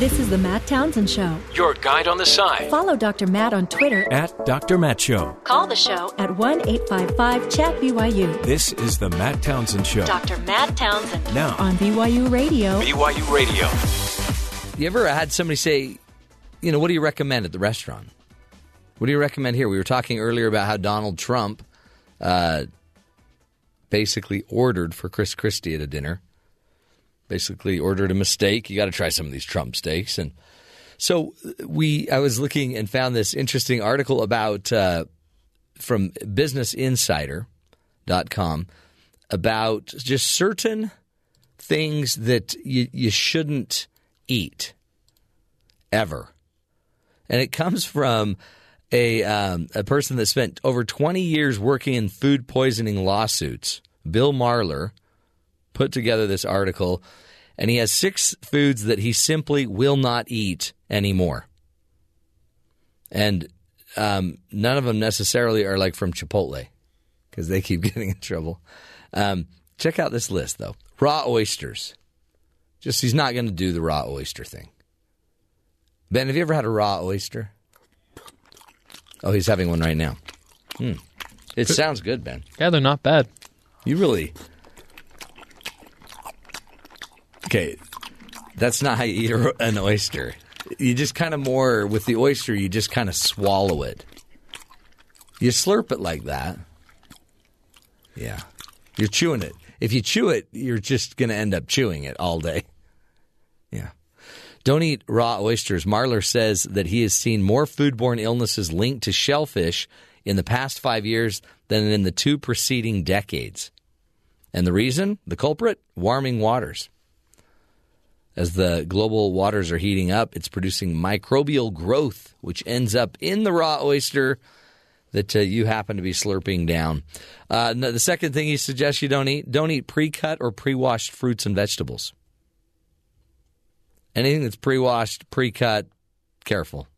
This is the Matt Townsend Show. Your guide on the side. Follow Dr. Matt on Twitter. At Dr. Matt Show. Call the show at 1 855 Chat BYU. This is the Matt Townsend Show. Dr. Matt Townsend. Now on BYU Radio. BYU Radio. You ever had somebody say, you know, what do you recommend at the restaurant? What do you recommend here? We were talking earlier about how Donald Trump uh, basically ordered for Chris Christie at a dinner. Basically ordered a mistake. You got to try some of these Trump steaks, and so we. I was looking and found this interesting article about uh, from BusinessInsider.com about just certain things that you, you shouldn't eat ever, and it comes from a um, a person that spent over 20 years working in food poisoning lawsuits. Bill Marler put together this article, and he has six foods that he simply will not eat anymore. And um, none of them necessarily are like from Chipotle because they keep getting in trouble. Um, check out this list, though raw oysters. Just he's not going to do the raw oyster thing. Ben, have you ever had a raw oyster? Oh, he's having one right now. Hmm. It sounds good, Ben. Yeah, they're not bad. You really. Okay, that's not how you eat an oyster. You just kind of more, with the oyster, you just kind of swallow it. You slurp it like that. Yeah. You're chewing it. If you chew it, you're just going to end up chewing it all day. Yeah. Don't eat raw oysters. Marler says that he has seen more foodborne illnesses linked to shellfish in the past five years than in the two preceding decades. And the reason? The culprit? Warming waters. As the global waters are heating up, it's producing microbial growth, which ends up in the raw oyster that uh, you happen to be slurping down. Uh, the second thing he suggests you don't eat don't eat pre cut or pre washed fruits and vegetables. Anything that's pre-washed, pre-cut, careful.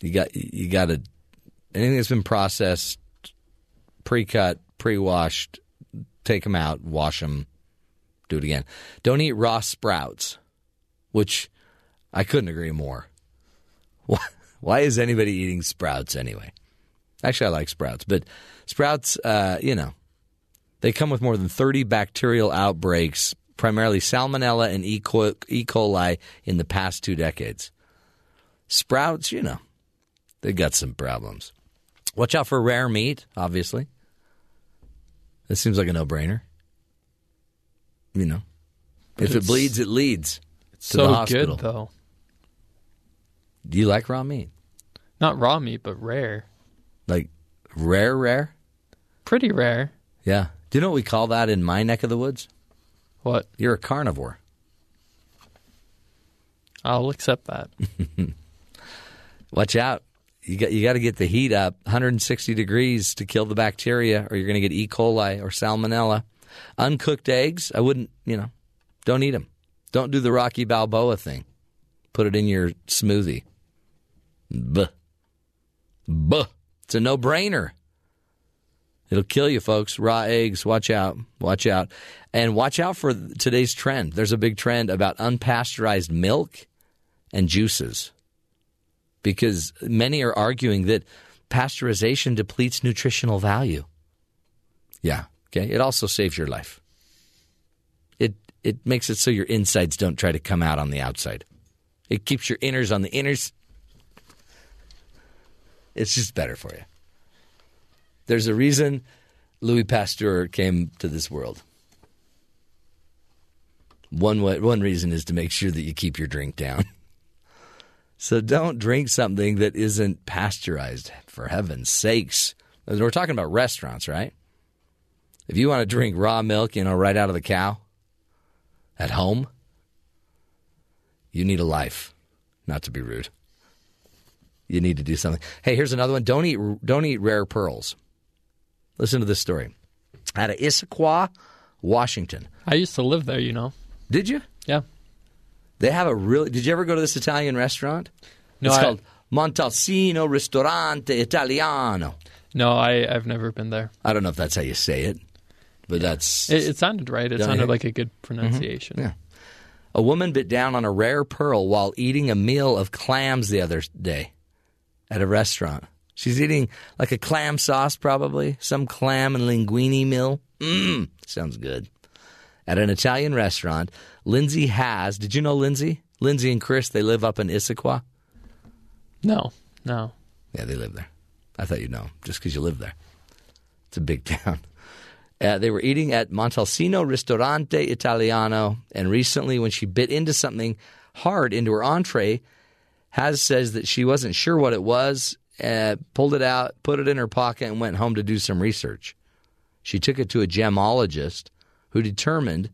You got you got to anything that's been processed, pre-cut, pre-washed, take them out, wash them, do it again. Don't eat raw sprouts, which I couldn't agree more. Why, is anybody eating sprouts anyway? Actually, I like sprouts, but sprouts, uh, you know, they come with more than 30 bacterial outbreaks primarily salmonella and E. coli in the past two decades. Sprouts, you know, they got some problems. Watch out for rare meat, obviously. This seems like a no brainer. You know, if it bleeds, it leads to so the hospital. good though. Do you like raw meat? Not raw meat, but rare. Like rare, rare? Pretty rare. Yeah. Do you know what we call that in my neck of the woods? What? You're a carnivore. I'll accept that. Watch out. You got you got to get the heat up 160 degrees to kill the bacteria or you're going to get E. coli or salmonella. Uncooked eggs, I wouldn't, you know, don't eat them. Don't do the Rocky Balboa thing. Put it in your smoothie. Buh. Buh. It's a no-brainer. It'll kill you, folks. Raw eggs. Watch out. Watch out. And watch out for today's trend. There's a big trend about unpasteurized milk and juices because many are arguing that pasteurization depletes nutritional value. Yeah. Okay. It also saves your life. It it makes it so your insides don't try to come out on the outside. It keeps your inners on the inners. It's just better for you. There's a reason Louis Pasteur came to this world. One way, one reason is to make sure that you keep your drink down. So don't drink something that isn't pasteurized, for heaven's sakes. We're talking about restaurants, right? If you want to drink raw milk, you know, right out of the cow at home, you need a life. Not to be rude. You need to do something. Hey, here's another one. Don't eat don't eat rare pearls. Listen to this story. Out of Issaquah, Washington. I used to live there, you know. Did you? Yeah. They have a really. Did you ever go to this Italian restaurant? No, it's I- called Montalcino Ristorante Italiano. No, I, I've never been there. I don't know if that's how you say it, but that's It, it sounded right. It sounded like a good pronunciation. Mm-hmm. Yeah. A woman bit down on a rare pearl while eating a meal of clams the other day at a restaurant. She's eating like a clam sauce, probably some clam and linguine meal. Mmm, sounds good. At an Italian restaurant, Lindsay Haas. Did you know Lindsay? Lindsay and Chris, they live up in Issaquah. No, no. Yeah, they live there. I thought you'd know just because you live there. It's a big town. Uh, they were eating at Montalcino Ristorante Italiano, and recently, when she bit into something hard into her entree, Haas says that she wasn't sure what it was, uh, pulled it out, put it in her pocket, and went home to do some research. She took it to a gemologist who determined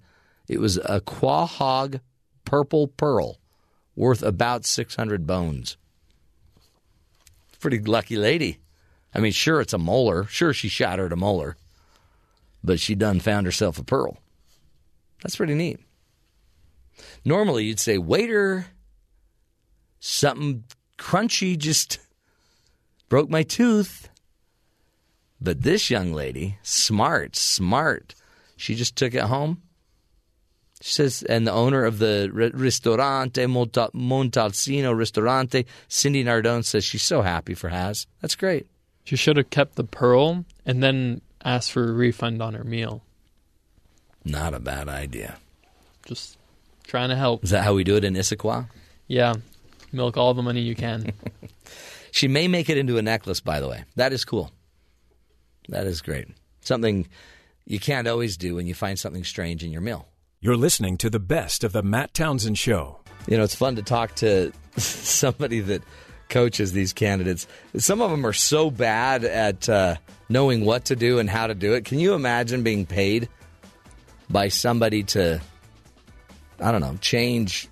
it was a quahog purple pearl worth about 600 bones. Pretty lucky lady. I mean, sure, it's a molar. Sure, she shattered a molar, but she done found herself a pearl. That's pretty neat. Normally, you'd say, waiter, something crunchy just broke my tooth. But this young lady, smart, smart, she just took it home. She says, and the owner of the Ristorante Montalcino Ristorante, Cindy Nardone, says she's so happy for Haas. That's great. She should have kept the pearl and then asked for a refund on her meal. Not a bad idea. Just trying to help. Is that how we do it in Issaquah? Yeah, milk all the money you can. She may make it into a necklace, by the way. That is cool. That is great. Something you can't always do when you find something strange in your meal. You're listening to the best of the Matt Townsend Show. You know, it's fun to talk to somebody that coaches these candidates. Some of them are so bad at uh, knowing what to do and how to do it. Can you imagine being paid by somebody to, I don't know, change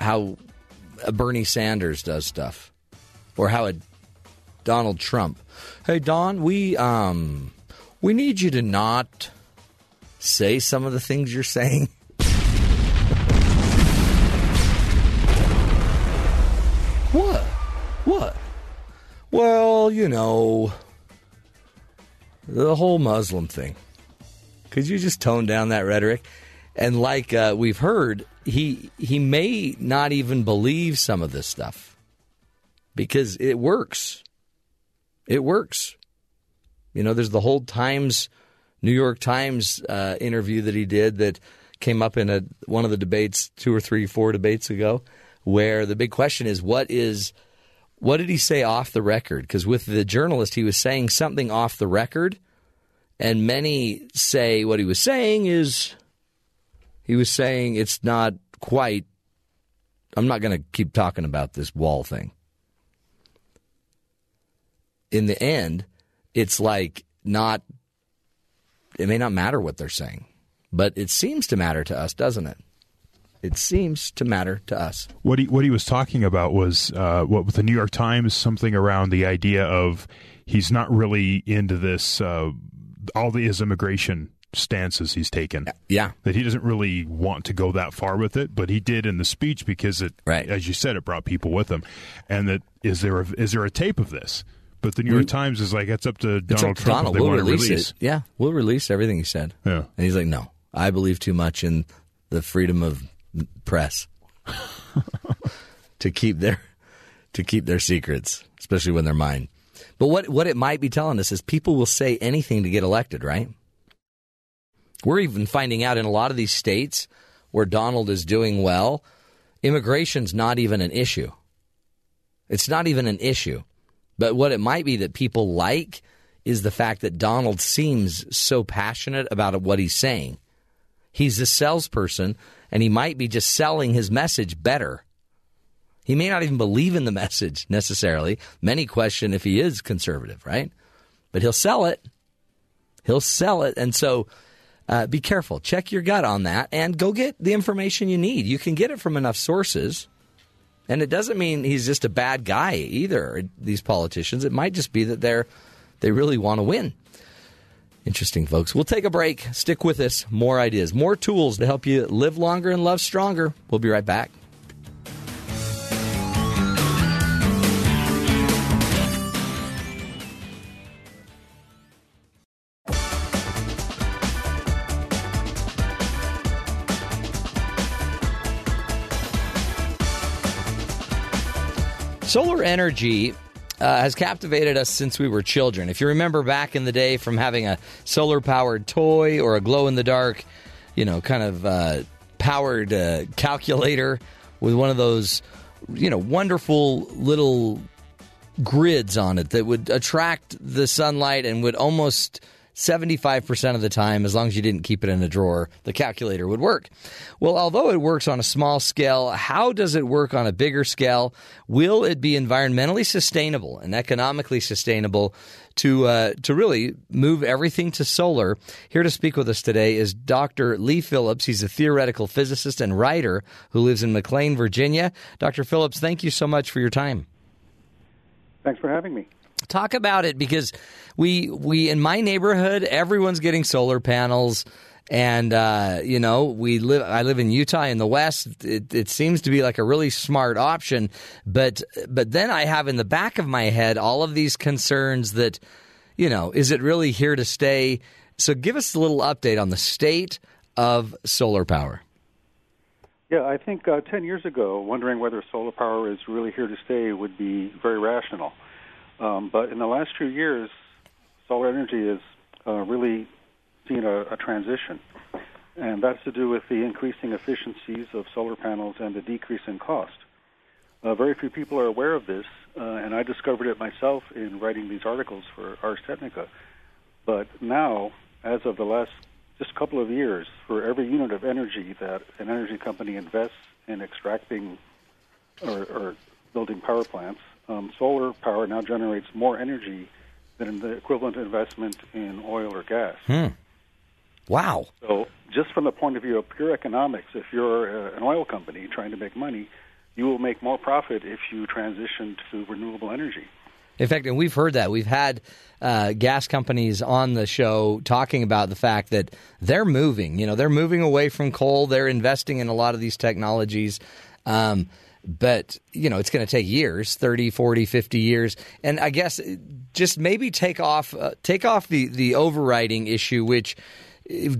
how Bernie Sanders does stuff or how a Donald Trump? Hey, Don, we um, we need you to not say some of the things you're saying. what? What? Well, you know, the whole Muslim thing. Could you just tone down that rhetoric? And like uh, we've heard, he he may not even believe some of this stuff because it works. It works. You know, there's the whole Times, New York Times uh, interview that he did that came up in a, one of the debates two or three, four debates ago, where the big question is what is what did he say off the record? Because with the journalist, he was saying something off the record, and many say what he was saying is he was saying it's not quite. I'm not going to keep talking about this wall thing. In the end, it's like not it may not matter what they're saying, but it seems to matter to us, doesn't it? It seems to matter to us. What he what he was talking about was uh, what with the New York Times something around the idea of he's not really into this uh, all the his immigration stances he's taken. Yeah, that he doesn't really want to go that far with it, but he did in the speech because it, right. as you said, it brought people with him. And that is there a, is there a tape of this? But the New York We- Times is like, it's up to Donald Trump Donald. We'll want to release, release. it. Yeah, we'll release everything he said. Yeah. And he's like, no, I believe too much in the freedom of press to keep their to keep their secrets, especially when they're mine. But what what it might be telling us is people will say anything to get elected, right? We're even finding out in a lot of these states where Donald is doing well, immigration's not even an issue. It's not even an issue. But what it might be that people like is the fact that Donald seems so passionate about what he's saying. He's a salesperson, and he might be just selling his message better. He may not even believe in the message necessarily. Many question if he is conservative, right? But he'll sell it. He'll sell it. And so uh, be careful. Check your gut on that and go get the information you need. You can get it from enough sources. And it doesn't mean he's just a bad guy either, these politicians. It might just be that they're they really want to win. Interesting, folks. We'll take a break. Stick with us. More ideas, more tools to help you live longer and love stronger. We'll be right back. Solar energy uh, has captivated us since we were children. If you remember back in the day from having a solar powered toy or a glow in the dark, you know, kind of uh, powered uh, calculator with one of those, you know, wonderful little grids on it that would attract the sunlight and would almost 75% of the time, as long as you didn't keep it in a drawer, the calculator would work. Well, although it works on a small scale, how does it work on a bigger scale? Will it be environmentally sustainable and economically sustainable to uh, to really move everything to solar? Here to speak with us today is Dr. Lee Phillips. He's a theoretical physicist and writer who lives in McLean, Virginia. Dr. Phillips, thank you so much for your time. Thanks for having me talk about it because we we in my neighborhood everyone's getting solar panels and uh, you know we live i live in utah in the west. It, it, seems to be like a really smart option but but then i have in the back of my head all of these concerns that you know is it really here to stay? So give us a little update on the state of solar power. Yeah, I think uh, 10 years ago, wondering whether solar power is really here to stay would be very rational. Um, but in the last few years, solar energy has uh, really seen a, a, transition, and that's to do with the increasing efficiencies of solar panels and the decrease in cost. Uh, very few people are aware of this, uh, and I discovered it myself in writing these articles for Ars Technica. But now, as of the last just couple of years, for every unit of energy that an energy company invests in extracting or, or building power plants, um, solar power now generates more energy than the equivalent investment in oil or gas. Hmm. Wow. So, just from the point of view of pure economics, if you're uh, an oil company trying to make money, you will make more profit if you transition to renewable energy. In fact, and we've heard that. We've had uh, gas companies on the show talking about the fact that they're moving. You know, they're moving away from coal. They're investing in a lot of these technologies. Um, but you know it's going to take years 30 40 50 years. And i guess just maybe take off uh, take off the the overriding issue which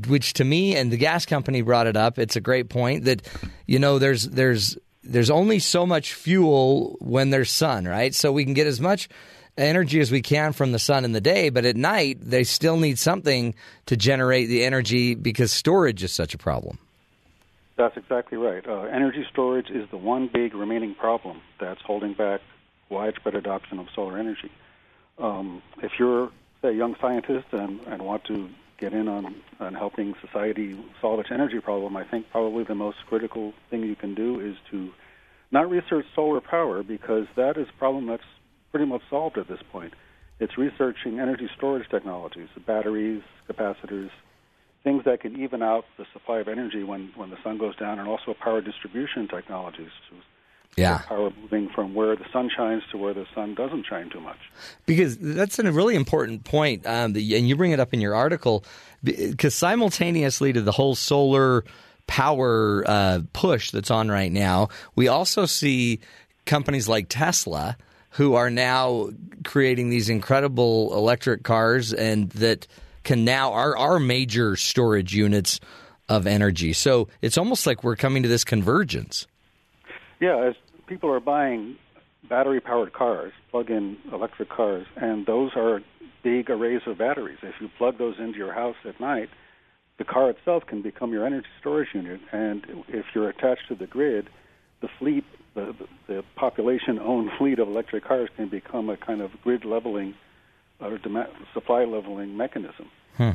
which to me and the gas company brought it up it's a great point that you know there's there's there's only so much fuel when there's sun right? So we can get as much energy as we can from the sun in the day but at night they still need something to generate the energy because storage is such a problem that's exactly right. Uh, energy storage is the one big remaining problem that's holding back widespread adoption of solar energy. Um, if you're, a young scientist and, and want to get in on, on helping society solve its energy problem, I think probably the most critical thing you can do is to not research solar power because that is a problem that's pretty much solved at this point. It's researching energy storage technologies, batteries, capacitors, things that can even out the supply of energy when, when the sun goes down, and also power distribution technologies. yeah. Power moving from where the sun shines to where the sun doesn't shine too much. Because that's a really important point, um, and you bring it up in your article, because simultaneously to the whole solar power uh, push that's on right now, we also see companies like Tesla who are now creating these incredible electric cars and that – can now are our major storage units of energy. So it's almost like we're coming to this convergence. Yeah, as people are buying battery powered cars, plug in electric cars, and those are big arrays of batteries. If you plug those into your house at night, the car itself can become your energy storage unit. And if you're attached to the grid, the fleet, the, the population owned fleet of electric cars can become a kind of grid leveling demand, supply leveling mechanism. Hmm.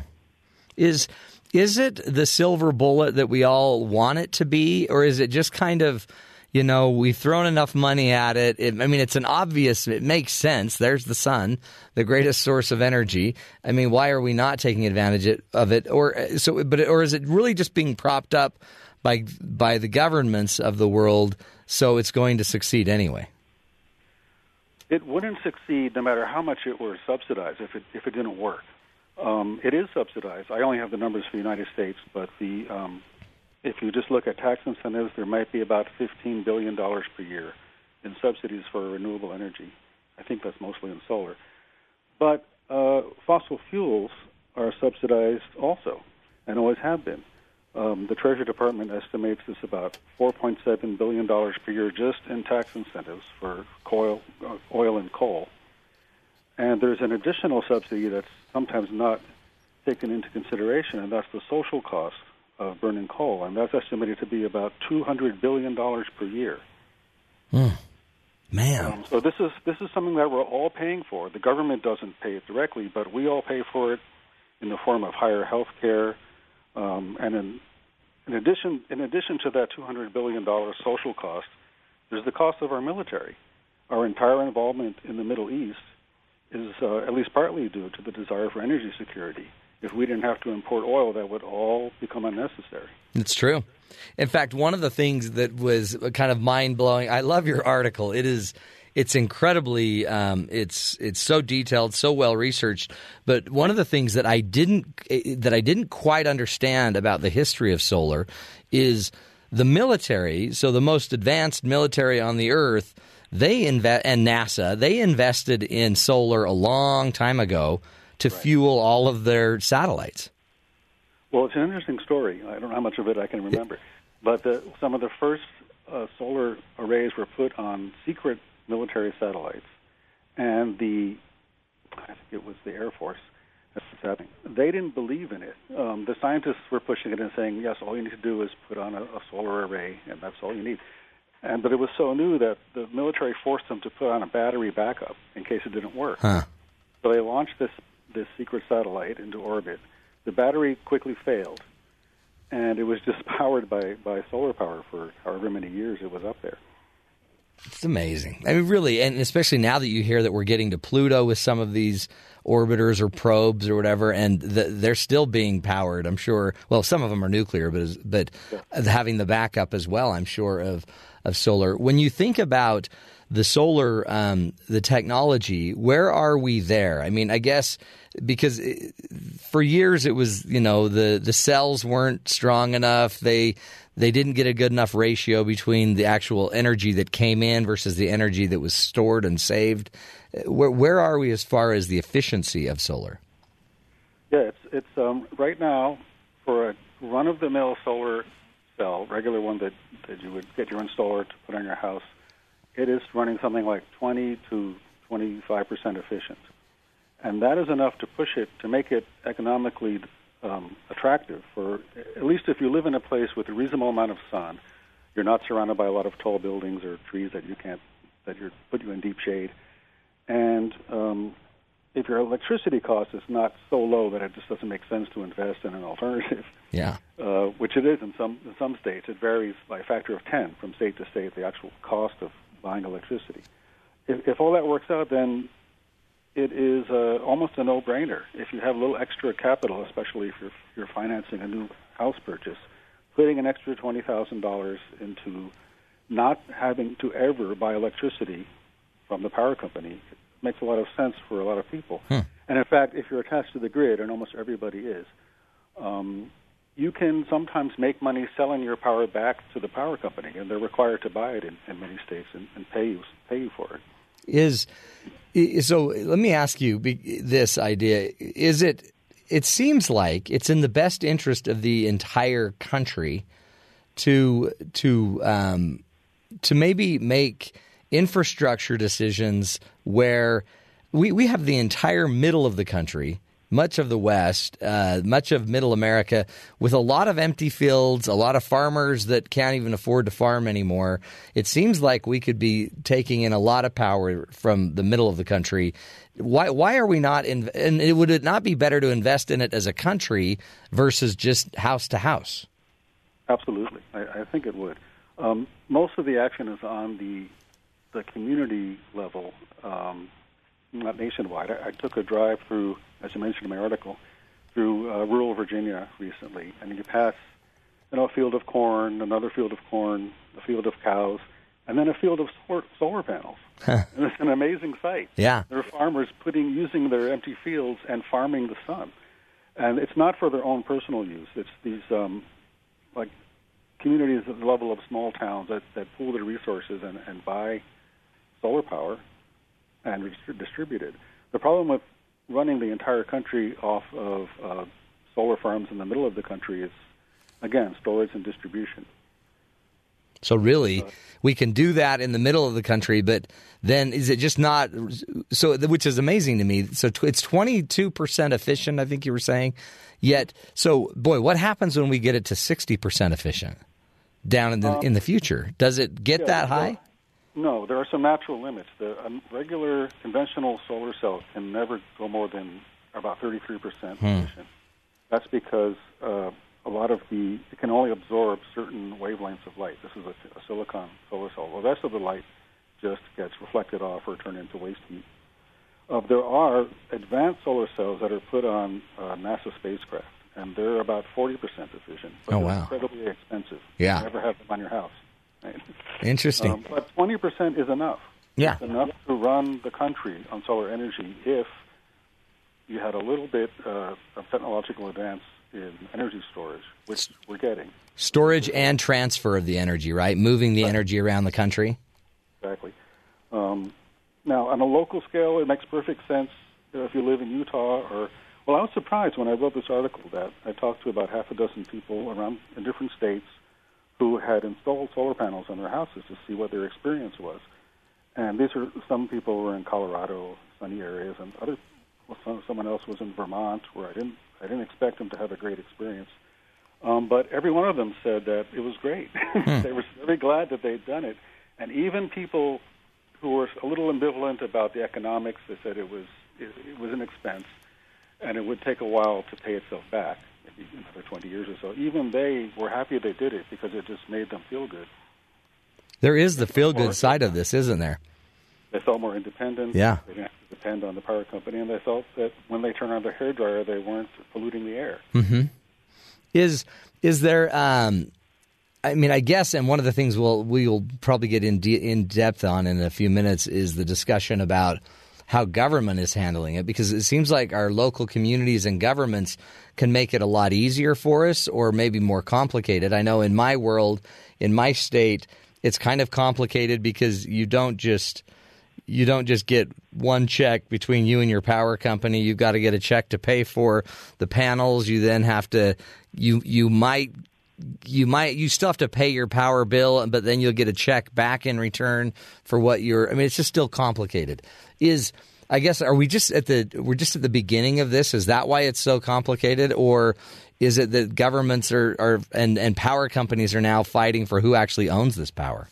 Is is it the silver bullet that we all want it to be, or is it just kind of you know, we've thrown enough money at it. it. I mean, it's an obvious, it makes sense. There's the sun, the greatest source of energy. I mean, why are we not taking advantage of it? Or so, but or is it really just being propped up by by the governments of the world, so it's going to succeed anyway? It wouldn't succeed no matter how much it were subsidized if it if it didn't work. Um, it is subsidized. I only have the numbers for the United States, but the um, if you just look at tax incentives, there might be about fifteen billion dollars per year in subsidies for renewable energy. I think that's mostly in solar, but uh, fossil fuels are subsidized also, and always have been. Um, the Treasury Department estimates it's about $4.7 billion per year just in tax incentives for coal, uh, oil and coal. And there's an additional subsidy that's sometimes not taken into consideration, and that's the social cost of burning coal, and that's estimated to be about $200 billion per year. Man. Um, so this is this is something that we're all paying for. The government doesn't pay it directly, but we all pay for it in the form of higher health care, um, and in, in addition in addition to that 200 billion dollar social cost, there's the cost of our military. Our entire involvement in the Middle East is uh, at least partly due to the desire for energy security. If we didn't have to import oil, that would all become unnecessary. It's true. In fact, one of the things that was kind of mind blowing. I love your article. It is. It's incredibly. Um, it's it's so detailed, so well researched. But one of the things that I didn't that I didn't quite understand about the history of solar is the military. So the most advanced military on the earth, they invest and NASA they invested in solar a long time ago to fuel all of their satellites. Well, it's an interesting story. I don't know how much of it I can remember, but the, some of the first uh, solar arrays were put on secret military satellites, and the I think it was the Air Force. That's what's happening. They didn't believe in it. Um, the scientists were pushing it and saying, "Yes, all you need to do is put on a, a solar array, and that's all you need." And but it was so new that the military forced them to put on a battery backup in case it didn't work. Huh. So they launched this this secret satellite into orbit. The battery quickly failed, and it was just powered by, by solar power for however many years it was up there. It's amazing. I mean, really, and especially now that you hear that we're getting to Pluto with some of these orbiters or probes or whatever, and the, they're still being powered. I'm sure. Well, some of them are nuclear, but but having the backup as well. I'm sure of of solar. When you think about the solar, um, the technology, where are we there? I mean, I guess because it, for years it was, you know, the the cells weren't strong enough. They they didn't get a good enough ratio between the actual energy that came in versus the energy that was stored and saved. Where where are we as far as the efficiency of solar? Yeah, it's it's um, right now for a run of the mill solar cell, regular one that that you would get your installer to put on your house. It is running something like 20 to 25 percent efficient, and that is enough to push it to make it economically um, attractive for at least if you live in a place with a reasonable amount of sun. You're not surrounded by a lot of tall buildings or trees that you can't that you're put you in deep shade, and um, if your electricity cost is not so low that it just doesn't make sense to invest in an alternative, Yeah. uh, which it is in some in some states. It varies by a factor of ten from state to state. The actual cost of buying electricity. If, if all that works out, then it is uh, almost a no-brainer. If you have a little extra capital, especially if you're, you're financing a new house purchase, putting an extra twenty thousand dollars into not having to ever buy electricity from the power company makes a lot of sense for a lot of people. And in fact, if you're attached to the grid, and almost everybody is, um, you can sometimes make money selling your power back to the power company, and they're required to buy it in, in many states and, and pay you pay you for it. Is so let me ask you this idea. Is it it seems like it's in the best interest of the entire country to to um, to maybe make infrastructure decisions where we, we have the entire middle of the country much of the West, uh, much of Middle America, with a lot of empty fields, a lot of farmers that can't even afford to farm anymore. It seems like we could be taking in a lot of power from the middle of the country. Why? Why are we not? In, and it, would it not be better to invest in it as a country versus just house to house? Absolutely, I, I think it would. Um, most of the action is on the the community level, um, not nationwide. I, I took a drive through, as I mentioned in my article, through uh, rural Virginia recently, and you pass, you know, a field of corn, another field of corn, a field of cows, and then a field of solar, solar panels. and it's an amazing sight. Yeah. There are farmers putting using their empty fields and farming the sun, and it's not for their own personal use. It's these um, like communities at the level of small towns that, that pool their resources and, and buy solar power and redistrib- distribute it. The problem with running the entire country off of uh, solar farms in the middle of the country is again, storage and distribution. So really, we can do that in the middle of the country, but then is it just not? So, which is amazing to me. So it's twenty two percent efficient. I think you were saying. Yet, so boy, what happens when we get it to sixty percent efficient down in the in the future? Does it get Yeah, that high? No, there are some natural limits. The um, regular conventional solar cell can never go more than about 33% efficient. That's because uh, a lot of the it can only absorb certain wavelengths of light. This is a, a silicon solar cell. The rest of the light just gets reflected off or turned into waste heat. Uh, there are advanced solar cells that are put on uh, NASA spacecraft, and they're about 40% efficient. But Oh, wow. incredibly expensive. Yeah. You never have them on your house. Right? Interesting. Um, but 20% is enough. Yeah. It's enough to run the country on solar energy if you had a little bit uh, of technological advance in energy storage, which we're getting. Storage and transfer of the energy, right? Moving the energy around the country. Exactly. Um, now, on a local scale, it makes perfect sense if you live in Utah or. Well, I was surprised when I wrote this article that I talked to about half a dozen people around in different states who had installed solar panels on their houses to see what their experience was. And these are some people were in Colorado, sunny areas, and other well, some, someone else was in Vermont, where I didn't I didn't expect them to have a great experience. Um, but every one of them said that it was great. they were very glad that they'd done it, and even people who were a little ambivalent about the economics, they said it was it, it was an expense, and it would take a while to pay itself back, another 20 years or so. Even they were happy they did it because it just made them feel good. There is the feel good side of this, isn't there? They felt more independent. Yeah. They didn't have to depend on the power company, and they felt that when they turned on their hair dryer, they weren't polluting the air. Is is there? Um, I mean, I guess, and one of the things we'll we'll probably get in de- in depth on in a few minutes is the discussion about how government is handling it, because it seems like our local communities and governments can make it a lot easier for us, or maybe more complicated. I know in my world, in my state, it's kind of complicated because you don't just you don't just get one check between you and your power company. You've got to get a check to pay for the panels. You then have to you you might you might you still have to pay your power bill, but then you'll get a check back in return for what you're. I mean, it's just still complicated. Is I guess are we just at the we're just at the beginning of this? Is that why it's so complicated, or is it that governments are, are and and power companies are now fighting for who actually owns this power?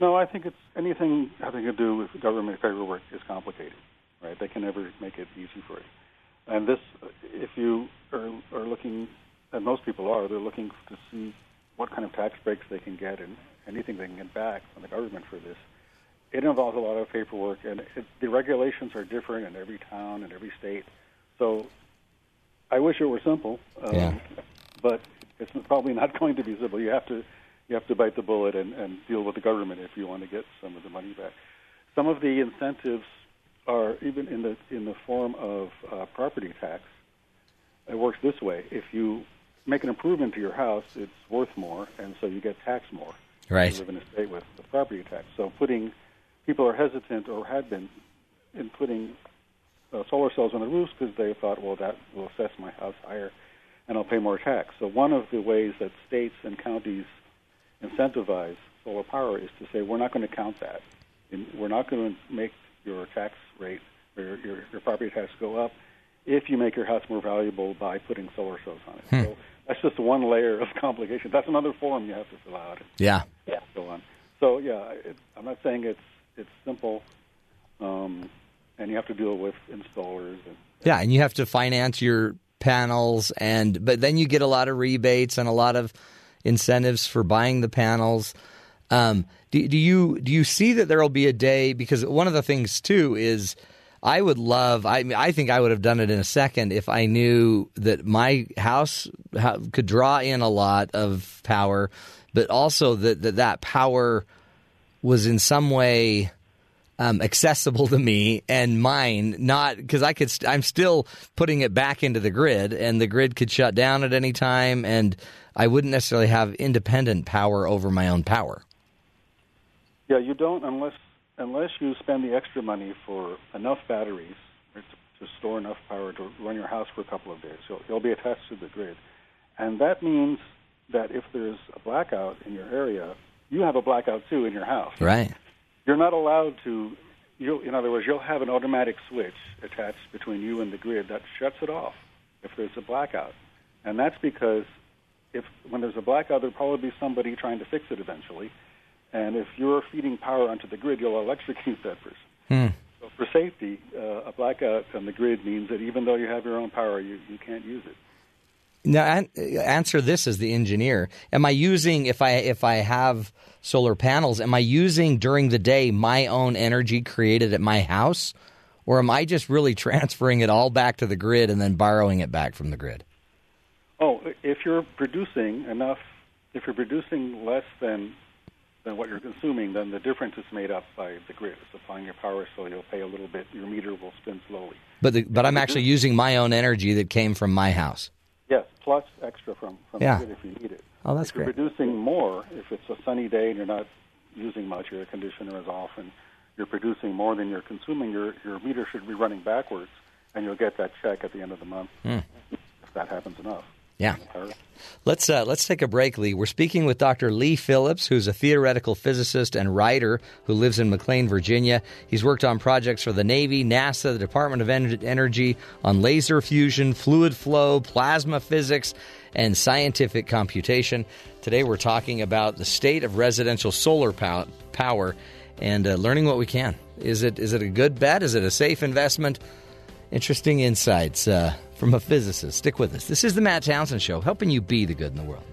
No, I think it's anything having to do with government paperwork is complicated, right? They can never make it easy for you. And this, if you are, are looking, and most people are, they're looking to see what kind of tax breaks they can get and anything they can get back from the government for this. It involves a lot of paperwork, and it, the regulations are different in every town and every state. So I wish it were simple, um, Yeah. but it's probably not going to be simple. You have to you have to bite the bullet and, and deal with the government if you want to get some of the money back. Some of the incentives are even in the in the form of uh, property tax. It works this way: if you make an improvement to your house, it's worth more, and so you get taxed more. Right. You live in a state with, with property tax. So putting people are hesitant or had been in putting uh, solar cells on the roofs because they thought, well, that will assess my house higher, and I'll pay more tax. So one of the ways that states and counties incentivize solar power is to say we're not going to count that. And we're not going to make your tax rate or your, your, your property tax go up if you make your house more valuable by putting solar cells on it. So that's just one layer of complication. That's another form you have to fill out Yeah. and so on. So yeah, it, I'm not saying it's it's simple, um, and you have to deal with installers and Yeah, and you have to finance your panels and but then you get a lot of rebates and a lot of incentives for buying the panels. Um, do, do you do you see that there will be a day because one of the things too is I would love I mean, I think I would have done it in a second if I knew that my house could draw in a lot of power, but also that that, that power was in some way um, accessible to me and mine, not because I could. St- I'm still putting it back into the grid, and the grid could shut down at any time, and I wouldn't necessarily have independent power over my own power. Yeah, you don't unless unless you spend the extra money for enough batteries to, to store enough power to run your house for a couple of days. You'll, you'll be attached to the grid, and that means that if there's a blackout in your area, you have a blackout too in your house. Right. You're not allowed to. You, in other words, you'll have an automatic switch attached between you and the grid that shuts it off if there's a blackout, and that's because if when there's a blackout, there'll probably be somebody trying to fix it eventually, and if you're feeding power onto the grid, you'll electrocute that person. Hmm. So for safety, uh, a blackout on the grid means that even though you have your own power, you, you can't use it. Now, an- answer this as the engineer. Am I using if I if I have solar panels? Am I using during the day my own energy created at my house, or am I just really transferring it all back to the grid and then borrowing it back from the grid? Oh, if you're producing enough, if you're producing less than than what you're consuming, then the difference is made up by the grid supplying your power. So you'll pay a little bit. Your meter will spin slowly. But the, but I'm actually using my own energy that came from my house. Yes, plus extra from from Yeah. the grid if you need it. Oh, that's if you're great. producing more, if it's a sunny day and you're not using much, your air conditioner is off, and you're producing more than you're consuming, your your meter should be running backwards, and you'll get that check at the end of the month Hmm. if that happens enough. Yeah. Let's uh, let's take a break, Lee. We're speaking with Dr. Lee Phillips, who's a theoretical physicist and writer who lives in McLean, Virginia. He's worked on projects for the Navy, NASA, the Department of Energy on laser fusion, fluid flow, plasma physics, and scientific computation. Today, we're talking about the state of residential solar pow- power and uh, learning what we can. Is it is it a good bet? Is it a safe investment? Interesting insights uh, from a physicist. Stick with us. This is the Matt Townsend Show, helping you be the good in the world.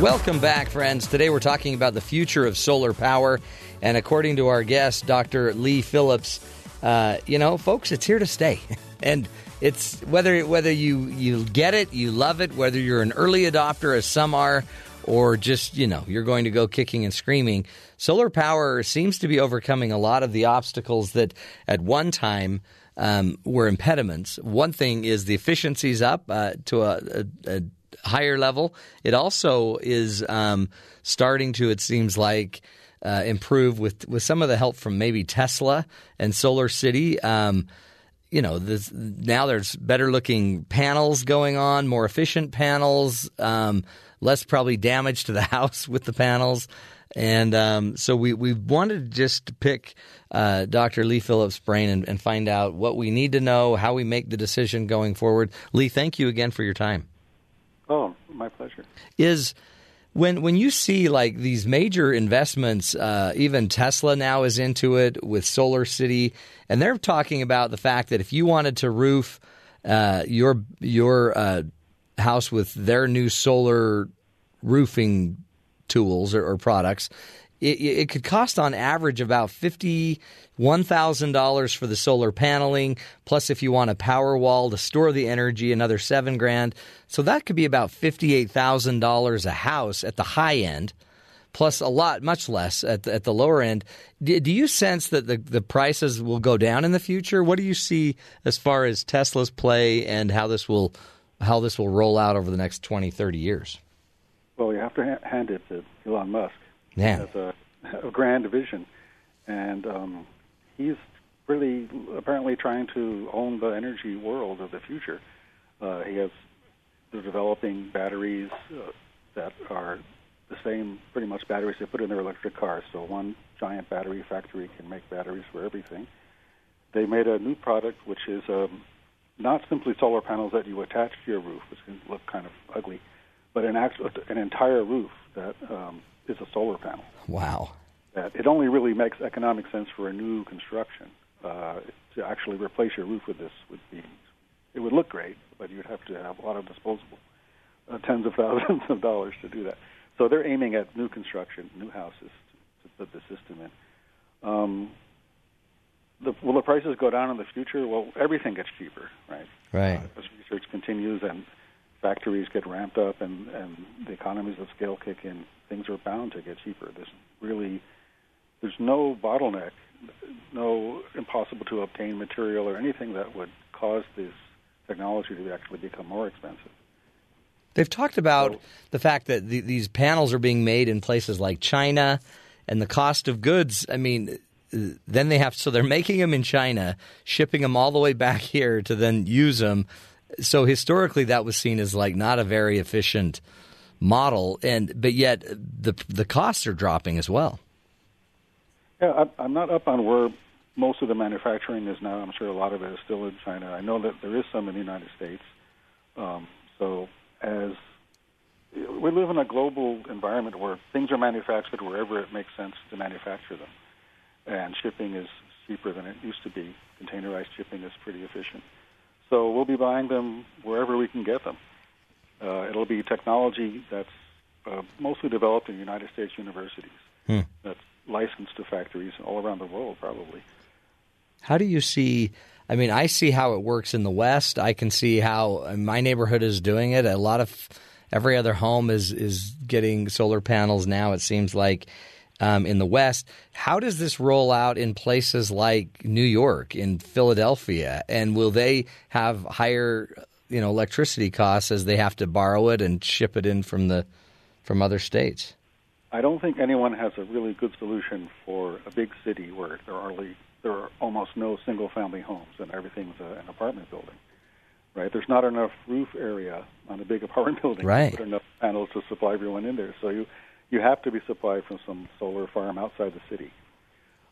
Welcome back, friends. Today we're talking about the future of solar power. And according to our guest, Dr. Lee Phillips, uh, you know, folks, it's here to stay. and it's whether whether you, you get it, you love it, whether you're an early adopter, as some are, or just, you know, you're going to go kicking and screaming. Solar power seems to be overcoming a lot of the obstacles that at one time um, were impediments. One thing is the efficiency's up uh, to a, a, a higher level. It also is um, starting to, it seems like, uh, improve with with some of the help from maybe Tesla and Solar City. Um, you know, this, now there's better looking panels going on, more efficient panels, um, less probably damage to the house with the panels. And um, so we, we wanted to just pick uh, Dr. Lee Phillips' brain and, and find out what we need to know, how we make the decision going forward. Lee, thank you again for your time Oh, my pleasure. is when when you see like these major investments, uh, even Tesla now is into it with Solar City, and they're talking about the fact that if you wanted to roof uh, your your uh, house with their new solar roofing tools or, or products, it, it could cost on average about fifty one thousand dollars for the solar paneling. Plus, if you want a power wall to store the energy, another seven grand. So that could be about fifty eight thousand dollars a house at the high end. Plus a lot, much less at the, at the lower end. Do, do you sense that the, the prices will go down in the future? What do you see as far as Tesla's play and how this will how this will roll out over the next 20, 30 years? Well, you have to ha- hand it to Elon Musk. Yeah. He a, a grand vision, and um, he's really apparently trying to own the energy world of the future. Uh, he has they're developing batteries uh, that are the same, pretty much batteries they put in their electric cars. So one giant battery factory can make batteries for everything. They made a new product which is um, not simply solar panels that you attach to your roof, which can look kind of ugly, but an actual an entire roof that um, is a solar panel. Wow. That it only really makes economic sense for a new construction. Uh, to actually replace your roof with this would be, it would look great, but you'd have to have a lot of disposable, uh, tens of thousands of dollars to do that. So they're aiming at new construction, new houses to, to put the system in. Um, the, will the prices go down in the future? Well, everything gets cheaper, right? Right. Uh, as research continues and factories get ramped up and, and the economies of scale kick in, things are bound to get cheaper. There's really there's no bottleneck no impossible to obtain material or anything that would cause this technology to actually become more expensive. They've talked about the fact that the, these panels are being made in places like China, and the cost of goods. I mean, then they have so they're making them in China, shipping them all the way back here to then use them. So historically, that was seen as like not a very efficient model, and but yet the the costs are dropping as well. Yeah, I, I'm not up on where most of the manufacturing is now. I'm sure a lot of it is still in China. I know that there is some in the United States. Um, so as we live in a global environment where things are manufactured wherever it makes sense to manufacture them, and shipping is cheaper than it used to be. Containerized shipping is pretty efficient. So we'll be buying them wherever we can get them. Uh, it'll be technology that's uh, mostly developed in United States universities. Hmm. That's licensed to factories all around the world, probably. How do you see? I mean, I see how it works in the West. I can see how my neighborhood is doing it. A lot of every other home is is getting solar panels now. It seems like um, in the West. How does this roll out in places like New York, in Philadelphia, and will they have higher, you know, electricity costs as they have to borrow it and ship it in from the from other states? I don't think anyone has a really good solution for a big city where there are only, there are almost no single family homes and everything's a, an apartment building. Right? There's not enough roof area on a big apartment building Right. to put enough panels to supply everyone in there. So you you have to be supplied from some solar farm outside the city.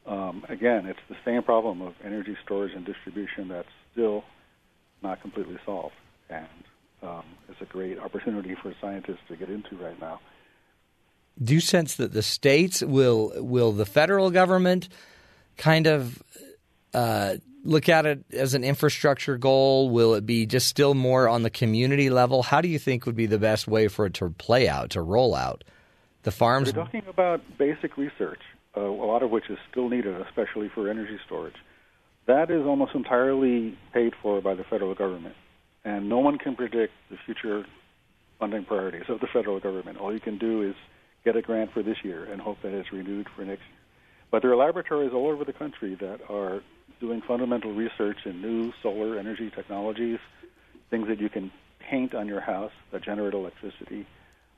Um, again, it's the same problem of energy storage and distribution that's still not completely solved, and um, it's a great opportunity for scientists to get into right now. Do you sense that the states will will the federal government kind of uh, look at it as an infrastructure goal? Will it be just still more on the community level? How do you think would be the best way for it to play out, to roll out? The farms. We're talking about basic research, uh, a lot of which is still needed, especially for energy storage. That is almost entirely paid for by the federal government, and no one can predict the future funding priorities of the federal government. All you can do is get a grant for this year and hope that it's renewed for next year. But there are laboratories all over the country that are doing fundamental research in new solar energy technologies, things that you can paint on your house that generate electricity,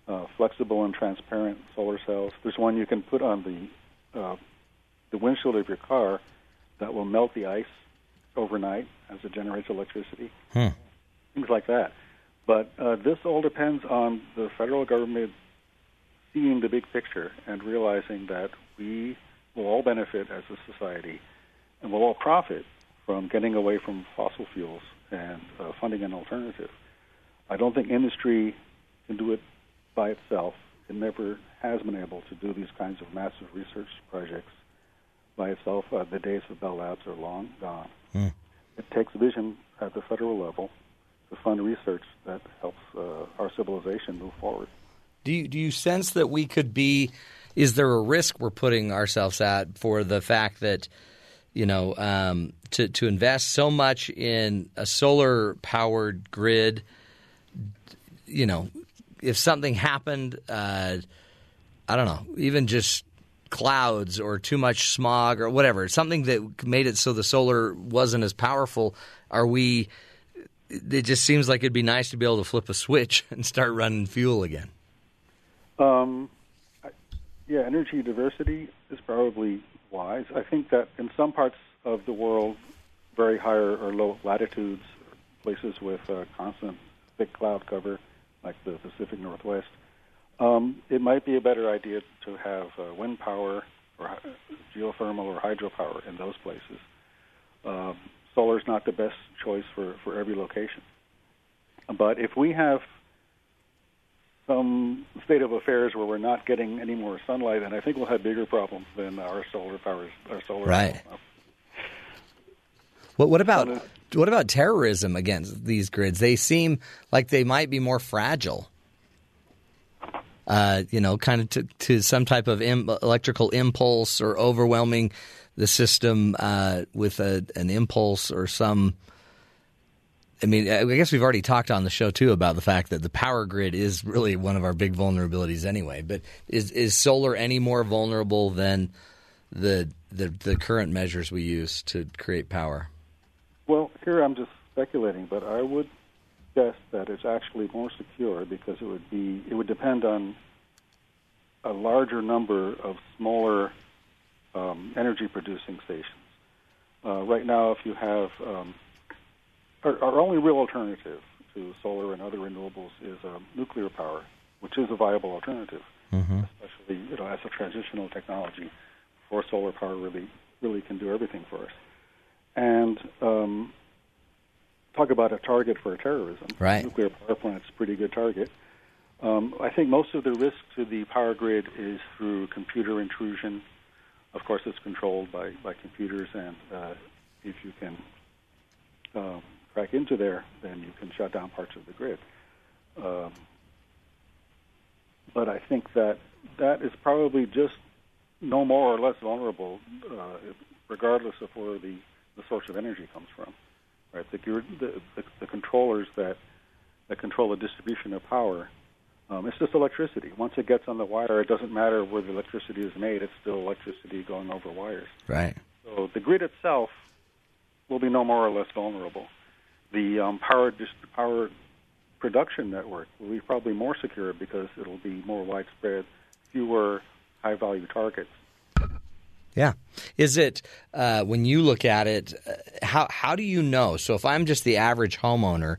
uh, flexible and transparent solar cells. There's one you can put on the uh, the windshield of your car that will melt the ice overnight as it generates electricity. Hmm. Things like that. But uh, this all depends on the federal government seeing the big picture and realizing that we will all benefit as a society and we'll all profit from getting away from fossil fuels and uh, funding an alternative. I don't think industry can do it by itself. It never has been able to do these kinds of massive research projects by itself. Uh, the days of Bell Labs are long gone. Hmm. It takes vision at the federal level to fund research that helps uh, our civilization move forward. Do you do you sense that we could be? Is there a risk we're putting ourselves at for the fact that you know um, to to invest so much in a solar powered grid? You know, if something happened, uh, I don't know, even just clouds or too much smog or whatever, something that made it so the solar wasn't as powerful. Are we? It just seems like it'd be nice to be able to flip a switch and start running fuel again. Um, yeah, energy diversity is probably wise. I think that in some parts of the world, very high or low latitudes, places with uh, constant thick cloud cover, like the Pacific Northwest, um, it might be a better idea to have uh, wind power or geothermal or hydropower in those places. Um, solar is not the best choice for, for every location. But if we have some state of affairs where we're not getting any more sunlight, then I think we'll have bigger problems than our solar powers, our solar. Right. What, what about what about terrorism against these grids? They seem like they might be more fragile. Uh, you know, kind of to, to some type of Im- electrical impulse or overwhelming the system uh, with a, an impulse or some. I mean, I guess we've already talked on the show too about the fact that the power grid is really one of our big vulnerabilities anyway. But is is solar any more vulnerable than the the the current measures we use to create power? Well, here I'm just speculating, but I would guess that it's actually more secure because it would be it would depend on a larger number of smaller um, energy producing stations. Uh, right now, if you have um, our, our, only real alternative to solar and other renewables is um, nuclear power, which is a viable alternative, mm-hmm. especially you know as a transitional technology before solar power really really can do everything for us. And um, talk about a target for terrorism. Right. Nuclear power plant's a pretty good target. Um, I think most of the risk to the power grid is through computer intrusion. Of course, it's controlled by, by computers, and uh, if you can um, crack into there, then you can shut down parts of the grid. Um, but I think that that is probably just no more or less vulnerable, uh, regardless of where the, the source of energy comes from. Right, the, the, the, the controllers that that control the distribution of power um, it's just electricity. Once it gets on the wire, it doesn't matter where the electricity is made. It's still electricity going over wires. Right. So the grid itself will be no more or less vulnerable. The um, power just power production network will be probably more secure because it'll be more widespread, fewer high value targets. Yeah. Is it uh, when you look at it? Uh, how how do you know? So if I'm just the average homeowner,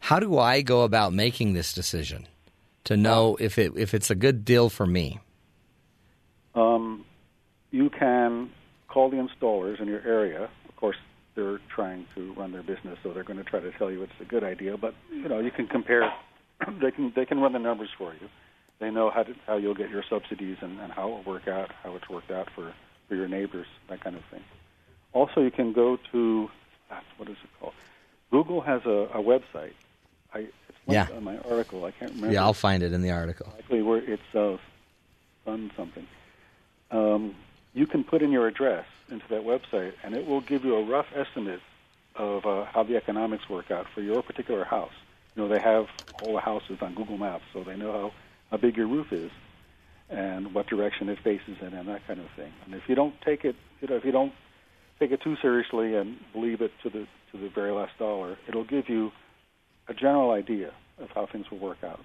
how do I go about making this decision? To know if it if it's a good deal for me? Um, you can call the installers in your area. Of course, they're trying to run their business, so they're going to try to tell you it's a good idea. But you know, you can compare. they can they can run the numbers for you. They know how to, how you'll get your subsidies and, and how it will work out, how it's worked out for for your neighbors, that kind of thing. Also, you can go to what is it called? Google has a, a website. I, yeah. on my article. I can't remember. Yeah, I'll find it in the article. Exactly where it's uh, Sun something. Um, you can put in your address into that website, and it will give you a rough estimate of uh, how the economics work out for your particular house. You know, they have all the houses on Google Maps, so they know how, how big your roof is and what direction it faces in, and that kind of thing. And if you don't take it, you know, if you don't take it too seriously and believe it to the to the very last dollar, it'll give you a general idea of how things will work out.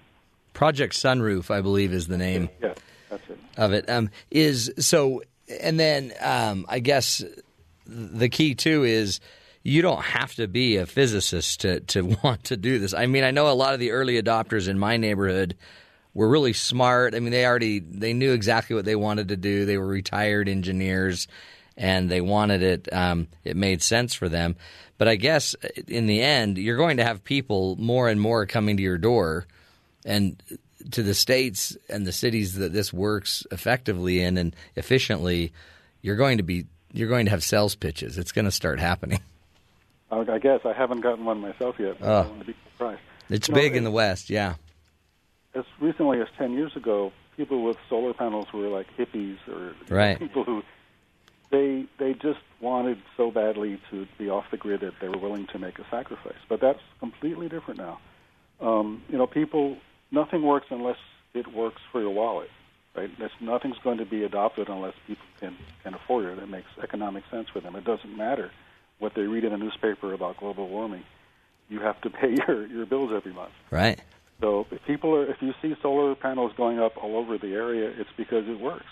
Project Sunroof, I believe, is the name. Yes, that's it. Of it um, is so, and then um, I guess the key too is you don't have to be a physicist to to want to do this. I mean, I know a lot of the early adopters in my neighborhood were really smart. I mean, they already they knew exactly what they wanted to do. They were retired engineers, and they wanted it. Um, it made sense for them. But I guess in the end, you're going to have people more and more coming to your door, and to the states and the cities that this works effectively in and efficiently. You're going to be you're going to have sales pitches. It's going to start happening. I guess I haven't gotten one myself yet. Oh. I to be surprised. It's you big know, in the West, yeah. As recently as ten years ago, people with solar panels were like hippies or right. people who they they just wanted so badly to be off the grid that they were willing to make a sacrifice. But that's completely different now. Um, you know, people nothing works unless it works for your wallet, right? That's, nothing's going to be adopted unless people can can afford it. It makes economic sense for them. It doesn't matter what they read in the newspaper about global warming. You have to pay your your bills every month. Right. So if people are if you see solar panels going up all over the area, it's because it works.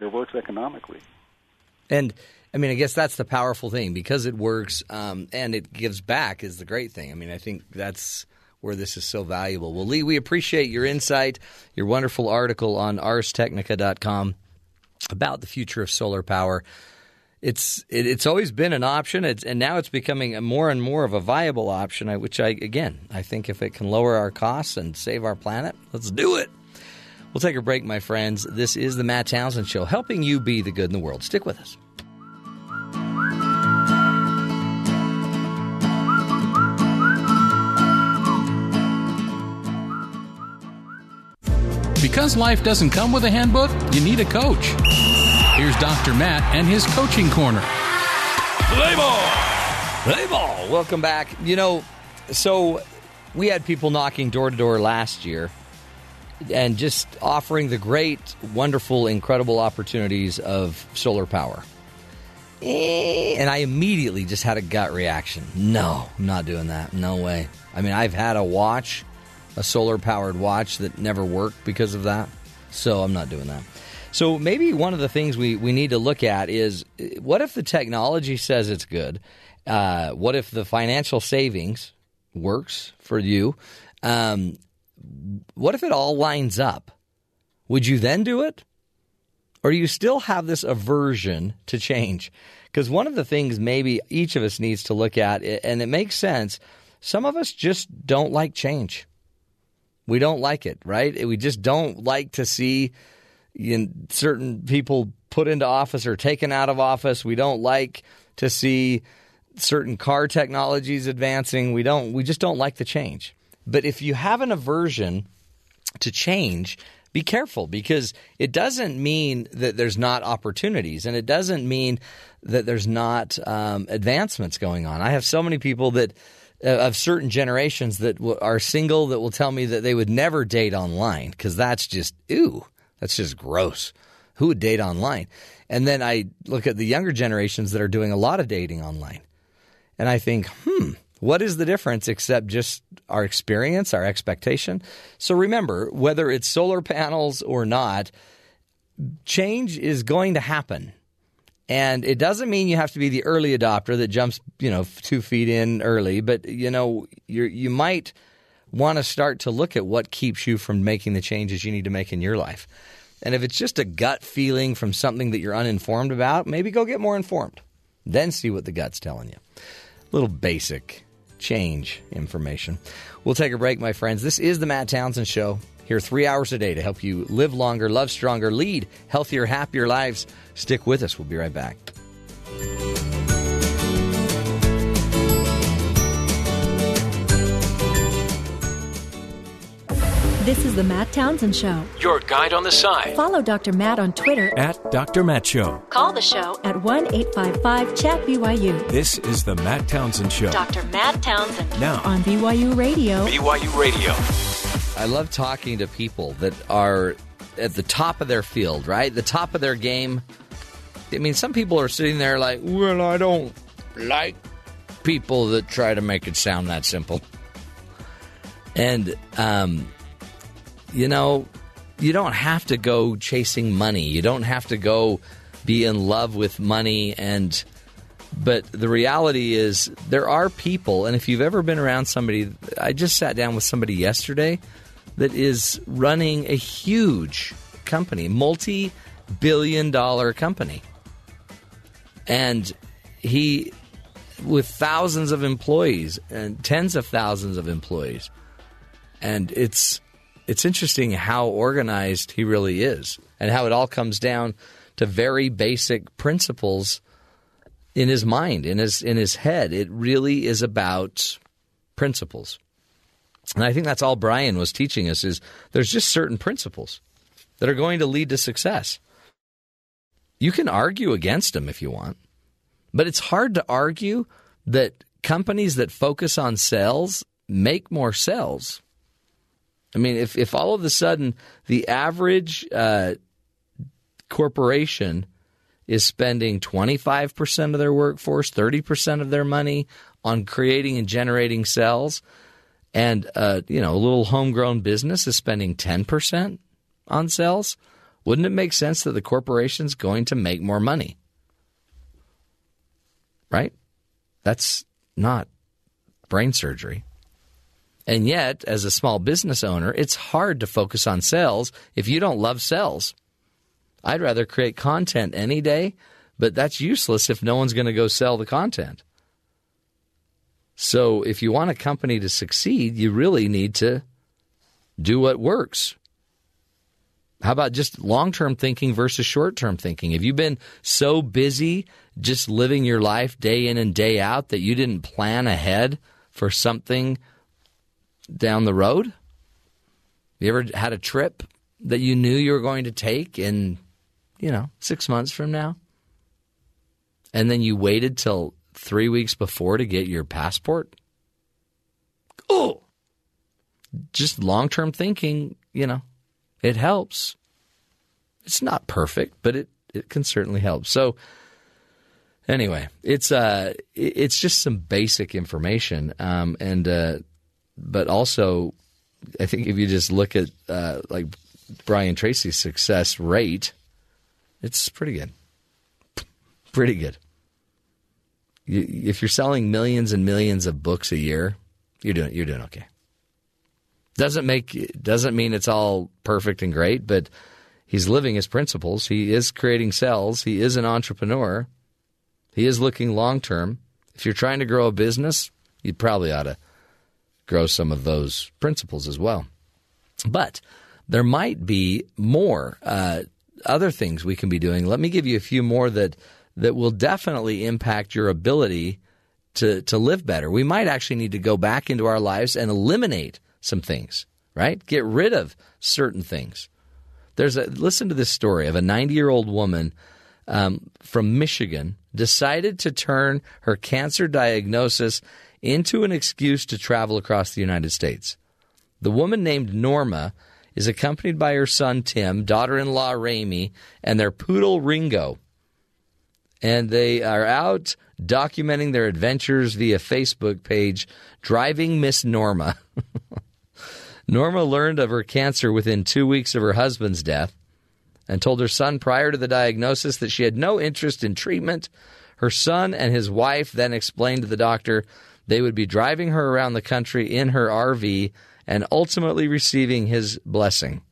It works economically. And I mean, I guess that's the powerful thing because it works um, and it gives back is the great thing. I mean, I think that's where this is so valuable. Well, Lee, we appreciate your insight, your wonderful article on arstechnica.com about the future of solar power. It's it, it's always been an option, it's, and now it's becoming more and more of a viable option. Which I again, I think if it can lower our costs and save our planet, let's do it. We'll take a break, my friends. This is the Matt Townsend Show, helping you be the good in the world. Stick with us. Because life doesn't come with a handbook, you need a coach. Here's Dr. Matt and his coaching corner. Play ball! Play ball! Welcome back. You know, so we had people knocking door to door last year and just offering the great, wonderful, incredible opportunities of solar power. eh, and I immediately just had a gut reaction. No, I'm not doing that. No way. I mean, I've had a watch, a solar powered watch that never worked because of that. So I'm not doing that. So maybe one of the things we, we need to look at is what if the technology says it's good? Uh, what if the financial savings works for you? Um, what if it all lines up? Would you then do it? Or do you still have this aversion to change? Because one of the things maybe each of us needs to look at, and it makes sense, some of us just don't like change. We don't like it, right? We just don't like to see certain people put into office or taken out of office. We don't like to see certain car technologies advancing. We don't. We just don't like the change. But if you have an aversion to change, be careful because it doesn't mean that there's not opportunities and it doesn't mean that there's not um, advancements going on. I have so many people that uh, of certain generations that w- are single that will tell me that they would never date online because that's just ooh, that's just gross. Who would date online? And then I look at the younger generations that are doing a lot of dating online, and I think, hmm, what is the difference except just our experience, our expectation? So remember, whether it's solar panels or not, change is going to happen. And it doesn't mean you have to be the early adopter that jumps, you know, two feet in early, but you know, you you might want to start to look at what keeps you from making the changes you need to make in your life. And if it's just a gut feeling from something that you're uninformed about, maybe go get more informed. Then see what the gut's telling you. A Little basic change information. We'll take a break, my friends. This is the Matt Townsend Show. Here three hours a day to help you live longer, love stronger, lead healthier, happier lives. Stick with us. We'll be right back. This is the Matt Townsend Show. Your guide on the side. Follow Dr. Matt on Twitter. At Dr. Matt Show. Call the show at 1 855 Chat BYU. This is the Matt Townsend Show. Dr. Matt Townsend. Now. On BYU Radio. BYU Radio. I love talking to people that are at the top of their field, right? The top of their game. I mean, some people are sitting there like, well, I don't like people that try to make it sound that simple. And, um, you know, you don't have to go chasing money. You don't have to go be in love with money and but the reality is there are people and if you've ever been around somebody I just sat down with somebody yesterday that is running a huge company, multi-billion dollar company. And he with thousands of employees and tens of thousands of employees. And it's it's interesting how organized he really is and how it all comes down to very basic principles in his mind, in his in his head. It really is about principles. And I think that's all Brian was teaching us is there's just certain principles that are going to lead to success. You can argue against them if you want, but it's hard to argue that companies that focus on sales make more sales I mean, if, if all of a sudden the average uh, corporation is spending 25% of their workforce, 30% of their money on creating and generating cells, and uh, you know a little homegrown business is spending 10% on cells, wouldn't it make sense that the corporation's going to make more money? Right? That's not brain surgery. And yet, as a small business owner, it's hard to focus on sales if you don't love sales. I'd rather create content any day, but that's useless if no one's going to go sell the content. So, if you want a company to succeed, you really need to do what works. How about just long term thinking versus short term thinking? Have you been so busy just living your life day in and day out that you didn't plan ahead for something down the road? You ever had a trip that you knew you were going to take in, you know, six months from now? And then you waited till three weeks before to get your passport? Oh, just long term thinking, you know, it helps. It's not perfect, but it, it can certainly help. So, Anyway, it's uh, it's just some basic information, um, and uh, but also, I think if you just look at uh, like Brian Tracy's success rate, it's pretty good, pretty good. You, if you're selling millions and millions of books a year, you're doing you're doing okay. Doesn't make doesn't mean it's all perfect and great, but he's living his principles. He is creating sales. He is an entrepreneur. He is looking long term. If you're trying to grow a business, you probably ought to grow some of those principles as well. But there might be more uh, other things we can be doing. Let me give you a few more that that will definitely impact your ability to to live better. We might actually need to go back into our lives and eliminate some things, right? Get rid of certain things. There's a listen to this story of a 90 year old woman um, from Michigan decided to turn her cancer diagnosis into an excuse to travel across the United States. The woman named Norma is accompanied by her son Tim, daughter in law Ramie, and their poodle Ringo. And they are out documenting their adventures via Facebook page, Driving Miss Norma. Norma learned of her cancer within two weeks of her husband's death and told her son prior to the diagnosis that she had no interest in treatment. Her son and his wife then explained to the doctor they would be driving her around the country in her RV and ultimately receiving his blessing.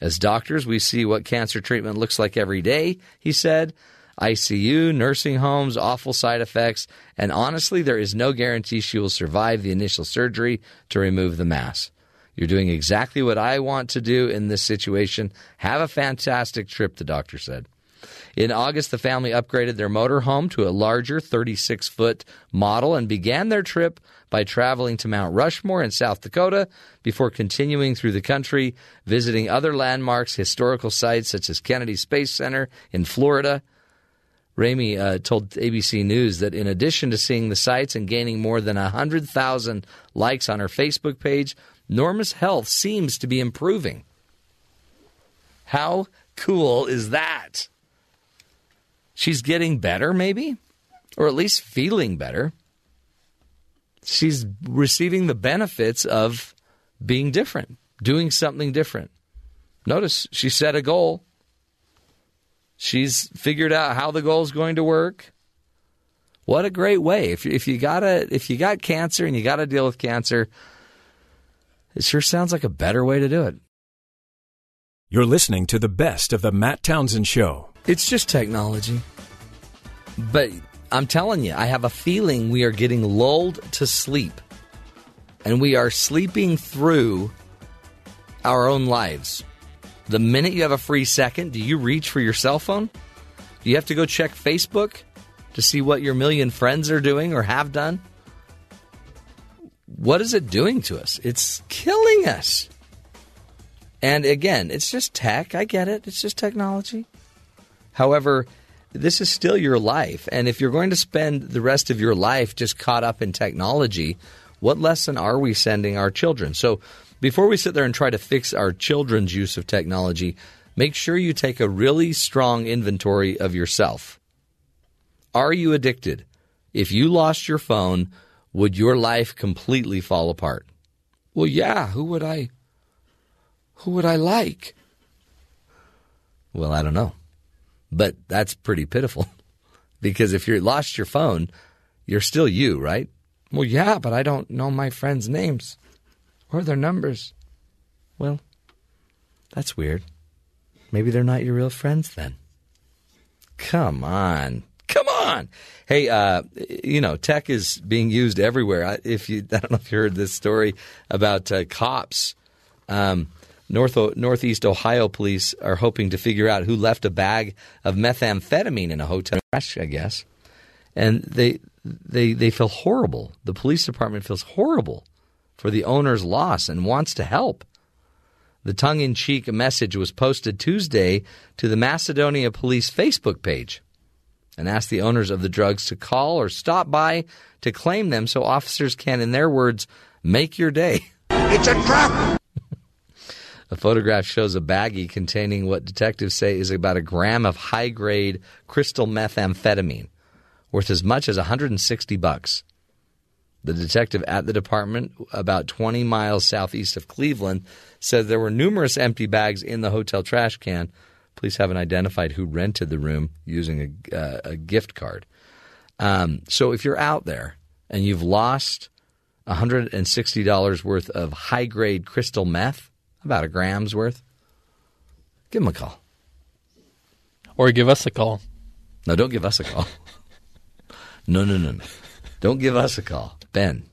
As doctors, we see what cancer treatment looks like every day, he said. ICU, nursing homes, awful side effects, and honestly, there is no guarantee she will survive the initial surgery to remove the mass. You're doing exactly what I want to do in this situation. Have a fantastic trip, the doctor said. In August, the family upgraded their motor home to a larger 36 foot model and began their trip by traveling to Mount Rushmore in South Dakota before continuing through the country, visiting other landmarks, historical sights such as Kennedy Space Center in Florida. Ramie uh, told ABC News that in addition to seeing the sites and gaining more than 100,000 likes on her Facebook page, Norma's health seems to be improving. How cool is that? She's getting better, maybe? Or at least feeling better. She's receiving the benefits of being different, doing something different. Notice she set a goal. She's figured out how the goal is going to work. What a great way! If if you got a if you got cancer and you got to deal with cancer, it sure sounds like a better way to do it. You're listening to the best of the Matt Townsend Show. It's just technology. But I'm telling you, I have a feeling we are getting lulled to sleep. And we are sleeping through our own lives. The minute you have a free second, do you reach for your cell phone? Do you have to go check Facebook to see what your million friends are doing or have done? What is it doing to us? It's killing us. And again, it's just tech. I get it. It's just technology. However, this is still your life. And if you're going to spend the rest of your life just caught up in technology, what lesson are we sending our children? So before we sit there and try to fix our children's use of technology, make sure you take a really strong inventory of yourself. Are you addicted? If you lost your phone, would your life completely fall apart? Well, yeah, who would I who would I like? Well, I don't know. But that's pretty pitiful. because if you lost your phone, you're still you, right? Well, yeah, but I don't know my friends' names or their numbers. Well, that's weird. Maybe they're not your real friends then. Come on. Come on. Hey, uh, you know, tech is being used everywhere. If you, I don't know if you heard this story about uh, cops. Um, North Northeast Ohio police are hoping to figure out who left a bag of methamphetamine in a hotel I guess. And they they they feel horrible. The police department feels horrible for the owner's loss and wants to help. The tongue-in-cheek message was posted Tuesday to the Macedonia Police Facebook page and asked the owners of the drugs to call or stop by to claim them so officers can in their words make your day. It's a trap! A photograph shows a baggie containing what detectives say is about a gram of high grade crystal methamphetamine. worth as much as 160 bucks. The detective at the department, about 20 miles southeast of Cleveland, said there were numerous empty bags in the hotel trash can. Police haven't identified who rented the room using a, uh, a gift card. Um, so if you're out there and you've lost $160 worth of high grade crystal meth, about a gram's worth, give them a call. Or give us a call. No, don't give us a call. no, no, no, no. Don't give us a call. Ben,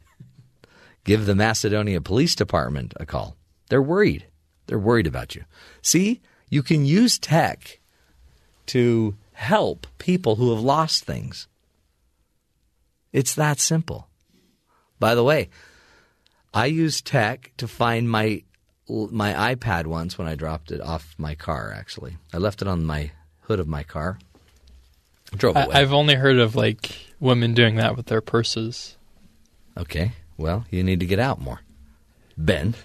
give the Macedonia Police Department a call. They're worried. They're worried about you. See, you can use tech to help people who have lost things. It's that simple. By the way, I use tech to find my my iPad once when I dropped it off my car. Actually, I left it on my hood of my car. Drove away. I, I've only heard of like women doing that with their purses. Okay, well, you need to get out more, Ben,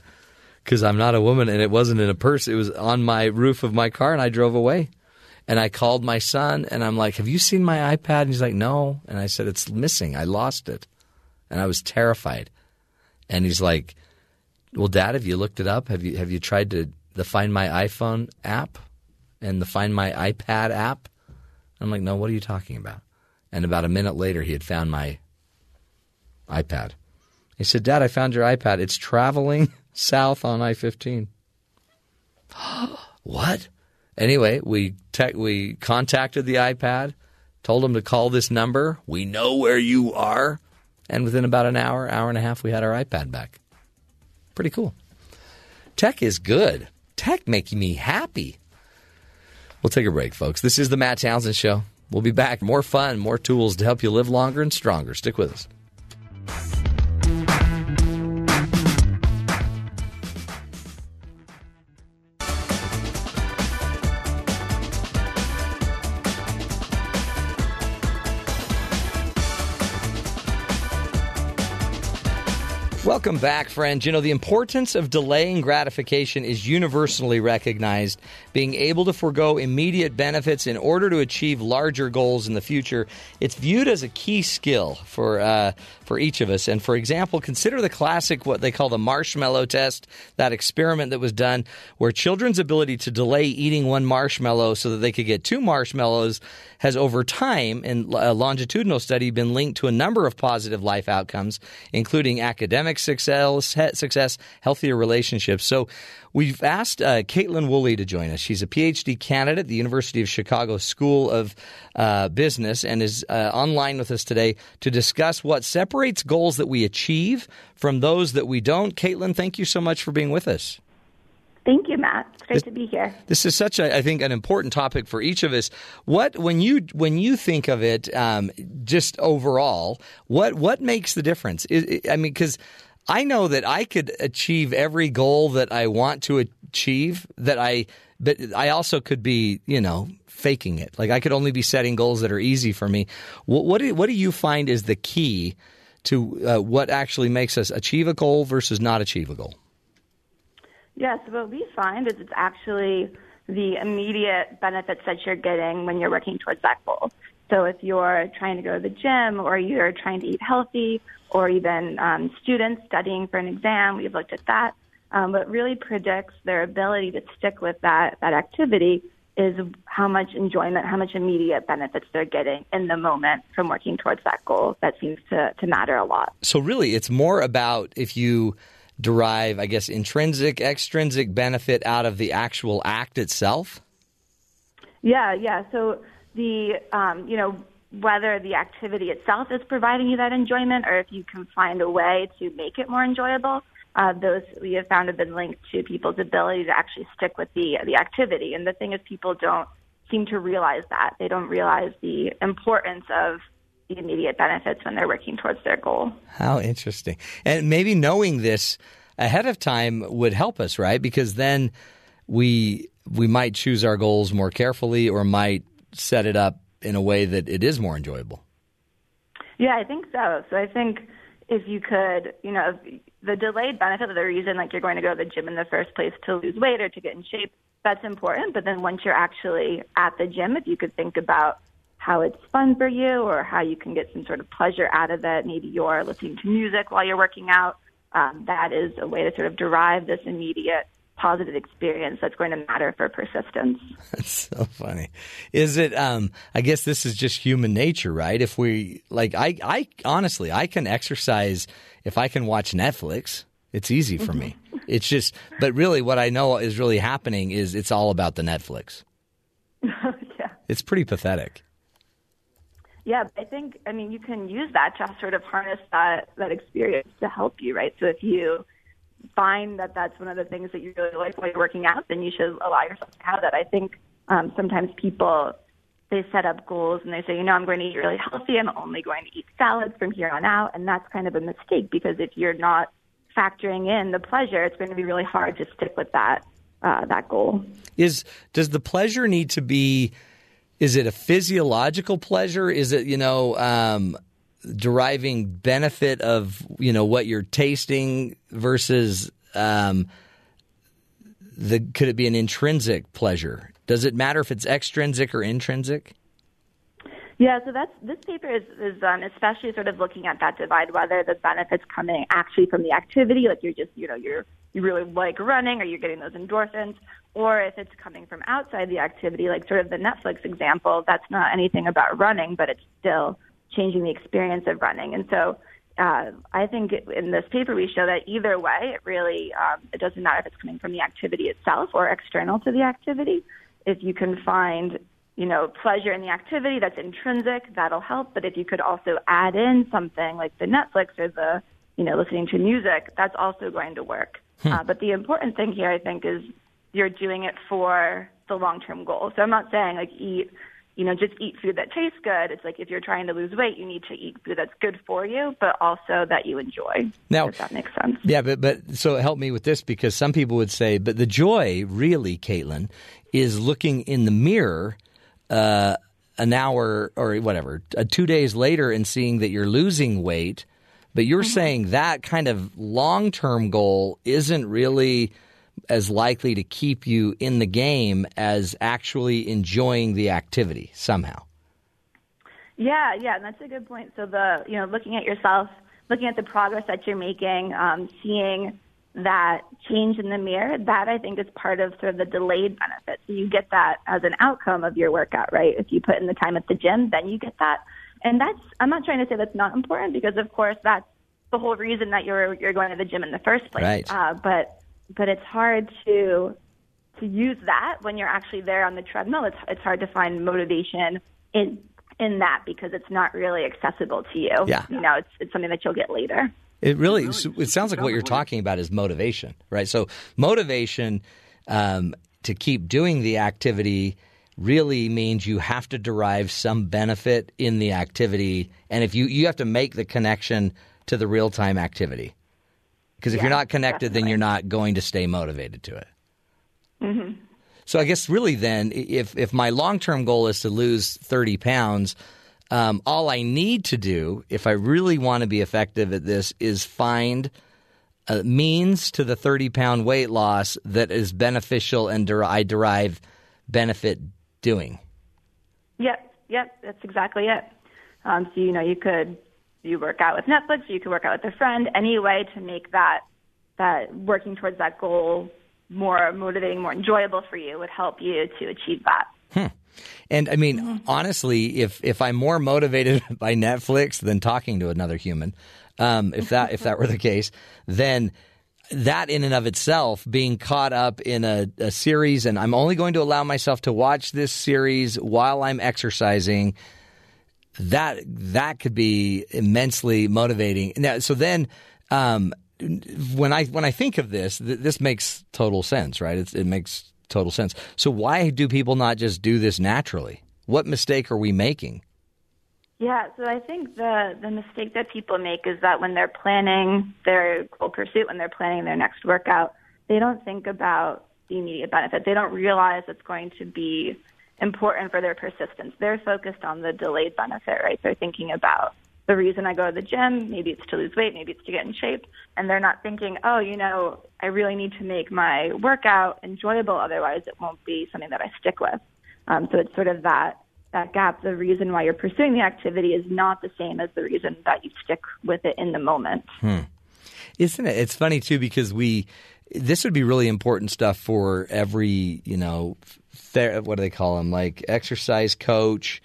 because I'm not a woman, and it wasn't in a purse. It was on my roof of my car, and I drove away. And I called my son, and I'm like, "Have you seen my iPad?" And he's like, "No." And I said, "It's missing. I lost it," and I was terrified. And he's like, "Well, Dad, have you looked it up? Have you have you tried to the Find My iPhone app and the Find My iPad app?" I'm like, "No. What are you talking about?" And about a minute later, he had found my iPad. He said, Dad, I found your iPad. It's traveling south on I 15. what? Anyway, we, te- we contacted the iPad, told him to call this number. We know where you are. And within about an hour, hour and a half, we had our iPad back. Pretty cool. Tech is good. Tech making me happy. We'll take a break, folks. This is the Matt Townsend Show. We'll be back. More fun, more tools to help you live longer and stronger. Stick with us. Welcome back, friends. You know, the importance of delaying gratification is universally recognized. Being able to forego immediate benefits in order to achieve larger goals in the future, it's viewed as a key skill for uh, for each of us. And for example, consider the classic what they call the marshmallow test, that experiment that was done where children's ability to delay eating one marshmallow so that they could get two marshmallows has over time in a longitudinal study been linked to a number of positive life outcomes, including academic success, success healthier relationships. So we've asked uh, Kaitlin Woolley to join us. She's a PhD candidate at the University of Chicago School of uh, Business and is uh, online with us today to discuss what separates goals that we achieve from those that we don't. Kaitlin, thank you so much for being with us. Thank you, Matt. It's great this, to be here. This is such a, I think, an important topic for each of us. What, when you when you think of it, um, just overall, what what makes the difference? Is, I mean, because I know that I could achieve every goal that I want to achieve. That I, but I also could be, you know, faking it. Like I could only be setting goals that are easy for me. What what do, what do you find is the key to uh, what actually makes us achieve a goal versus not achieve a goal? Yes, what we find is it's actually the immediate benefits that you're getting when you're working towards that goal. So if you're trying to go to the gym or you're trying to eat healthy or even um, students studying for an exam, we've looked at that. Um, what really predicts their ability to stick with that, that activity is how much enjoyment, how much immediate benefits they're getting in the moment from working towards that goal. That seems to, to matter a lot. So really, it's more about if you – derive, I guess, intrinsic, extrinsic benefit out of the actual act itself? Yeah, yeah. So the, um, you know, whether the activity itself is providing you that enjoyment or if you can find a way to make it more enjoyable, uh, those we have found have been linked to people's ability to actually stick with the the activity. And the thing is, people don't seem to realize that. They don't realize the importance of the immediate benefits when they're working towards their goal. How interesting. And maybe knowing this ahead of time would help us, right? Because then we we might choose our goals more carefully or might set it up in a way that it is more enjoyable. Yeah, I think so. So I think if you could, you know, the delayed benefit of the reason like you're going to go to the gym in the first place to lose weight or to get in shape, that's important. But then once you're actually at the gym, if you could think about how it's fun for you or how you can get some sort of pleasure out of it. Maybe you're listening to music while you're working out. Um, that is a way to sort of derive this immediate positive experience that's going to matter for persistence. That's so funny. Is it um I guess this is just human nature, right? If we like I I honestly, I can exercise if I can watch Netflix. It's easy for me. It's just but really what I know is really happening is it's all about the Netflix. yeah. It's pretty pathetic. Yeah, I think I mean you can use that to sort of harness that that experience to help you, right? So if you find that that's one of the things that you really like while you're working out, then you should allow yourself to have that. I think um, sometimes people they set up goals and they say, you know, I'm going to eat really healthy. I'm only going to eat salads from here on out, and that's kind of a mistake because if you're not factoring in the pleasure, it's going to be really hard to stick with that uh, that goal. Is does the pleasure need to be? Is it a physiological pleasure? Is it you know um, deriving benefit of you know what you're tasting versus um, the could it be an intrinsic pleasure? Does it matter if it's extrinsic or intrinsic? Yeah, so that's this paper is, is um, especially sort of looking at that divide, whether the benefits coming actually from the activity, like you're just you know you're you really like running, or you're getting those endorphins, or if it's coming from outside the activity, like sort of the Netflix example. That's not anything about running, but it's still changing the experience of running. And so uh, I think in this paper we show that either way, it really um, it doesn't matter if it's coming from the activity itself or external to the activity. If you can find you know pleasure in the activity that's intrinsic, that'll help. But if you could also add in something like the Netflix or the you know listening to music, that's also going to work. Hmm. Uh, but the important thing here, I think, is you're doing it for the long-term goal. So I'm not saying like eat you know, just eat food that tastes good. It's like if you're trying to lose weight, you need to eat food that's good for you, but also that you enjoy. Now, if that makes sense. Yeah, but but so help me with this because some people would say, but the joy, really, Kaitlin, is looking in the mirror. Uh, an hour or whatever, uh, two days later, and seeing that you're losing weight, but you're mm-hmm. saying that kind of long term goal isn't really as likely to keep you in the game as actually enjoying the activity somehow. Yeah, yeah, that's a good point. So the you know looking at yourself, looking at the progress that you're making, um, seeing that change in the mirror, that I think is part of sort of the delayed benefit. So you get that as an outcome of your workout, right? If you put in the time at the gym, then you get that. And that's I'm not trying to say that's not important because of course that's the whole reason that you're you're going to the gym in the first place. Right. Uh, but but it's hard to to use that when you're actually there on the treadmill. It's it's hard to find motivation in in that because it's not really accessible to you. Yeah. You know, it's it's something that you'll get later. It really it sounds like what you're talking about is motivation, right? So motivation um, to keep doing the activity really means you have to derive some benefit in the activity, and if you you have to make the connection to the real time activity. Because if yeah, you're not connected, definitely. then you're not going to stay motivated to it. Mm-hmm. So I guess really then, if if my long term goal is to lose 30 pounds, um, all I need to do, if I really want to be effective at this, is find a means to the 30 pound weight loss that is beneficial and der- I derive benefit doing. Yep, yep, that's exactly it. Um, so you know, you could you work out with Netflix, you could work out with a friend, any way to make that that working towards that goal more motivating, more enjoyable for you would help you to achieve that. Hmm. And I mean, mm-hmm. honestly, if if I'm more motivated by Netflix than talking to another human, um, if that if that were the case, then that in and of itself, being caught up in a, a series, and I'm only going to allow myself to watch this series while I'm exercising that that could be immensely motivating. Now, so then, um, when I when I think of this, th- this makes total sense, right? It's, it makes total sense. So why do people not just do this naturally? What mistake are we making? Yeah, so I think the the mistake that people make is that when they're planning their goal pursuit, when they're planning their next workout, they don't think about the immediate benefit. They don't realize it's going to be important for their persistence. They're focused on the delayed benefit, right? They're thinking about the reason I go to the gym, maybe it's to lose weight, maybe it's to get in shape, and they're not thinking, oh, you know, I really need to make my workout enjoyable, otherwise it won't be something that I stick with. Um, so it's sort of that that gap, the reason why you're pursuing the activity is not the same as the reason that you stick with it in the moment. Isn't it? It's funny too because we this would be really important stuff for every you know ther- what do they call them like exercise coach,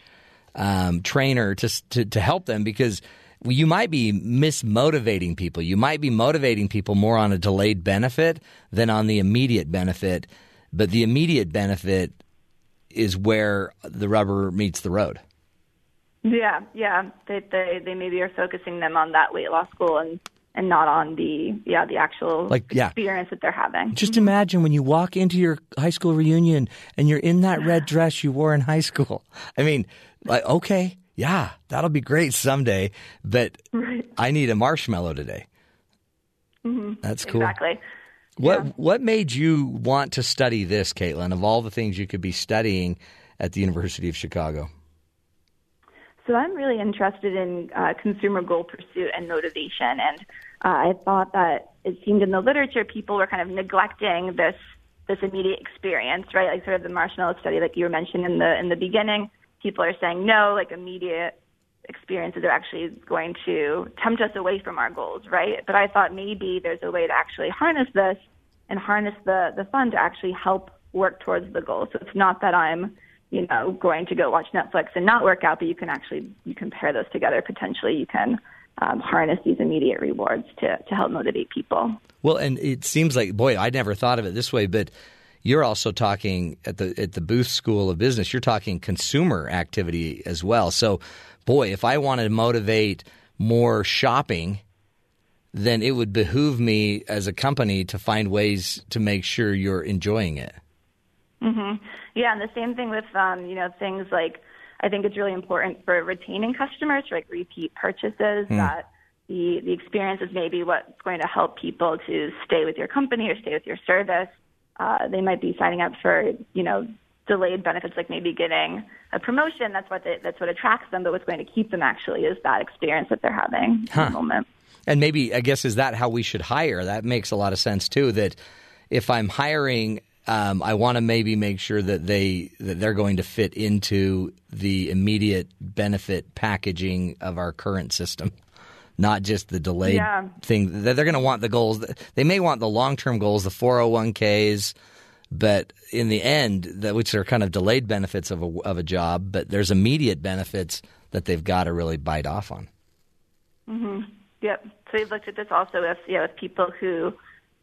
um, trainer to, to to help them because you might be mismotivating people. You might be motivating people more on a delayed benefit than on the immediate benefit, but the immediate benefit is where the rubber meets the road. Yeah, yeah. They they they maybe are focusing them on that weight loss goal and and not on the yeah the actual Like, yeah. experience that they're having. Just mm-hmm. imagine when you walk into your high school reunion and you're in that red dress you wore in high school. I mean, like, okay, yeah, that'll be great someday, but I need a marshmallow today. Mm-hmm. That's cool. Exactly. What What made you want to study this, Kaitlin? Of all the things you could be studying at the University of Chicago, So I'm really interested in uh, consumer goal pursuit and motivation, and uh, I thought that it seemed in the literature people were kind of neglecting this this immediate experience, right? Like sort of the marshmallow study, like you were mentioning in the in the beginning. People are saying no, like immediate experiences are actually going to tempt us away from our goals, right? But I thought maybe there's a way to actually harness this and harness the the fun to actually help work towards the goal. So it's not that I'm you know, going to go watch Netflix and not work out, but you can actually you can pair those together. Potentially, you can um, harness these immediate rewards to to help motivate people. Well, and it seems like boy, I never thought of it this way, but you're also talking at the at the Booth School of Business. You're talking consumer activity as well. So, boy, if I wanted to motivate more shopping, then it would behoove me as a company to find ways to make sure you're enjoying it. hmm Yeah, and the same thing with um, you know things like I think it's really important for retaining customers, for, like repeat purchases. That the the experience is maybe what's going to help people to stay with your company or stay with your service. Uh, they might be signing up for you know delayed benefits, like maybe getting a promotion. That's what they, that's what attracts them. But what's going to keep them actually is that experience that they're having in the moment. And maybe, I guess, is that how we should hire? That makes a lot of sense too. That if I'm hiring, um, I want to maybe make sure that they that they're going to fit into the immediate benefit packaging of our current system, not just the delayed Yeah. thing. That they're going to want the goals. They may want the long term goals, the 401ks, but in the end, that which are kind of delayed benefits of a of a job, but there's immediate benefits that they've got to really bite off on. Mm-hmm. Yep. So we've looked at this also with know with people who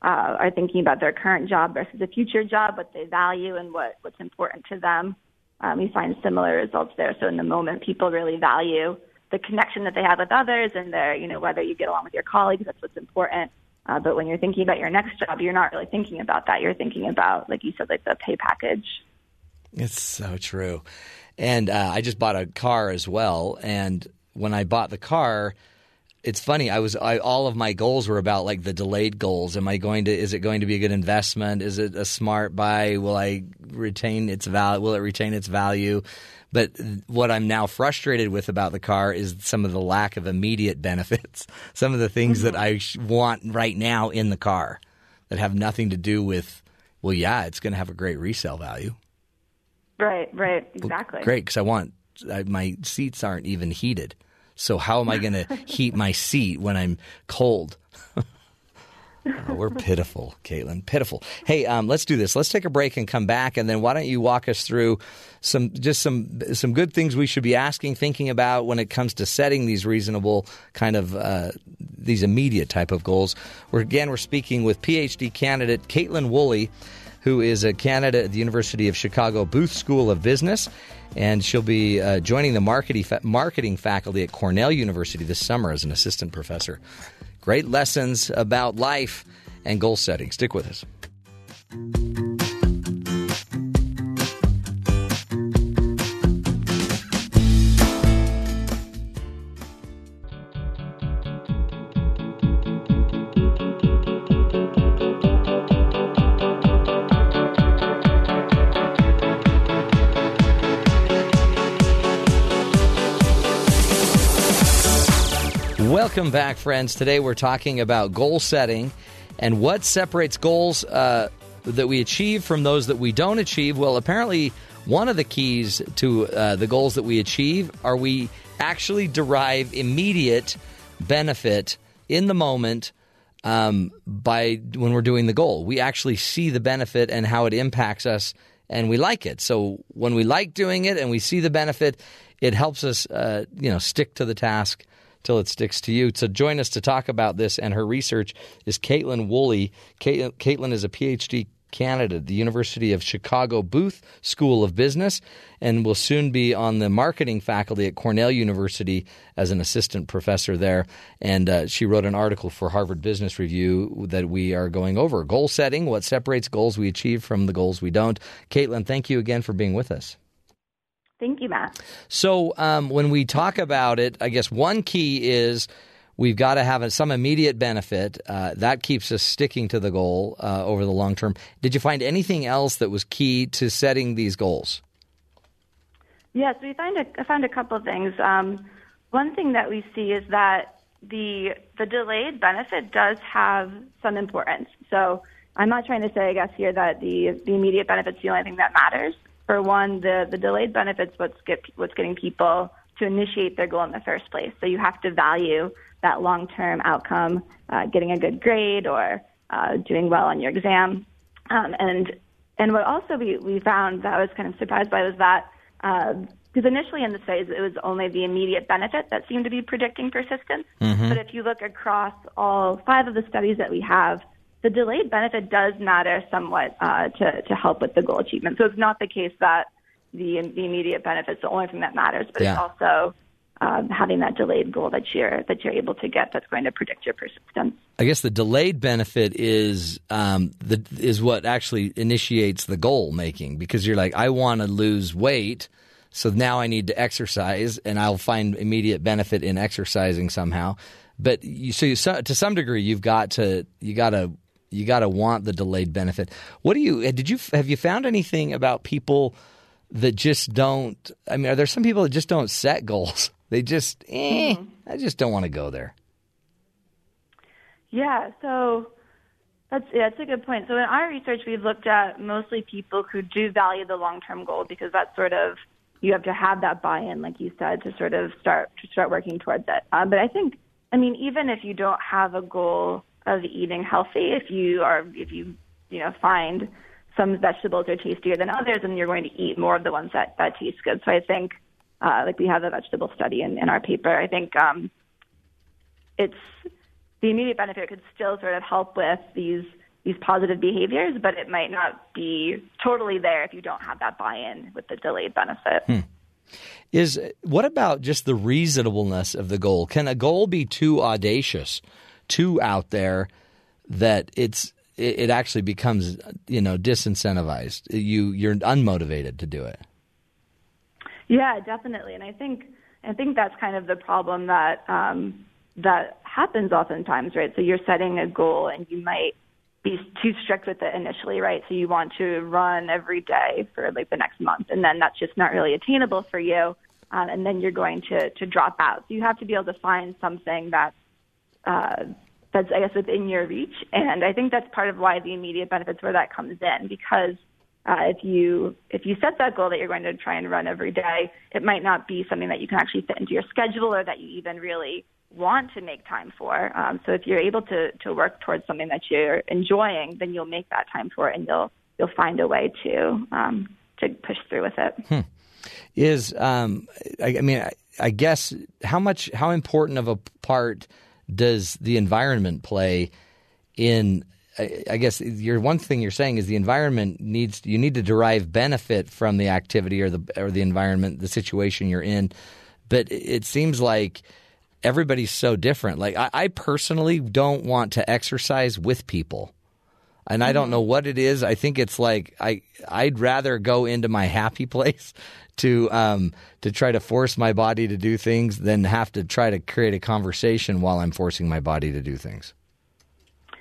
uh, are thinking about their current job versus a future job, what they value and what what's important to them. Um, we find similar results there. So in the moment, people really value the connection that they have with others, and their you know whether you get along with your colleagues. That's what's important. Uh, but when you're thinking about your next job, you're not really thinking about that. You're thinking about, like you said, like the pay package. It's so true. And uh, I just bought a car as well. And when I bought the car, it's funny. I was I, all of my goals were about like the delayed goals. Am I going to? Is it going to be a good investment? Is it a smart buy? Will I retain its value? Will it retain its value? But what I'm now frustrated with about the car is some of the lack of immediate benefits. Some of the things that mm-hmm. I sh- want right now in the car that have nothing to do with. Well, yeah, it's going to have a great resale value. Right. Right. Exactly. Great, because I want I, my seats aren't even heated. So how am I going to heat my seat when I'm cold? Oh, we're pitiful, Kaitlin. Pitiful. Hey, um, let's do this. Let's take a break and come back, and then why don't you walk us through some just some some good things we should be asking, thinking about when it comes to setting these reasonable kind of uh, these immediate type of goals. We're again we're speaking with PhD candidate Kaitlin Woolley, who is a candidate at the University of Chicago Booth School of Business, and she'll be uh, joining the marketing fa- marketing faculty at Cornell University this summer as an assistant professor. Great lessons about life and goal setting. Stick with us. Welcome back, friends. Today we're talking about goal setting and what separates goals uh, that we achieve from those that we don't achieve. Well, apparently, one of the keys to uh, the goals that we achieve are we actually derive immediate benefit in the moment um, by when we're doing the goal. We actually see the benefit and how it impacts us, and we like it. So when we like doing it and we see the benefit, it helps us, uh, you know, stick to the task till it sticks to you. To join us to talk about this and her research is Kaitlin Woolley. Kaitlin is a PhD candidate at the University of Chicago Booth School of Business and will soon be on the marketing faculty at Cornell University as an assistant professor there. And uh, she wrote an article for Harvard Business Review that we are going over goal setting, what separates goals we achieve from the goals we don't. Kaitlin, thank you again for being with us. Thank you, Matt. So, um, when we talk about it, I guess one key is we've got to have some immediate benefit. Uh, that keeps us sticking to the goal uh, over the long term. Did you find anything else that was key to setting these goals? Yes, we find a, I found a couple of things. Um, one thing that we see is that the the delayed benefit does have some importance. So I'm not trying to say, I guess, here that the the immediate benefit's the only thing that matters for one, the, the delayed benefits what's get what's getting people to initiate their goal in the first place. So you have to value that long term outcome, uh, getting a good grade or uh, doing well on your exam. Um, and and what also we, we found that I was kind of surprised by was that because uh, initially in the studies it was only the immediate benefit that seemed to be predicting persistence. Mm-hmm. But if you look across all five of the studies that we have, the delayed benefit does matter somewhat uh, to, to help with the goal achievement. So it's not the case that the, the immediate benefit is the only thing that matters, but yeah. it's also um, having that delayed goal that you're that you're able to get that's going to predict your persistence. I guess the delayed benefit is um, the is what actually initiates the goal making because you're like I want to lose weight, so now I need to exercise, and I'll find immediate benefit in exercising somehow. But you, so you, to some degree, you've got to you got to you got to want the delayed benefit. What do you did you have you found anything about people that just don't? I mean, are there some people that just don't set goals? They just, eh, mm-hmm. I just don't want to go there. Yeah, so that's yeah, that's a good point. So in our research, we've looked at mostly people who do value the long-term goal because that's sort of you have to have that buy-in, like you said, to sort of start to start working towards it. Uh, but I think, I mean, even if you don't have a goal of eating healthy. If you are, if you, you know, find some vegetables are tastier than others, and you're going to eat more of the ones that that taste good. So I think, uh, like we have a vegetable study in, in our paper. I think um, it's the immediate benefit could still sort of help with these these positive behaviors, but it might not be totally there if you don't have that buy-in with the delayed benefit. Hmm. Is what about just the reasonableness of the goal? Can a goal be too audacious? Too out there that it's it, actually becomes you know disincentivized. You you're unmotivated to do it. Yeah, definitely, and I think I think that's kind of the problem that um, that happens oftentimes, right? So you're setting a goal, and you might be too strict with it initially, right? So you want to run every day for like the next month, and then that's just not really attainable for you, um, and then you're going to to drop out. So you have to be able to find something that's uh, that's I guess within your reach. And I think that's part of why the immediate benefits where that comes in because uh, if you if you set that goal that you're going to try and run every day, it might not be something that you can actually fit into your schedule or that you even really want to make time for. Um, so if you're able to to work towards something that you're enjoying, then you'll make that time for it, and you'll you'll find a way to um, to push through with it. Hmm. Is um, I, I mean, I, I guess how much how important of a part does the environment play in I guess your one thing you're saying is the environment needs you need to derive benefit from the activity or the or the environment, the situation you're in. But it seems like everybody's so different. Like I, I personally don't want to exercise with people. And I don't mm-hmm. know what it is. I think it's like I I'd rather go into my happy place to um, to try to force my body to do things than have to try to create a conversation while I'm forcing my body to do things.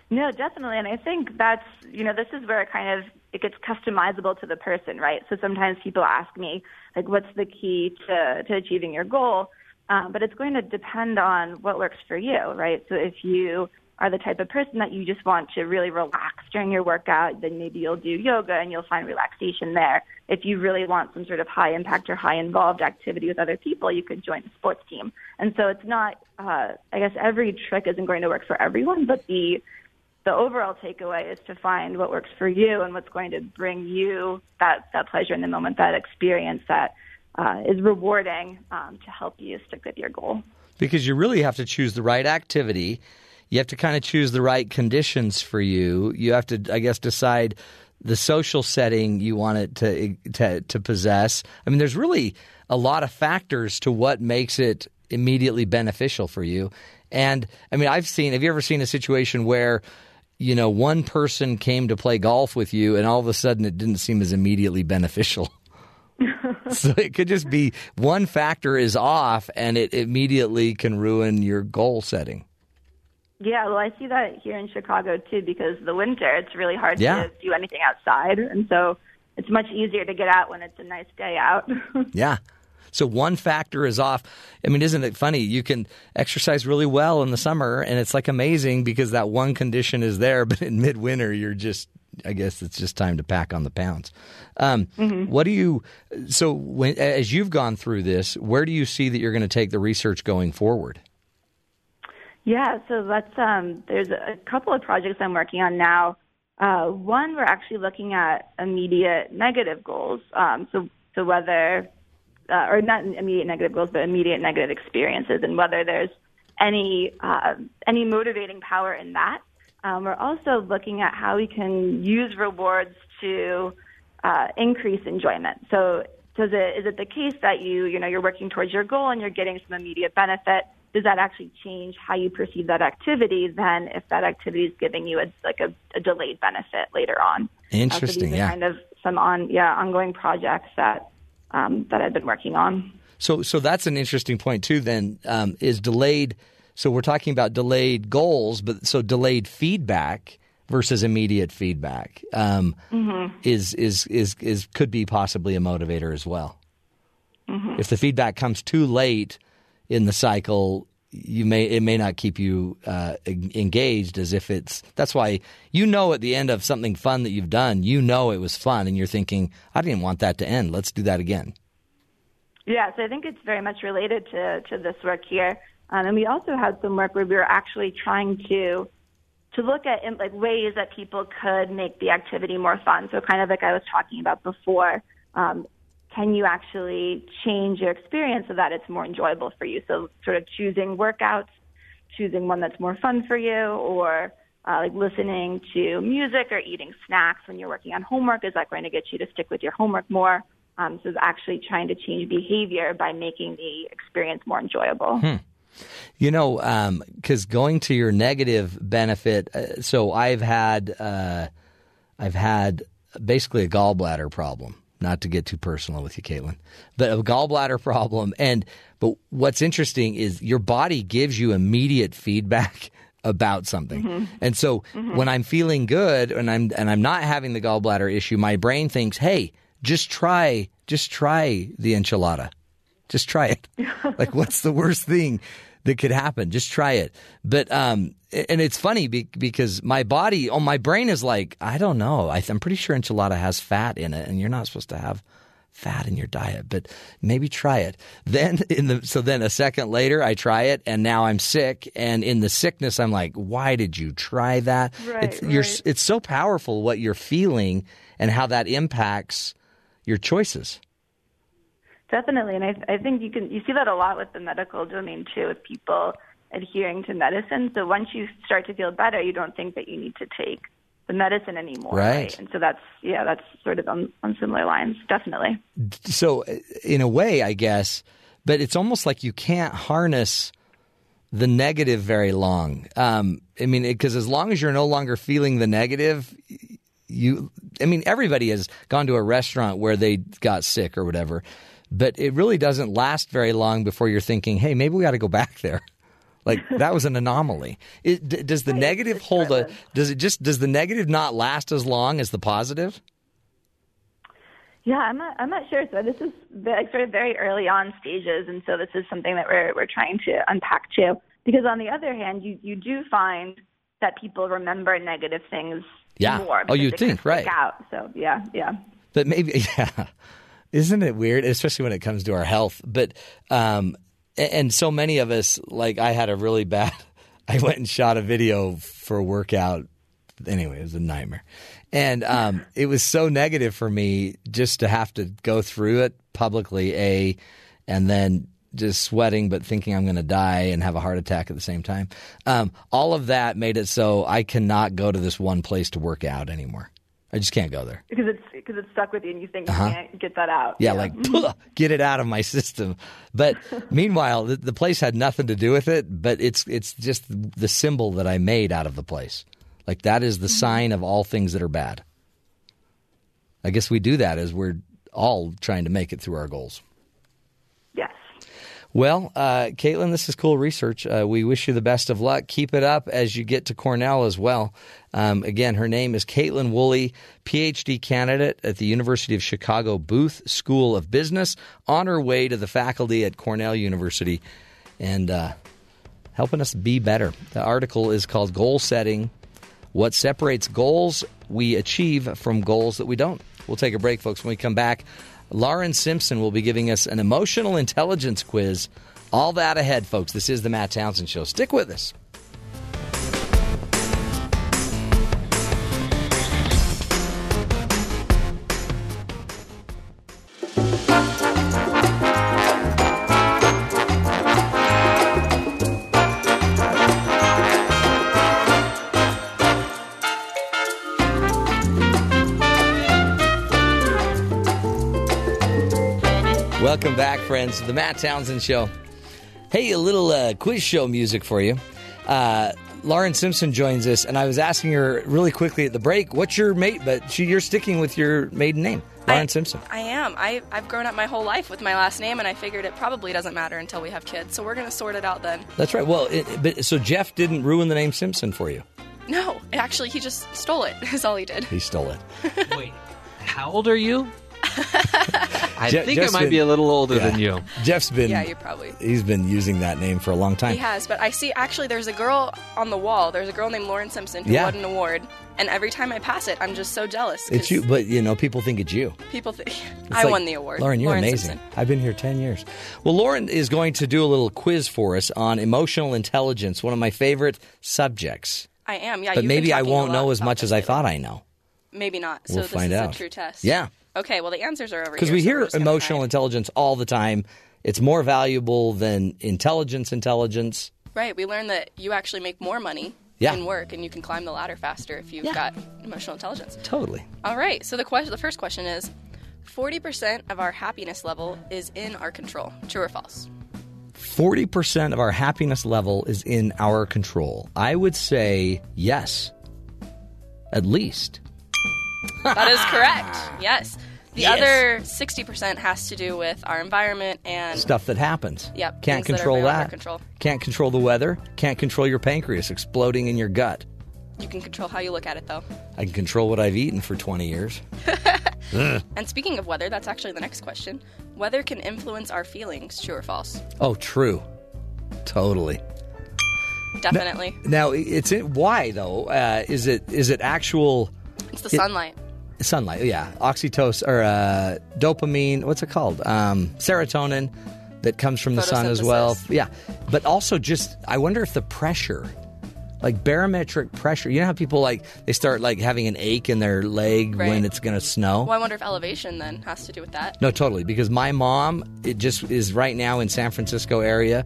No, definitely, and I think that's you know this is where it kind of it gets customizable to the person, right? So sometimes people ask me like, "What's the key to to achieving your goal?" Um, but it's going to depend on what works for you, right? So if you are the type of person that you just want to really relax during your workout, then maybe you'll do yoga and you'll find relaxation there. If you really want some sort of high impact or high involved activity with other people, you could join a sports team. And so it's not, uh, I guess every trick isn't going to work for everyone, but the the overall takeaway is to find what works for you and what's going to bring you that, that pleasure in the moment, that experience that uh, is rewarding um, to help you stick with your goal. Because you really have to choose the right activity. You have to kind of choose the right conditions for you. You have to, I guess, decide the social setting you want it to to, to possess. I mean, there's really a lot of factors to what makes it immediately beneficial for you. And I mean, I've seen. Have you ever seen a situation where you know, one person came to play golf with you and all of a sudden it didn't seem as immediately beneficial. so it could just be one factor is off and it immediately can ruin your goal setting. Yeah, well, I see that here in Chicago too because the winter it's really hard Yeah. to do anything outside, and so it's much easier to get out when it's a nice day out. Yeah. So one factor is off. I mean, isn't it funny? You can exercise really well in the summer and it's like amazing because that one condition is there, but in midwinter, you're just, I guess it's just time to pack on the pounds. Um, What do you, so when, as you've gone through this, where do you see that you're going to take the research going forward? Yeah, so that's um, there's a couple of projects I'm working on now. Uh, one, we're actually looking at immediate negative goals. Um, so, so whether, uh, or not immediate negative goals, but immediate negative experiences, and whether there's any uh, any motivating power in that. Um, we're also looking at how we can use rewards to uh, increase enjoyment. So, does it is it the case that you you know you're working towards your goal and you're getting some immediate benefit? Does that actually change how you perceive that activity? Then, if that activity is giving you a like a, a delayed benefit later on. Uh, so Interesting, these are yeah. kind of some on yeah ongoing projects that um, that I've been working on. So, so that's an interesting point too. Then um, is delayed. So we're talking about delayed goals, but so delayed feedback versus immediate feedback um, is, is is is could be possibly a motivator as well. If the feedback comes too late in the cycle, you may it may not keep you uh, engaged as if it's. That's why you know at the end of something fun that you've done, you know it was fun, and you're thinking, I didn't want that to end. Let's do that again. Yeah, so I think it's very much related to, to this work here. Um, and we also had some work where we were actually trying to to look at like ways that people could make the activity more fun. So kind of like I was talking about before, um, can you actually change your experience so that it's more enjoyable for you? So sort of choosing workouts, choosing one that's more fun for you, or uh, like listening to music or eating snacks when you're working on homework. Is that going to get you to stick with your homework more? Um, so it's actually trying to change behavior by making the experience more enjoyable. You know, because going to your negative benefit. Uh, so I've had, uh, I've had basically a gallbladder problem. Not to get too personal with you, Kaitlin, but a gallbladder problem. And but what's interesting is your body gives you immediate feedback about something. And so when I'm feeling good and I'm and I'm not having the gallbladder issue, my brain thinks, "Hey, just try, just try the enchilada." Just try it. like, what's the worst thing that could happen? Just try it. But um, and it's funny because my body, oh, my brain is like, I don't know. I, I'm pretty sure enchilada has fat in it, and you're not supposed to have fat in your diet. But maybe try it. Then in the so then a second later, I try it, and now I'm sick. And in the sickness, I'm like, why did you try that? Right, it's, You're, right. it's so powerful what you're feeling and how that impacts your choices. Definitely, and I, I think you can you see that a lot with the medical domain too, with people adhering to medicine. So once you start to feel better, you don't think that you need to take the medicine anymore, Right. And so that's yeah, that's sort of on, on similar lines, definitely. so in a way, I guess, but it's almost like you can't harness the negative very long. Um, I mean, because as long as you're no longer feeling the negative, you. I mean, everybody has gone to a restaurant where they got sick or whatever, but it really doesn't last very long before you're thinking, "Hey, maybe we got to go back there." Like that was an anomaly. It, d- does the negative hold a? Does it just does the negative not last as long as the positive? Yeah, I'm not. I'm not sure. So this is like sort of very early on stages, and so this is something that we're we're trying to unpack too. Because on the other hand, you you do find that people remember negative things Yeah. more. Oh, kind think, right. Out. So yeah, yeah. But maybe, yeah. Isn't it weird, especially when it comes to our health? But, um, and so many of us, like I had a really bad, I went and shot a video for a workout. Anyway, it was a nightmare. And um, it was so negative for me just to have to go through it publicly, A, and then just sweating, but thinking I'm going to die and have a heart attack at the same time. Um, all of that made it so I cannot go to this one place to work out anymore. I just can't go there. Because it's because it's stuck with you and you think you can't get that out. Uh-huh. Yeah, like get it out of my system. But meanwhile, the, the place had nothing to do with it. But it's it's just the symbol that I made out of the place. Like that is the sign of all things that are bad. I guess we do that as we're all trying to make it through our goals. Well, uh, Kaitlin, this is cool research. Uh, we wish you the best of luck. Keep it up as you get to Cornell as well. Um, again, her name is Kaitlin Woolley, PhD candidate at the University of Chicago Booth School of Business, on her way to the faculty at Cornell University, and uh, helping us be better. The article is called Goal Setting What Separates Goals We Achieve from Goals That We Don't. We'll take a break, folks. When we come back, Lauren Simpson will be giving us an emotional intelligence quiz. All that ahead, folks. This is the Matt Townsend Show. Stick with us. Friends, the Matt Townsend Show. Hey, a little uh, quiz show music for you. Uh, Lauren Simpson joins us, and I was asking her really quickly at the break, "What's your mate?" But she, you're sticking with your maiden name, Lauren I, Simpson. I am. I, I've grown up my whole life with my last name, and I figured it probably doesn't matter until we have kids. So we're going to sort it out then. That's right. Well, it, but so Jeff didn't ruin the name Simpson for you. No, actually, he just stole it. Is all he did. He stole it. Wait, how old are you? I Je- think Jeff's I might been- be a little older Yeah. than you. Jeff's been Yeah, you probably. he's been using that name for a long time. He has, but I see. Actually, there's a girl on the wall. There's a girl named Lauren Simpson who Yeah. won an award, and every time I pass it, I'm just so jealous. It's you, but you know people think it's you. People think It's I like, won the award. Lauren, you're amazing. Simpson. I've been here 10 years. Well, Lauren is going to do a little quiz for us on emotional intelligence, one of my favorite subjects. I am. Yeah, but you've been maybe I talking a lot know as about much this as I lately. thought I know. Maybe not. So We'll this find is out. a true test. Yeah. Okay. Well, the answers are over here. Because we so hear emotional intelligence all the time. It's more valuable than intelligence intelligence. Right. We learned that you actually make more money Yeah. in work, and you can climb the ladder faster if you've got emotional intelligence. Totally. All right. So the question, the first question is, forty percent of our happiness level is in our control. True or false? 40% of our happiness level is in our control. I would say yes. At least. That is correct. Yes. The Yes. other sixty percent has to do with our environment and Stuff that happens. Yep, Can't things that control that. control. Can't control the weather. Can't control your pancreas exploding in your gut. you can control how you look at it, though. I can control what I've eaten for 20 years. And speaking of weather, that's actually the next question. Weather can influence our feelings. True or false? Oh, true. Totally. Definitely. Now, it's it, why though? Uh, is it is it actual It's the it- sunlight. sunlight? Yeah, oxytocin or uh, dopamine. What's it called? Um, serotonin that comes from the sun as well. Yeah, but also just I wonder if the pressure, like barometric pressure. You know how people like they start like having an ache in their leg when it's going to snow. Well, I wonder if elevation then has to do with that. No, totally. Because my mom, it just is right now in San Francisco area,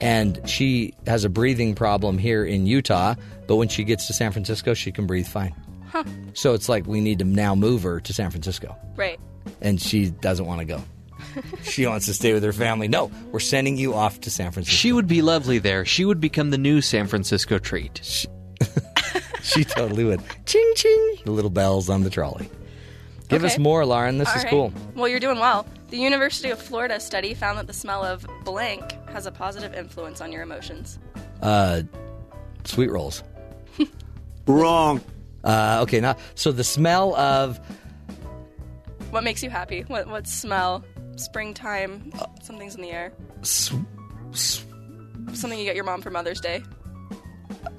and she has a breathing problem here in Utah. But when she gets to San Francisco, she can breathe fine. Huh. So it's like we need to now move her to San Francisco, Right. and she doesn't want to go. she wants to stay with her family. No, we're sending you off to San Francisco. She would be lovely there. She would become the new San Francisco treat. She totally would. Ching ching. The little bells on the trolley. Give us more, Lauren. This All is right. cool. Well, you're doing well. The University of Florida study found that the smell of blank has a positive influence on your emotions. Uh, sweet rolls. Wrong. Uh, okay, now so the smell of What makes you happy? What what smell? Springtime. Something's in the air. s- s- Something you get your mom for Mother's Day.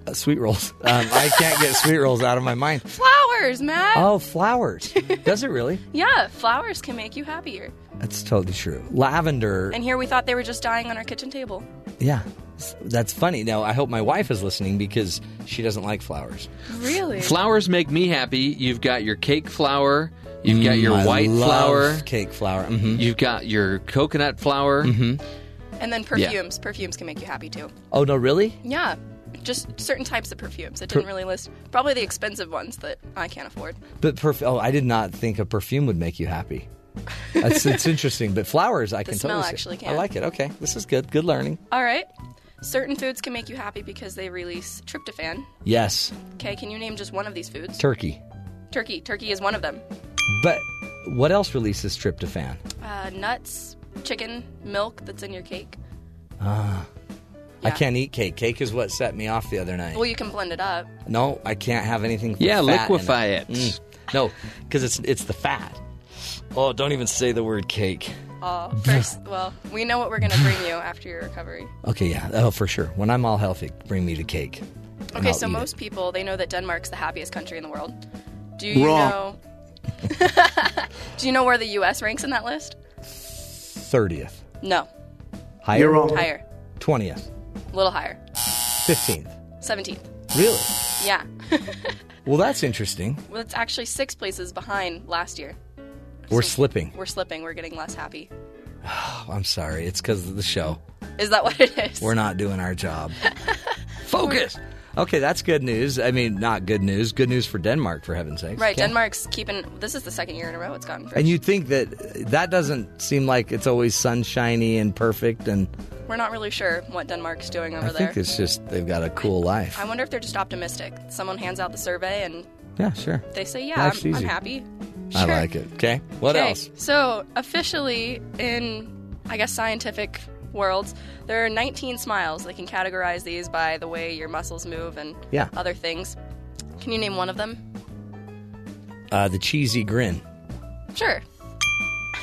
Uh, sweet rolls. Um, I can't get sweet rolls out of my mind. Flowers, Matt. Oh, flowers. Does it really? Yeah, flowers can make you happier. That's totally true. Lavender. And here we thought they were just dying on our kitchen table. Yeah. That's funny. Now, I hope my wife is listening because she doesn't like flowers. Really? Flowers make me happy. You've got your cake flour. You've got Mm, your I white love flour. Cake flour. hmm You've got your coconut flour. hmm And then perfumes. Perfumes can make you happy too. Oh, no, really? Yeah. Just certain types of perfumes. It didn't really list. Probably the expensive ones that I can't afford. But perf- oh, I did not think a perfume would make you happy. That's it's interesting, but flowers I The can smell totally see. actually I like it. Okay, this is good. Good learning. All right. Certain foods can make you happy because they release tryptophan. Yes, Okay, can you name just one of these foods? turkey. Turkey. Turkey is one of them. But what else releases tryptophan? Uh, nuts, chicken, milk that's in your cake. Ah, I Yeah. can't eat cake. Cake is what set me off the other night. Well, you can blend it up. No, I can't have anything. with Yeah, fat in liquefy it. Mm. No, because it's it's the fat. Oh, don't even say the word cake. Uh, first, well, we know what we're going to bring you after your recovery. Okay, yeah, oh for sure. When I'm all healthy, bring me the cake. Okay, I'll so eat most people they know that Denmark's the happiest country in the world. Do you Wrong. know? Do you know where the U.S. ranks in that list? thirtieth. No, Higher. You're wrong. higher, Twentieth. a little higher, Fifteenth. seventeenth. Really? Yeah, Well, that's interesting. well, it's actually six places behind last year. We're So slipping. We're slipping. We're getting less happy. Oh, I'm sorry. It's because of the show. Is that what it is? We're not doing our job. Focus. Okay, that's good news. I mean, not good news. Good news for Denmark, for heaven's sake. Right, Denmark's keeping. This is the second year in a row it's gotten. And you'd think that that doesn't seem like it's always sunshiny and perfect, and We're not really sure what Denmark's doing over I there. I think it's just they've got a cool life. I wonder if they're just optimistic. Someone hands out the survey and Yeah, sure. they say, "Yeah, Life's I'm, I'm easy. Happy." I like it. Okay, what Okay, else? So officially, in I guess scientific worlds, there are 19 smiles. They can categorize these by the way your muscles move and Yeah. other things. Can you name one of them? Uh, the cheesy grin. Sure.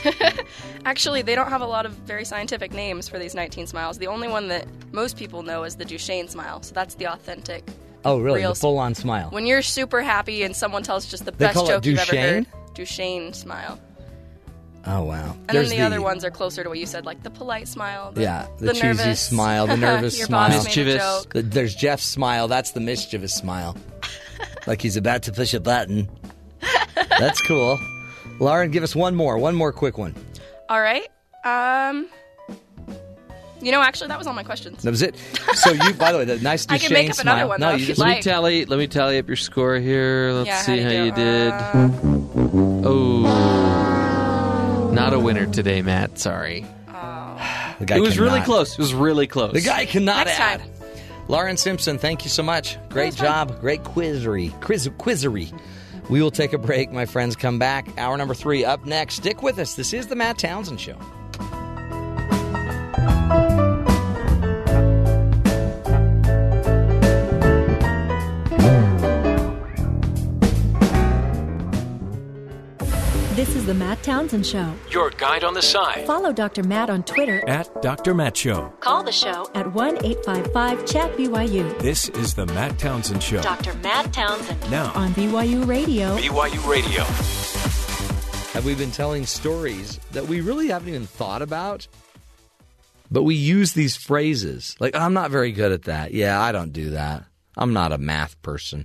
Actually, they don't have a lot of very scientific names for these 19 smiles. The only one that most people know is the Duchenne smile. So that's the authentic. Oh, really? Real the full-on smile. When you're super happy and someone tells just the They best joke you've ever Duchenne? heard. Duchenne smile. Oh wow. And then the, other ones are closer to what you said, like the polite smile. The, Yeah, the, cheesy nervous, smile, the nervous your smile. boss made a joke. There's Jeff's smile. That's the mischievous smile. like he's about to push a button. That's cool. Lauren, give us one more. One more quick one. All right. Um. You know, actually, that was all my questions. That was it. So you, by the way, the nice I can make Duchenne up another smile. one, no, though, you just Let me tally. Let me tally up your score here. Let's Yeah, see how'd how you you did. Uh, oh, not a winner today, Matt. Sorry. Oh. The guy it was really close. It was really close. The guy cannot Next add. time. Lauren Simpson, thank you so much. Great job. Great quizzery. Quiz- quizzery. We will take a break, my friends. Come back. Hour number three up next. Stick with us. This is the Matt Townsend Show. The Matt Townsend Show. Your guide on the side Follow Dr. Matt on Twitter. at Dr. Matt Show. Call the show at 1 855 Chat BYU. This is the Matt Townsend Show. Dr. Matt Townsend. Now, On BYU Radio. BYU Radio. Have we been telling stories that we really haven't even thought about? But we use these phrases. Like, I'm not very good at that. Yeah, I don't do that. I'm not a math person.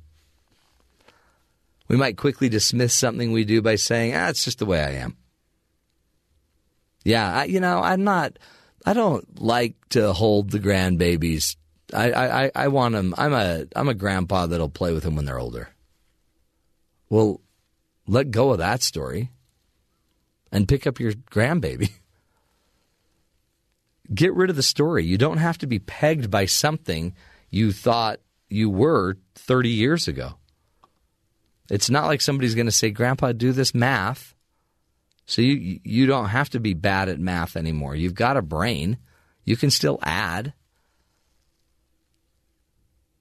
We might quickly dismiss something we do by saying, ah, it's just the way I am. Yeah, I, you know, I'm not, I don't like to hold the grandbabies. I, I, I- want them, I'm a, I'm a grandpa that'll play with them when they're older. Well, let go of that story and pick up your grandbaby. Get rid of the story. You don't have to be pegged by something you thought you were 30 years ago. It's not like somebody's going to say, "Grandpa, do this math." So you you don't have to be bad at math anymore. You've got a brain. You can still add.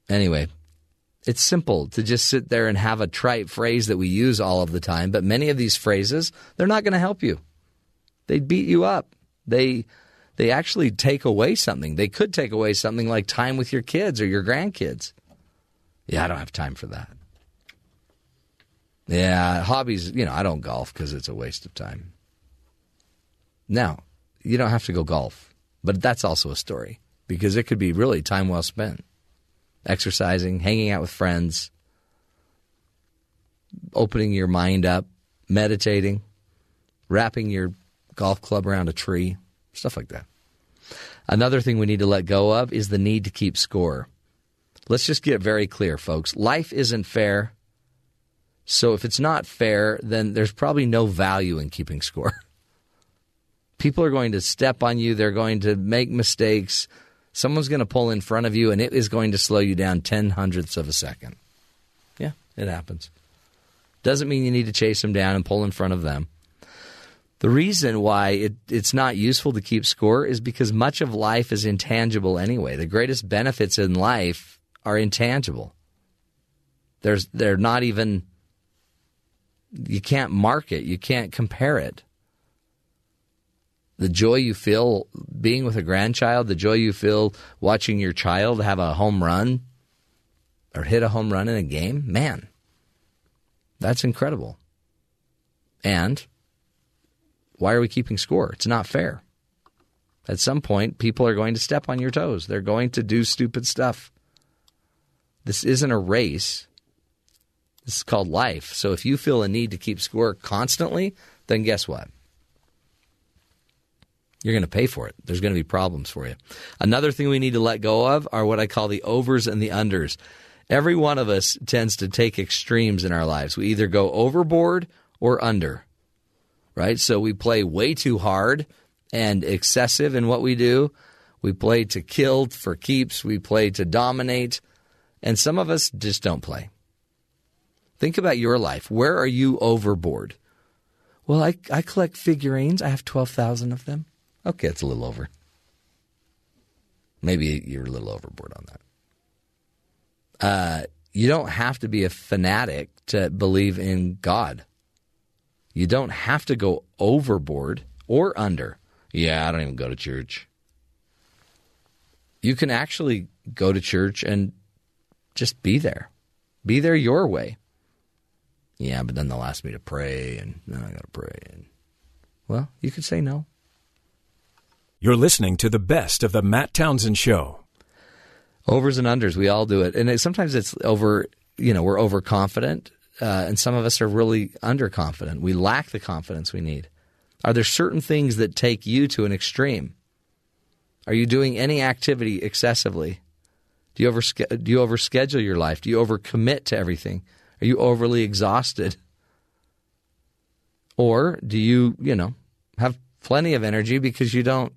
Anyway, it's simple to just sit there and have a trite phrase that we use all of the time, but many of these phrases, they're not going to help you. They beat you up. They they actually take away something. They could take away something like time with your kids or your grandkids. Yeah, I don't have time for that. Yeah, hobbies, you know, I don't golf because it's a waste of time. Now, you don't have to go golf, but that's also a story because it could be really time well spent. Exercising, hanging out with friends, opening your mind up, meditating, wrapping your golf club around a tree, stuff like that. Another thing we need to let go of is the need to keep score. Let's just get very clear, folks. Life isn't fair. So if it's not fair, then there's probably no value in keeping score. People are going to step on you, they're going to make mistakes. Someone's going to pull in front of you, and it is going to slow you down 10 hundredths of a second. Yeah, it happens. Doesn't mean you need to chase them down and pull in front of them. The reason why it, it's not useful to keep score is because much of life is intangible anyway. The greatest benefits in life are intangible. There's they're not even you can't mark it, you can't compare it. The joy you feel being with a grandchild, the joy you feel watching your child have a home run or hit a home run in a game, man, that's incredible. And why are we keeping score? It's not fair. At some point, people are going to step on your toes. They're going to do stupid stuff. This isn't a race. This is called life. So if you feel a need to keep score constantly, then guess what? You're going to pay for it. There's going to be problems for you. Another thing we need to let go of are what I call the overs and the unders. Every one of us tends to take extremes in our lives. We either go overboard or under, right? So we play way too hard and excessive in what we do. We play to kill for keeps. We play to dominate. And some of us just don't play. Think about your life. Where are you overboard? Well, I, I collect figurines. I have 12,000 of them. Okay, it's a little over. Maybe you're a little overboard on that. Uh, you don't have to be a fanatic to believe in God. You don't have to go overboard or under. Yeah, I don't even go to church. You can actually go to church and just be there. Be there your way. Yeah, but then they'll ask me to pray, and then I got to pray. And well, you could say no. You're listening to the best of the Matt Townsend Show. Overs and unders, we all do it, and it, sometimes it's over. You know, we're overconfident, uh, and some of us are really underconfident. We lack the confidence we need. Are there certain things that take you to an extreme? Are you doing any activity excessively? Do you over do you overschedule your life? Do you overcommit to everything? Are you overly exhausted? Or do you, you know, have plenty of energy because you don't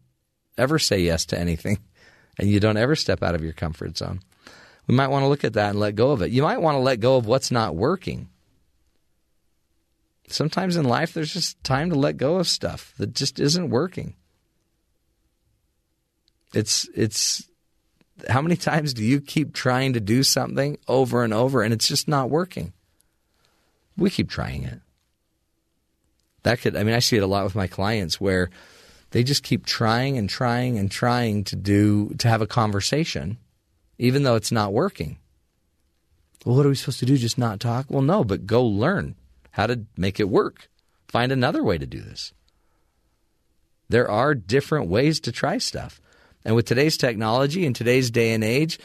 ever say yes to anything and you don't ever step out of your comfort zone? We might want to look at that and let go of it. You might want to let go of what's not working. Sometimes in life, there's just time to let go of stuff that just isn't working. It's it's how many times do you keep trying to do something over and over and it's just not working? We keep trying it. That could, I mean, I see it a lot with my clients where they just keep trying and trying and trying to do, to have a conversation, even though it's not working. Well, what are we supposed to do? Just not talk? Well, no, but go learn how to make it work. Find another way to do this. There are different ways to try stuff. And with today's technology and today's day and age,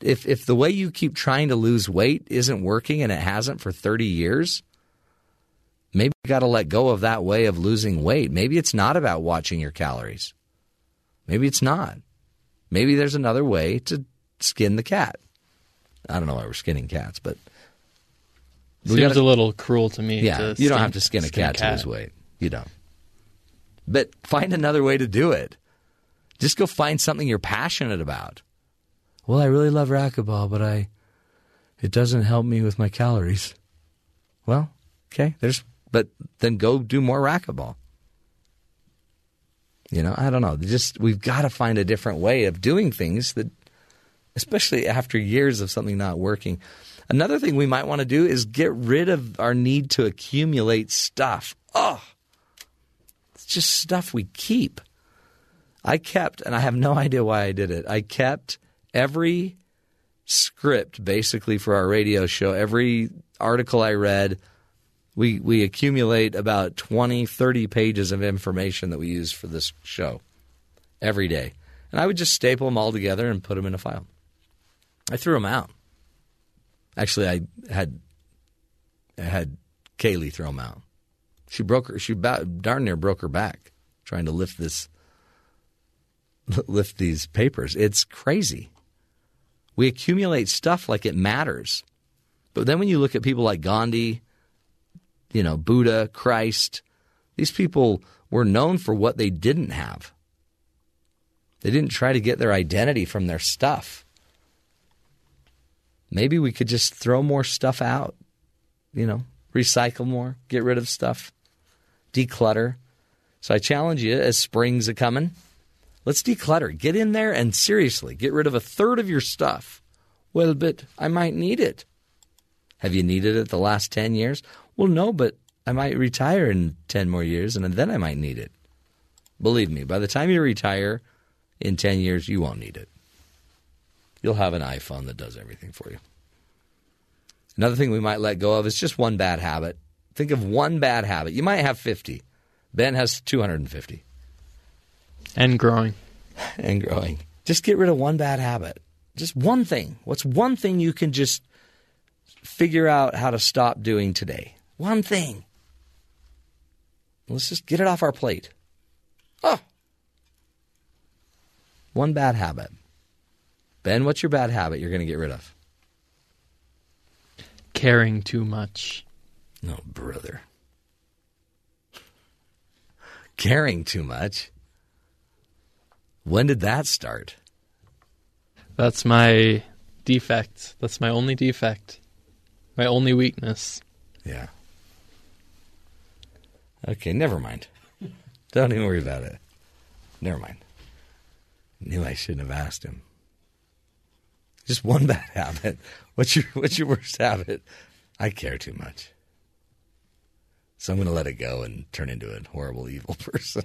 if if the way you keep trying to lose weight isn't working and it hasn't for 30 years, maybe you got to let go of that way of losing weight. Maybe it's not about watching your calories. Maybe it's not. Maybe there's another way to skin the cat. I don't know why we're skinning cats, but Seems gotta, a little cruel to me. Yeah, to you skin, don't have to skin a skin cat, cat to lose weight. You don't. But find another way to do it. Just go find something you're passionate about. Well, I really love racquetball, but I it doesn't help me with my calories. Well, okay, there's but then go do more racquetball. You know, I don't know. Just we've got to find a different way of doing things that especially after years of something not working. Another thing we might want to do is get rid of our need to accumulate stuff. Oh, it's just stuff we keep. I kept, and I have no idea why I did it. I kept every script basically for our radio show. Every article I read, we we accumulate about 20, 30 pages of information that we use for this show every day. And I would just staple them all together and put them in a file. I threw them out. Actually, I had I had Kaylee throw them out. She broke her. She about, darn near broke her back trying to lift this lift these papers. It's crazy. We accumulate stuff like it matters. But then when you look at people like Gandhi, you know, Buddha, Christ, these people were known for what they didn't have. They didn't try to get their identity from their stuff. Maybe we could just throw more stuff out, you know, recycle more, get rid of stuff, declutter. So I challenge you as spring's a coming, let's declutter. Get in there and seriously get rid of a third of your stuff. Well, but I might need it. Have you needed it the last 10 years? Well, no, but I might retire in 10 more years and then I might need it. Believe me, by the time you retire in 10 years, you won't need it. You'll have an iPhone that does everything for you. Another thing we might let go of is just one bad habit. Think of one bad habit. You might have 50. Ben has 250. And growing. and growing. Just get rid of one bad habit. Just one thing. What's one thing you can just figure out how to stop doing today? One thing. Let's just get it off our plate. Oh. One bad habit. Ben, what's your bad habit you're going to get rid of? Caring too much. No, brother. Caring too much? When did that start? That's my defect. That's my only defect. My only weakness. Yeah. Okay, never mind. Don't even worry about it. Never mind. Knew I shouldn't have asked him. Just one bad habit. What's your what's your worst habit? I care too much. So I'm going to let it go and turn into a horrible evil person.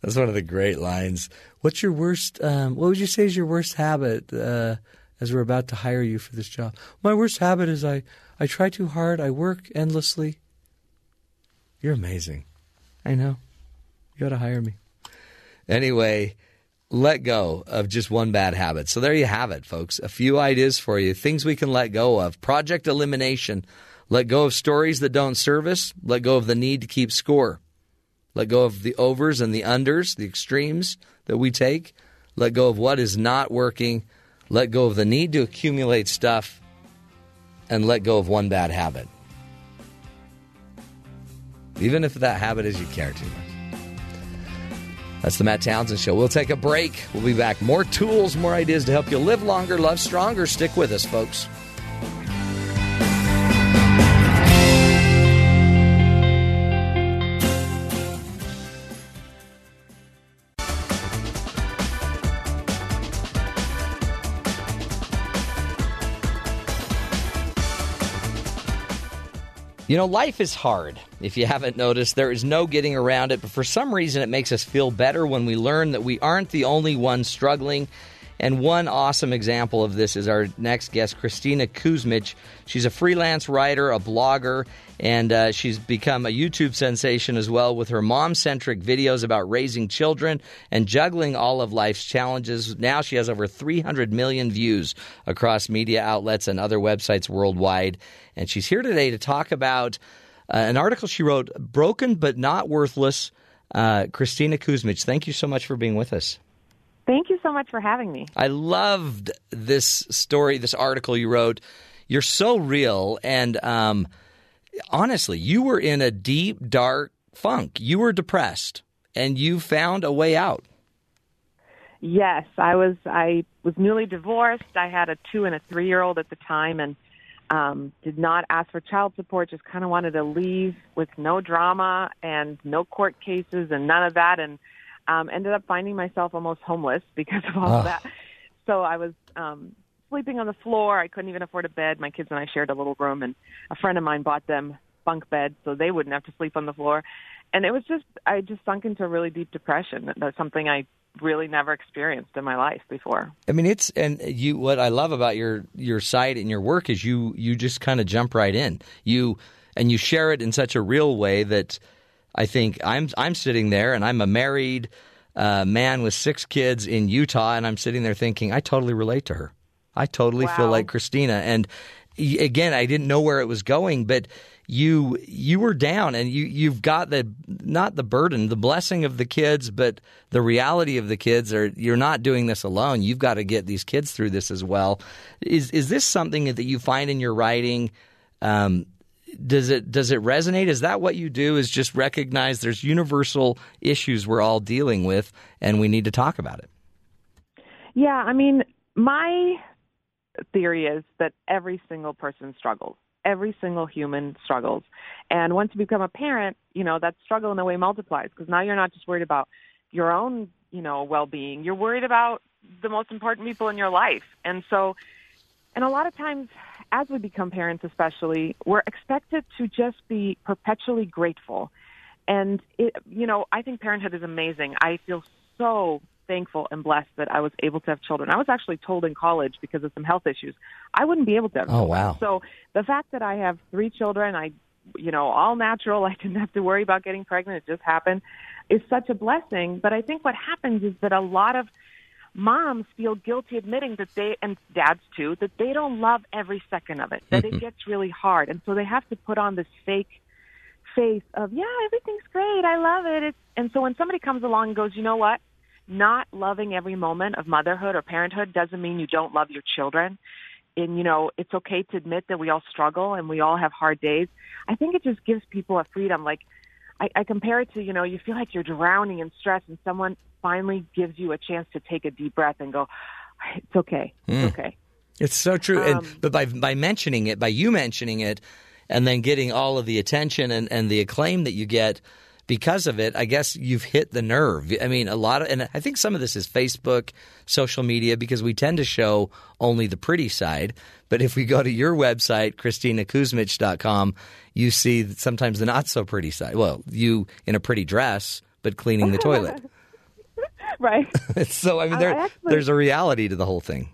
That's one of the great lines. What's your worst? Um, what would you say is your worst habit? Uh, as we're about to hire you for this job, my worst habit is I I try too hard. I work endlessly. You're amazing. I know. You ought to hire me. Anyway, let go of just one bad habit. So there you have it, folks. A few ideas for you. Things we can let go of. Project elimination. Let go of stories that don't serve us. Let go of the need to keep score. Let go of the overs and the unders, the extremes that we take. Let go of what is not working. Let go of the need to accumulate stuff. And let go of one bad habit. Even if that habit is you care too much. That's the Matt Townsend Show. We'll take a break. We'll be back. More tools, more ideas to help you live longer, love stronger. Stick with us, folks. You know, life is hard. If you haven't noticed, there is no getting around it, but for some reason it makes us feel better when we learn that we aren't the only ones struggling. And one awesome example of this is our next guest, Kristina Kuzmic. She's a freelance writer, a blogger, and uh, she's become a YouTube sensation as well with her mom centric videos about raising children and juggling all of life's challenges. Now she has over 300 million views across media outlets and other websites worldwide. And she's here today to talk about uh, an article she wrote, Broken But Not Worthless. Uh, Kristina Kuzmic, thank you so much for being with us. Thank you so much for having me. I loved this story, this article you wrote. You're so real. And um, honestly, you were in a deep, dark funk. You were depressed and you found a way out. Yes, I was. I was newly divorced. I had a two and a three year old at the time, and um, did not ask for child support. Just kind of wanted to leave with no drama and no court cases and none of that, and um, ended up finding myself almost homeless because of all of that. So I was um, sleeping on the floor. I couldn't even afford a bed. My kids and I shared a little room, and a friend of mine bought them bunk beds so they wouldn't have to sleep on the floor. And it was just I just sunk into a really deep depression. That's something I really never experienced in my life before. I mean, it's and you. What I love about your your site and your work is you you just kind of jump right in. You and you share it in such a real way that I think I'm I'm sitting there and I'm a married uh, man with six kids in Utah, and I'm sitting there thinking I totally relate to her. I totally feel like Kristina. And again, I didn't know where it was going, but you you were down and you you've got the not the burden, the blessing of the kids, but the reality of the kids are you're not doing this alone. You've got to get these kids through this as well. Is is this something that you find in your writing? Um, does it does it resonate? Is that what you do? Is just recognize there's universal issues we're all dealing with, and we need to talk about it. Yeah, I mean, my theory is that every single person struggles. Every single human struggles. And once you become a parent, you know, that struggle in a way multiplies because now you're not just worried about your own, you know, well-being. You're worried about the most important people in your life. And so and a lot of times as we become parents especially, we're expected to just be perpetually grateful. And it, you know, I think parenthood is amazing. I feel so thankful and blessed that I was able to have children. I was actually told in college because of some health issues I wouldn't be able to have Oh, wow. So the fact that I have three children, I you know, all natural, I didn't have to worry about getting pregnant, it just happened, is such a blessing. But I think what happens is that a lot of moms feel guilty admitting that they and dads too that they don't love every second of it that it gets really hard and so they have to put on this fake face of yeah everything's great i love it it's, and so when somebody comes along and goes you know what not loving every moment of motherhood or parenthood doesn't mean you don't love your children and you know it's okay to admit that we all struggle and we all have hard days i think it just gives people a freedom like I, I compare it to, you know, you feel like you're drowning in stress and someone finally gives you a chance to take a deep breath and go, it's okay. It's Mm. okay. It's so true. Um, and but by by mentioning it, by you mentioning it, and then getting all of the attention and, and the acclaim that you get because of it, I guess you've hit the nerve. I mean, a lot of, and I think some of this is Facebook, social media, because we tend to show only the pretty side. But if we go to your website, KristinaKuzmic.com, you see sometimes the not so pretty side. Well, you in a pretty dress, but cleaning the toilet. right. so, I mean, I actually- there's a reality to the whole thing.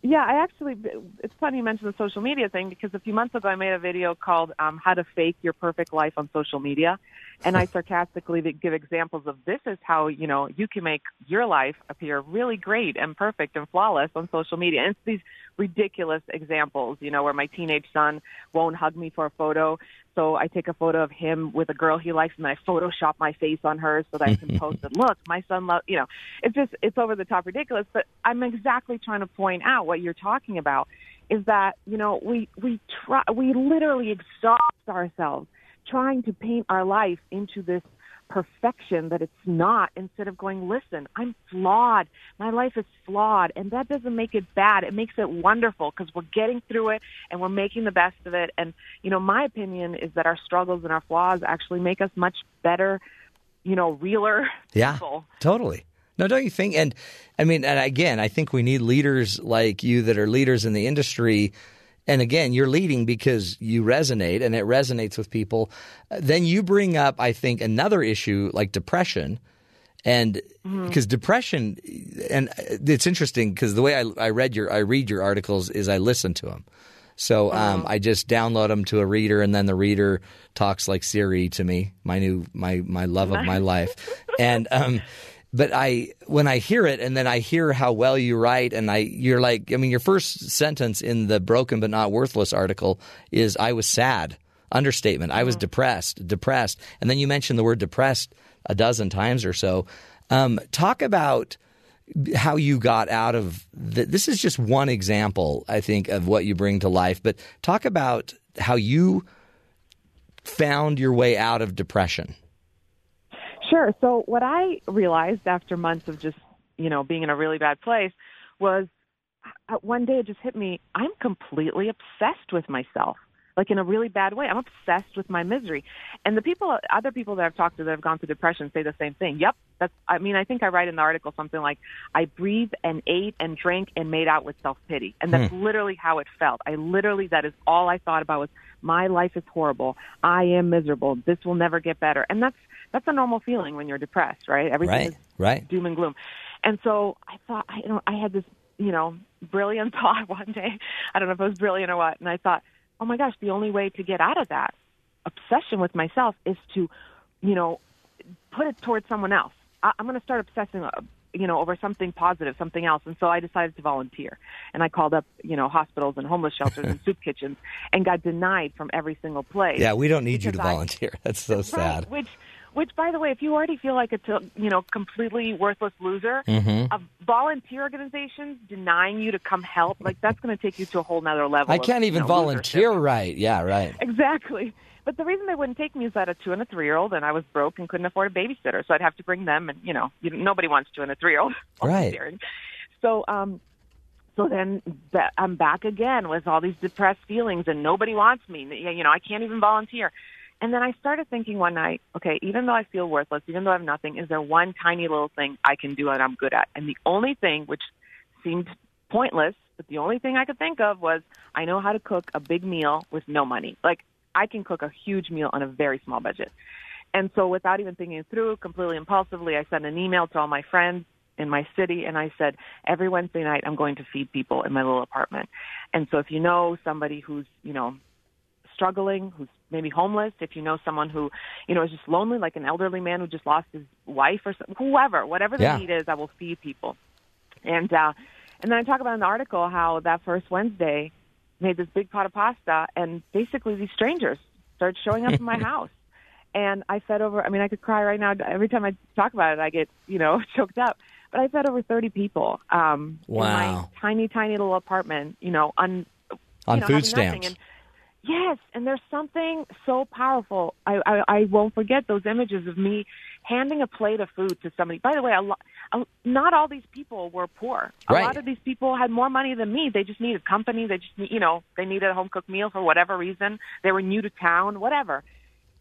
Yeah, I actually, it's funny you mentioned the social media thing because a few months ago I made a video called um, How to Fake Your Perfect Life on Social Media. And I sarcastically give examples of this is how, you know, you can make your life appear really great and perfect and flawless on social media. And it's these ridiculous examples, you know, where my teenage son won't hug me for a photo. So I take a photo of him with a girl he likes and then I Photoshop my face on her so that I can post it. Look, my son loves, you know, it's just, it's over the top ridiculous. But I'm exactly trying to point out what you're talking about is that, you know, we, we try, we literally exhaust ourselves trying to paint our life into this perfection that it's not instead of going, listen, I'm flawed. My life is flawed. And that doesn't make it bad. It makes it wonderful because we're getting through it and we're making the best of it. And, you know, my opinion is that our struggles and our flaws actually make us much better, you know, realer Yeah, people. totally. No, don't you think? And I mean, and again, I think we need leaders like you that are leaders in the industry. And again, you're leading because you resonate and it resonates with people. Then you bring up, I think, another issue like depression. And because depression, and it's interesting because the way I, I read your, I read your articles is I listen to them. So um, I just download them to a reader, and then the reader talks like Siri to me, my new, my my love of my life. And um, but I when I hear it, and then I hear how well you write, and I you're like, I mean, your first sentence in the "Broken but Not Worthless" article is, "I was sad." Understatement. I was depressed, depressed, and then you mentioned the word depressed a dozen times or so. Um, talk about how you got out of the, this is just one example i think of what you bring to life but talk about how you found your way out of depression Sure. So what I realized after months of just, you know, being in a really bad place was uh, one day it just hit me. I'm completely obsessed with myself, like in a really bad way. I'm obsessed with my misery. And the people, other people that I've talked to that have gone through depression say the same thing. Yep. That's, I mean, I think I write in the article something like, I breathed and ate and drank and made out with self-pity. And that's Hmm. literally how it felt. I literally, that is all I thought about was my life is horrible. I am miserable. This will never get better. And that's, that's a normal feeling when you're depressed, right? Everything Right, is right. doom and gloom. And so I thought, I, you know, I had this, you know, brilliant thought one day. I don't know if it was brilliant or what. And I thought, oh my gosh, the only way to get out of that obsession with myself is to, you know, put it towards someone else. I, I'm going to start obsessing, uh, you know, over something positive, something else. And so I decided to volunteer. And I called up, you know, hospitals and homeless shelters and soup kitchens and got denied from every single place. Yeah, we don't need you to Because I- volunteer. That's so sad. Right, which, which, by the way, if you already feel like it's a you know completely worthless loser, Mhm. a volunteer organization denying you to come help, like that's going to take you to a whole nother level. I of, can't you even know, volunteer right. Yeah, right. Exactly. But the reason they wouldn't take me is that a two and a three year old, and I was broke and couldn't afford a babysitter, so I'd have to bring them, and you know, you, nobody wants two and a three year old Right. So, um, so then I'm back again with all these depressed feelings, and nobody wants me. You know, I can't even volunteer. And then I started thinking one night, okay, even though I feel worthless, even though I have nothing, is there one tiny little thing I can do and I'm good at? And the only thing, which seemed pointless, but the only thing I could think of was I know how to cook a big meal with no money. Like I can cook a huge meal on a very small budget. And so without even thinking through, completely impulsively, I sent an email to all my friends in my city and I said, every Wednesday night I'm going to feed people in my little apartment. And so if you know somebody who's, you know, struggling, who's maybe homeless, if you know someone who, you know, is just lonely, like an elderly man who just lost his wife or some, whoever, whatever the Yeah. need is, I will feed people. And uh, and then I talk about in the article how that first Wednesday made this big pot of pasta, and basically these strangers started showing up in my house. And I fed over. I mean, I could cry right now. Every time I talk about it, I get you know choked up. But I fed over thirty people um, in my Wow. tiny, tiny little apartment. You know, un, On you know, food stamps. And yes, and there's something so powerful. I, I I won't forget those images of me handing a plate of food to somebody. By the way, a lot, a, not all these people were poor. A Right. lot of these people had more money than me. They just needed company. They just you know, they needed a home cooked meal for whatever reason. They were new to town, whatever.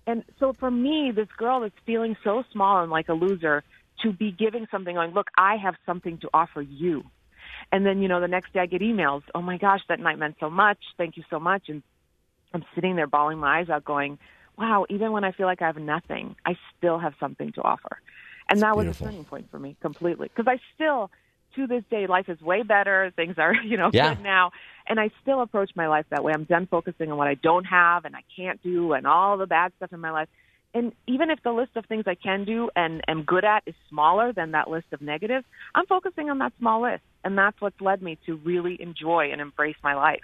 And so for me, this girl that's feeling so small and like a loser to be giving something going, look, I have something to offer you. And then, you know, the next day I get emails, oh my gosh, that night meant so much. Thank you so much. And I'm sitting there bawling my eyes out going, wow, even when I feel like I have nothing, I still have something to offer. And that was a turning point for me completely. Because I still, to this day, life is way better. Things are, you know, Yeah. good now. And I still approach my life that way. I'm done focusing on what I don't have and I can't do and all the bad stuff in my life. And even if the list of things I can do and am good at is smaller than that list of negatives, I'm focusing on that small list. And that's what's led me to really enjoy and embrace my life.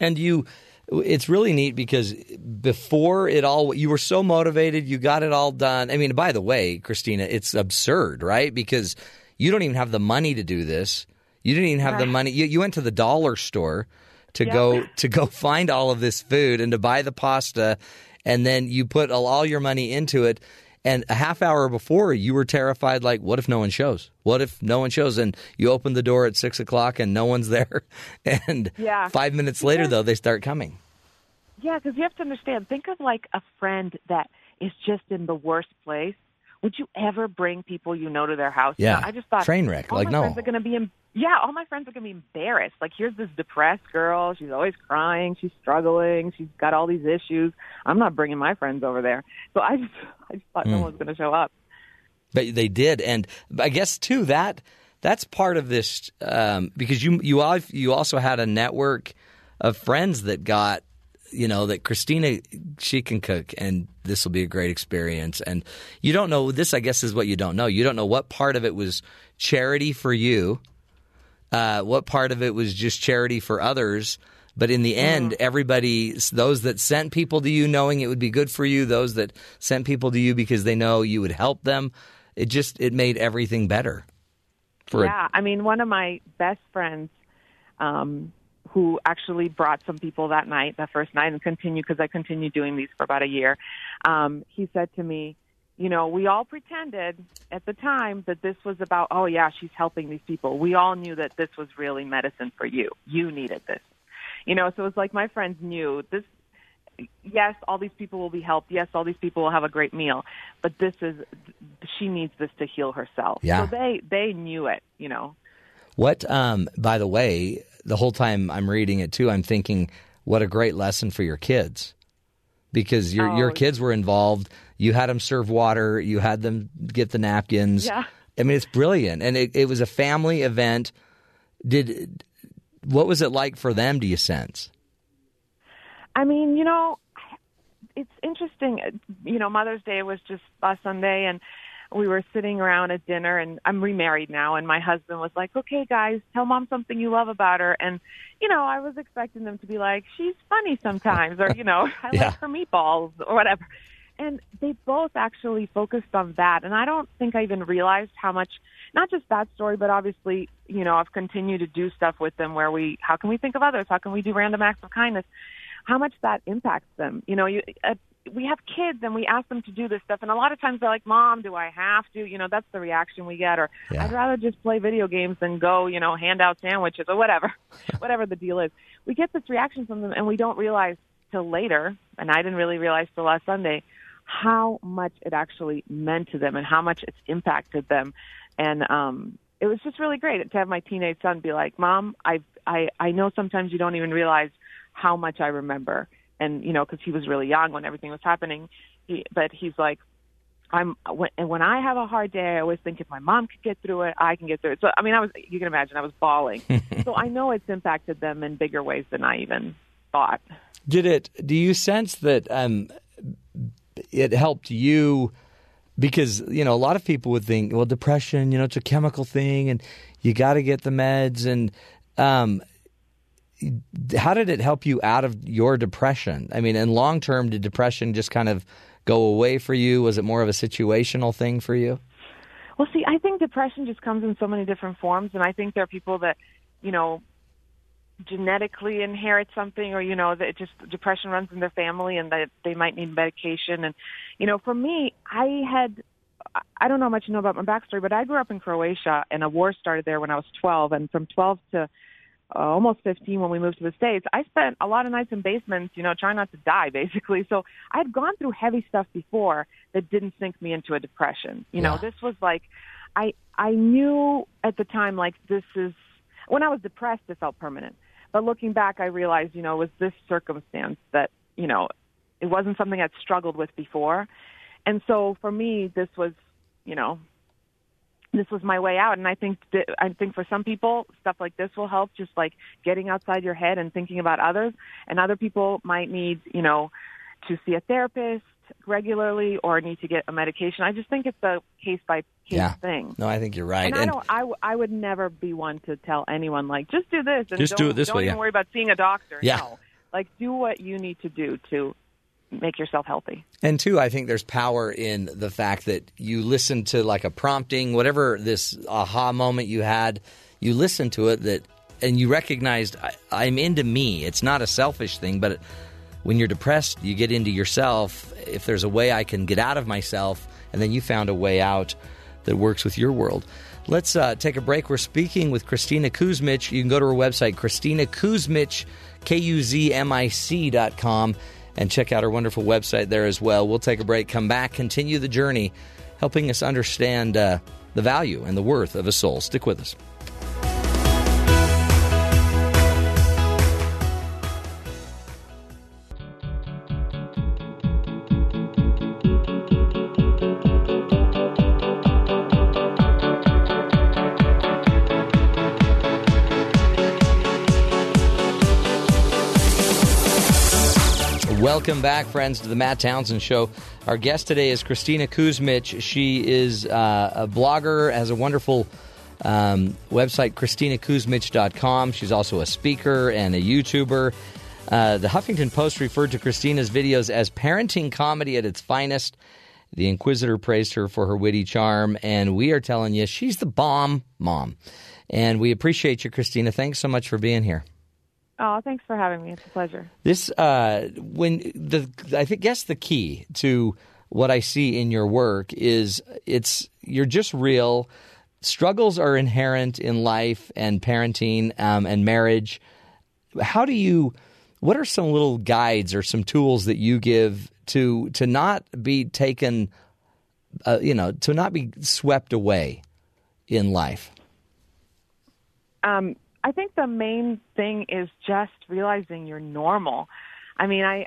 And you, it's really neat because before it all, you were so motivated, you got it all done. I mean, by the way, Kristina, it's absurd, right? Because you don't even have the money to do this. You didn't even have the money. You, you went to the dollar store to go to go find all of this food and to buy the pasta, and then you put all, all your money into it. And a half hour before, you were terrified. Like, what if no one shows? What if no one shows? And you open the door at six o'clock and no one's there. And Yeah. five minutes later, though, they start coming. Yeah, because you have to understand. Think of like a friend that is just in the worst place. Would you ever bring people you know to their house? Yeah. I just thought Train wreck. All Like, my no. friends are going to be. Em- yeah, all my friends are going to be embarrassed. Like, here's this depressed girl. She's always crying. She's struggling. She's got all these issues. I'm not bringing my friends over there. So I just, I just thought no Mm. one was going to show up. But they did, and I guess too that that's part of this um, because you you you also had a network of friends that got you know that Kristina she can cook and this will be a great experience. And you don't know this I guess is what you don't know. You don't know what part of it was charity for you uh, what part of it was just charity for others. But in the end everybody those that sent people to you knowing it would be good for you those that sent people to you because they know you would help them it just it made everything better. For a- yeah, I mean, one of my best friends, um, who actually brought some people that night, that first night, and continue because I continued doing these for about a year. Um, he said to me, "You know, we all pretended at the time that this was about. Oh yeah, she's helping these people. We all knew that this was really medicine for you. You needed this. You know, so it's like my friends knew this." Yes, all these people will be helped. Yes, all these people will have a great meal, but this is she needs this to heal herself. Yeah. So they they knew it, you know. What, um, by the way, the whole time I'm reading it too, I'm thinking, what a great lesson for your kids, because your your Oh. kids were involved. You had them serve water. You had them get the napkins. Yeah. I mean, it's brilliant, and it, it was a family event. Did what was it like for them? Do you sense? I mean, you know, it's interesting. You know, Mother's Day was just last Sunday, and we were sitting around at dinner, and I'm remarried now, and my husband was like, "Okay, guys, tell mom something you love about her." And you know, I was expecting them to be like, "She's funny sometimes," or you know, "I Yeah. like her meatballs," or whatever. And they both actually focused on that, and I don't think I even realized how much. Not just that story, but obviously, you know, I've continued to do stuff with them where we, how can we think of others? How can we do random acts of kindness? how much that impacts them. You know, you, uh, we have kids and we ask them to do this stuff, and a lot of times they're like, "Mom, do I have to?" You know, that's the reaction we get. Or Yeah. I'd rather just play video games than go, you know, hand out sandwiches or whatever, whatever the deal is. We get this reaction from them, and we don't realize till later. And I didn't really realize till last Sunday how much it actually meant to them and how much it's impacted them. And um, it was just really great to have my teenage son be like, "Mom, I I I know sometimes you don't even realize how much I remember." And you know, because he was really young when everything was happening, he, but he's like, I'm when, and when I have a hard day, I always think if my mom could get through it, I can get through it. So I mean, I was you can imagine I was bawling. so I know it's impacted them in bigger ways than I even thought. Did it? Do you sense that um, it helped you? Because you know, a lot of people would think, well, depression, you know, it's a chemical thing, and you got to get the meds. And um, how did it help you out of your depression? I mean, in long term, did depression just kind of go away for you? Was it more of a situational thing for you? Well, see, I think depression just comes in so many different forms, and I think there are people that, you know, genetically inherit something, or you know, that just depression runs in their family, and that they might need medication. And you know, for me, I had. I don't know much you know about my backstory, but I grew up in Croatia, and a war started there when I was 12. And from 12 to uh, almost 15 when we moved to the States, I spent a lot of nights in basements, you know, trying not to die, basically. So I had gone through heavy stuff before that didn't sink me into a depression. You know, this was like, I I knew at the time like this is when I was depressed, it felt permanent. But looking back, I realized, you know, it was this circumstance that, you know, it wasn't something I'd struggled with before. And so for me, this was, you know, this was my way out. And I think that, I think for some people, stuff like this will help, just like getting outside your head and thinking about others. And other people might need, you know, to see a therapist regularly or need to get a medication. I just think it's a case by case Yeah. thing. No, I think you're right. And, I don't. I, w- I would never be one to tell anyone like just do this and Just don't, do it this don't way, even yeah. worry about seeing a doctor. Yeah. No. Like do what you need to do to make yourself healthy. And two, I think there's power in the fact that you listen to like a prompting, whatever this aha moment you had, you listen to it that, and you recognized I, I'm into me. It's not a selfish thing, but when you're depressed, you get into yourself. If there's a way I can get out of myself, and then you found a way out that works with your world. Let's uh, take a break. We're speaking with Kristina Kuzmic. You can go to her website, Kristina Kuzmic, K U Z M I C dot com, and check out our wonderful website there as well. We'll take a break, come back, continue the journey, helping us understand uh, the value and the worth of a soul. Stick with us. Welcome back, friends, to the Matt Townsend Show. Our guest today is Kristina Kuzmic. She is uh, a blogger, has a wonderful um, website, KristinaKuzmic.com. She's also a speaker and a YouTuber. Uh, the Huffington Post referred to Kristina's videos as parenting comedy at its finest. The Inquisitor praised her for her witty charm, and we are telling you she's the bomb mom. And we appreciate you, Kristina. Thanks so much for being here. Oh, thanks for having me. It's a pleasure. This uh, when the I think guess the key to what I see in your work is it's you're just real. Struggles are inherent in life and parenting um, and marriage. How do you? What are some little guides or some tools that you give to to not be taken, uh, you know, to not be swept away in life? Um, I think the main thing is just realizing you're normal. I mean, I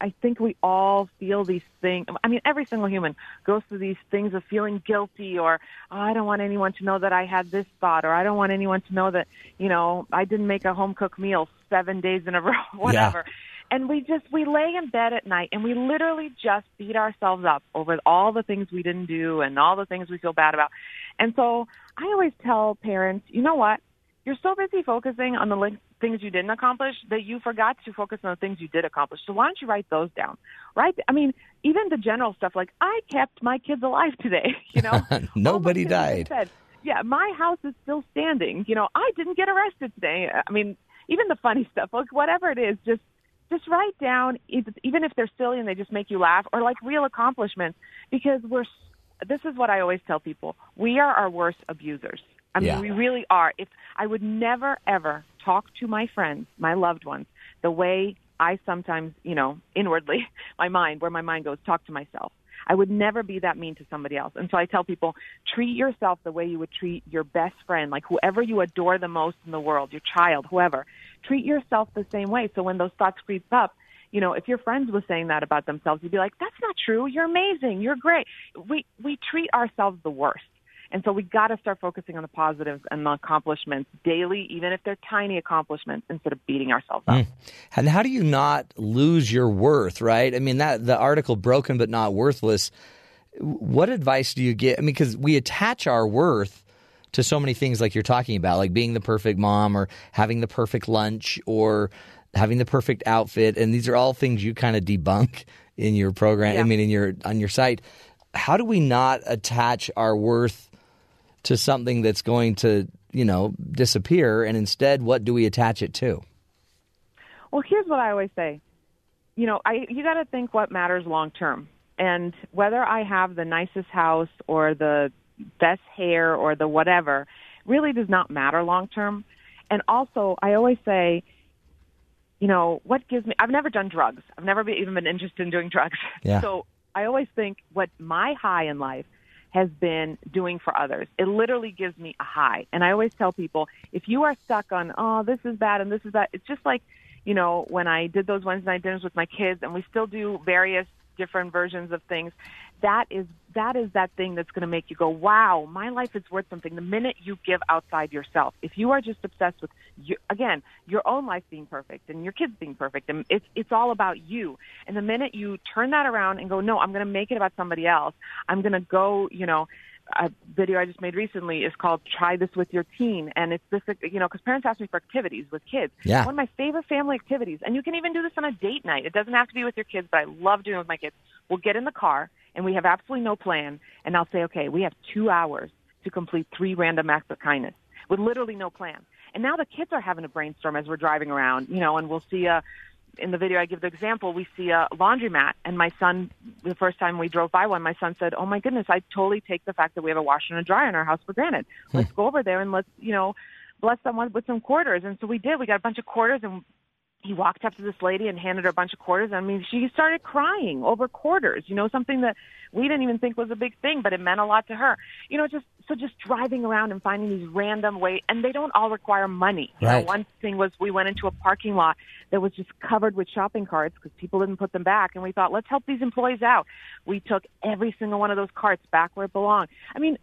I think we all feel these things. I mean, every single human goes through these things of feeling guilty or oh, I don't want anyone to know that I had this thought or I don't want anyone to know that, you know, I didn't make a home cooked meal seven days in a row, whatever. And we just, we lay in bed at night and we literally just beat ourselves up over all the things we didn't do and all the things we feel bad about. And so I always tell parents, you know what? You're so busy focusing on the things you didn't accomplish that you forgot to focus on the things you did accomplish. So why don't you write those down? Right? I mean, even the general stuff like I kept my kids alive today. You know, Nobody died. Said, yeah, my house is still standing. You know, I didn't get arrested today. I mean, even the funny stuff, like whatever it is, just just write down even if they're silly and they just make you laugh or like real accomplishments because we're this is what I always tell people. We are our worst abusers. I mean, Yeah. we really are. If I would never ever talk to my friends, my loved ones, the way I sometimes, you know, inwardly, my mind, where my mind goes, talk to myself. I would never be that mean to somebody else. And so I tell people, treat yourself the way you would treat your best friend, like whoever you adore the most in the world, your child, whoever. Treat yourself the same way. So when those thoughts creep up, you know, if your friends was saying that about themselves, you'd be like, "That's not true. You're amazing. You're great." We we treat ourselves the worst, and so we got to start focusing on the positives and the accomplishments daily, even if they're tiny accomplishments, instead of beating ourselves up. Mm. And how do you not lose your worth, right? I mean, that the article "Broken but Not Worthless." What advice do you get? I mean, because we attach our worth to so many things, like you're talking about, like being the perfect mom or having the perfect lunch or having the perfect outfit, and these are all things you kind of debunk in your program. I mean, in your on your site. How do we not attach our worth to something that's going to, you know, disappear, and instead, what do we attach it to? Well, here's what I always say. You know, I you got to think what matters long term. And whether I have the nicest house or the best hair or the whatever really does not matter long term. And also, I always say, you know, what gives me I've never done drugs. I've never been, even been interested in doing drugs. Yeah. So, I always think what my high in life has been doing for others. It literally gives me a high. And I always tell people, if you are stuck on, oh, this is bad and this is bad, it's just like, you know, when I did those Wednesday night dinners with my kids and we still do various different versions of things, that is that is that thing that's going to make you go, wow, my life is worth something. The minute you give outside yourself, if you are just obsessed with, you, again, your own life being perfect and your kids being perfect, and it's it's all about you. And the minute you turn that around and go, no, I'm going to make it about somebody else. I'm going to go, you know. A video I just made recently is called "Try This with Your Teen," and it's this, you know, because parents ask me for activities with kids. Yeah. One of my favorite family activities, and you can even do this on a date night. It doesn't have to be with your kids, but I love doing it with my kids. We'll get in the car and we have absolutely no plan, and I'll say, okay, we have two hours to complete three random acts of kindness with literally no plan. And now the kids are having a brainstorm as we're driving around, you know, and we'll see a. In the video, I give the example. We see a laundromat, and my son, the first time we drove by one, my son said, "Oh my goodness, I totally take the fact that we have a washer and a dryer in our house for granted. Hmm. Let's go over there and let's, you know, bless someone with some quarters." And so we did. We got a bunch of quarters, and he walked up to this lady and handed her a bunch of quarters. I mean, she started crying over quarters, you know, something that we didn't even think was a big thing, but it meant a lot to her. You know, just so just driving around and finding these random ways, and they don't all require money. You know, Right. one thing was we went into a parking lot that was just covered with shopping carts because people didn't put them back, and we thought, let's help these employees out. We took every single one of those carts back where it belonged. I mean,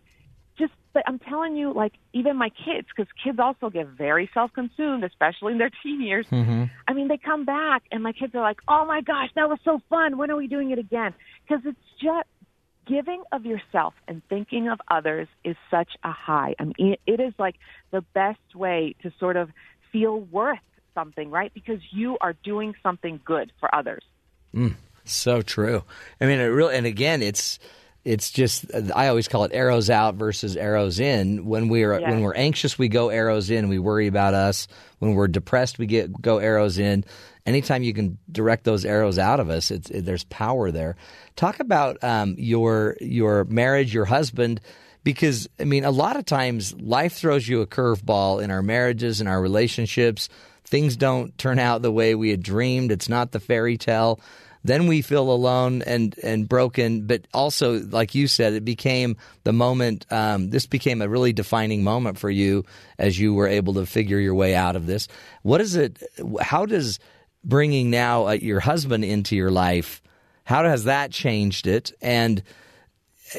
just but I'm telling you, like even my kids, because kids also get very self-consumed, especially in their teen years. Mm-hmm. I mean, they come back and my kids are like, "Oh my gosh, that was so fun! When are we doing it again?" Because it's just giving of yourself and thinking of others is such a high. I mean, it- it is like the best way to sort of feel worth something, right? Because you are doing something good for others. Mm, so true. I mean, it really, and again, it's it's just I always call it arrows out versus arrows in. When we are when we're anxious, we go arrows in. We worry about us. When we're depressed, we get go arrows in. Anytime you can direct those arrows out of us, it's it, there's power there. Talk about um, your your marriage, your husband. Because I mean, a lot of times life throws you a curveball in our marriages and our relationships. Things don't turn out the way we had dreamed. It's not the fairy tale then we feel alone and and broken but also like you said it became the moment um, this became a really defining moment for you as you were able to figure your way out of this what is it how does bringing now uh, your husband into your life, how has that changed it? And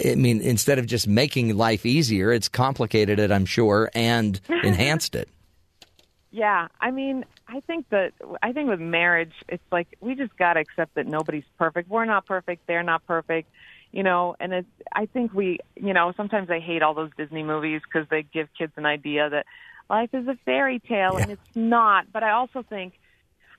I mean, instead of just making life easier, it's complicated it, I'm sure, and enhanced it. Yeah, I mean, I think that I think with marriage, it's like we just got to accept that nobody's perfect. We're not perfect. They're not perfect. You know, and it's, I think we, you know, sometimes I hate all those Disney movies because they give kids an idea that life is a fairy tale, Yeah. and it's not. But I also think,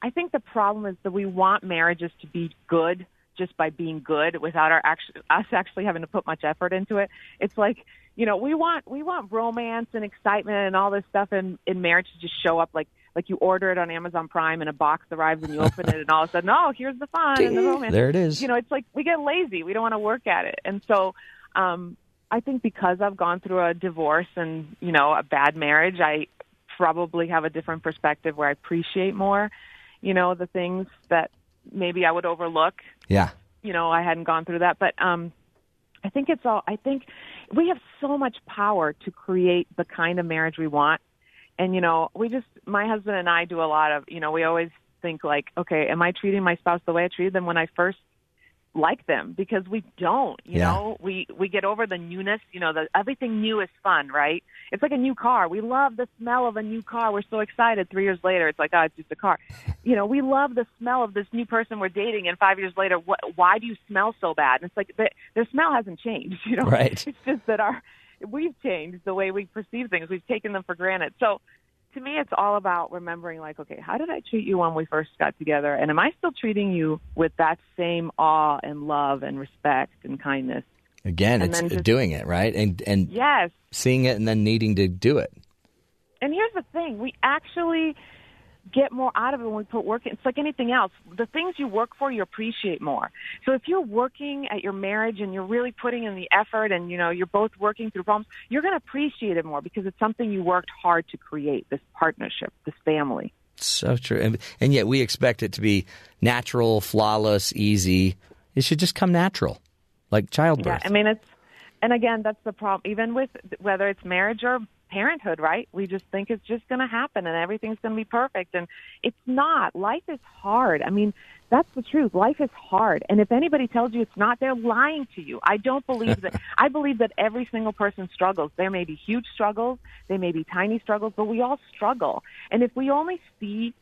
I think the problem is that we want marriages to be good just by being good without our actually us actually having to put much effort into it. It's like you know we want we want romance and excitement and all this stuff in in marriage to just show up like like you order it on Amazon Prime and a box arrives and you open it and all of a sudden oh here's the fun and the romance. There it is. You know it's like we get lazy. We don't want to work at it, and so um I think because I've gone through a divorce and you know a bad marriage, I probably have a different perspective where I appreciate more, you know, the things that maybe I would overlook Yeah. you know I hadn't gone through that but um I think it's all I think we have so much power to create the kind of marriage we want. And you know we just my husband and I do a lot of you know we always think like okay am I treating my spouse the way I treated them? When I first liked them because we don't you Yeah. know we we get over the newness you know the everything new is fun right it's like a new car we love the smell of a new car we're so excited 3 years later it's like oh it's just a car you know, we love the smell of this new person we're dating, and five years later, what, why do you smell so bad? And it's like the, their smell hasn't changed, you know. Right. It's just that our we've changed the way we perceive things. We've taken them for granted. So, to me, it's all about remembering, like, okay, how did I treat you when we first got together, and am I still treating you with that same awe and love and respect and kindness? Again, And it's just- doing it, right? And and Yes. seeing it and then needing to do it. And here's the thing: we actually get more out of it when we put work in. It's like anything else. The things you work for, you appreciate more. So if you're working at your marriage and you're really putting in the effort and, you know, you're both working through problems, you're going to appreciate it more because it's something you worked hard to create, this partnership, this family. So true. And, and yet we expect it to be natural, flawless, easy. It should just come natural, like childbirth. Yeah, I mean, it's, and again, that's the problem. Even with whether it's marriage or parenthood, right? We just think it's just going to happen and everything's going to be perfect. And it's not. Life is hard. I mean, that's the truth. Life is hard. And if anybody tells you it's not, they're lying to you. I don't believe that. I believe that every single person struggles. There may be huge struggles, there may be tiny struggles, but we all struggle. And if we only see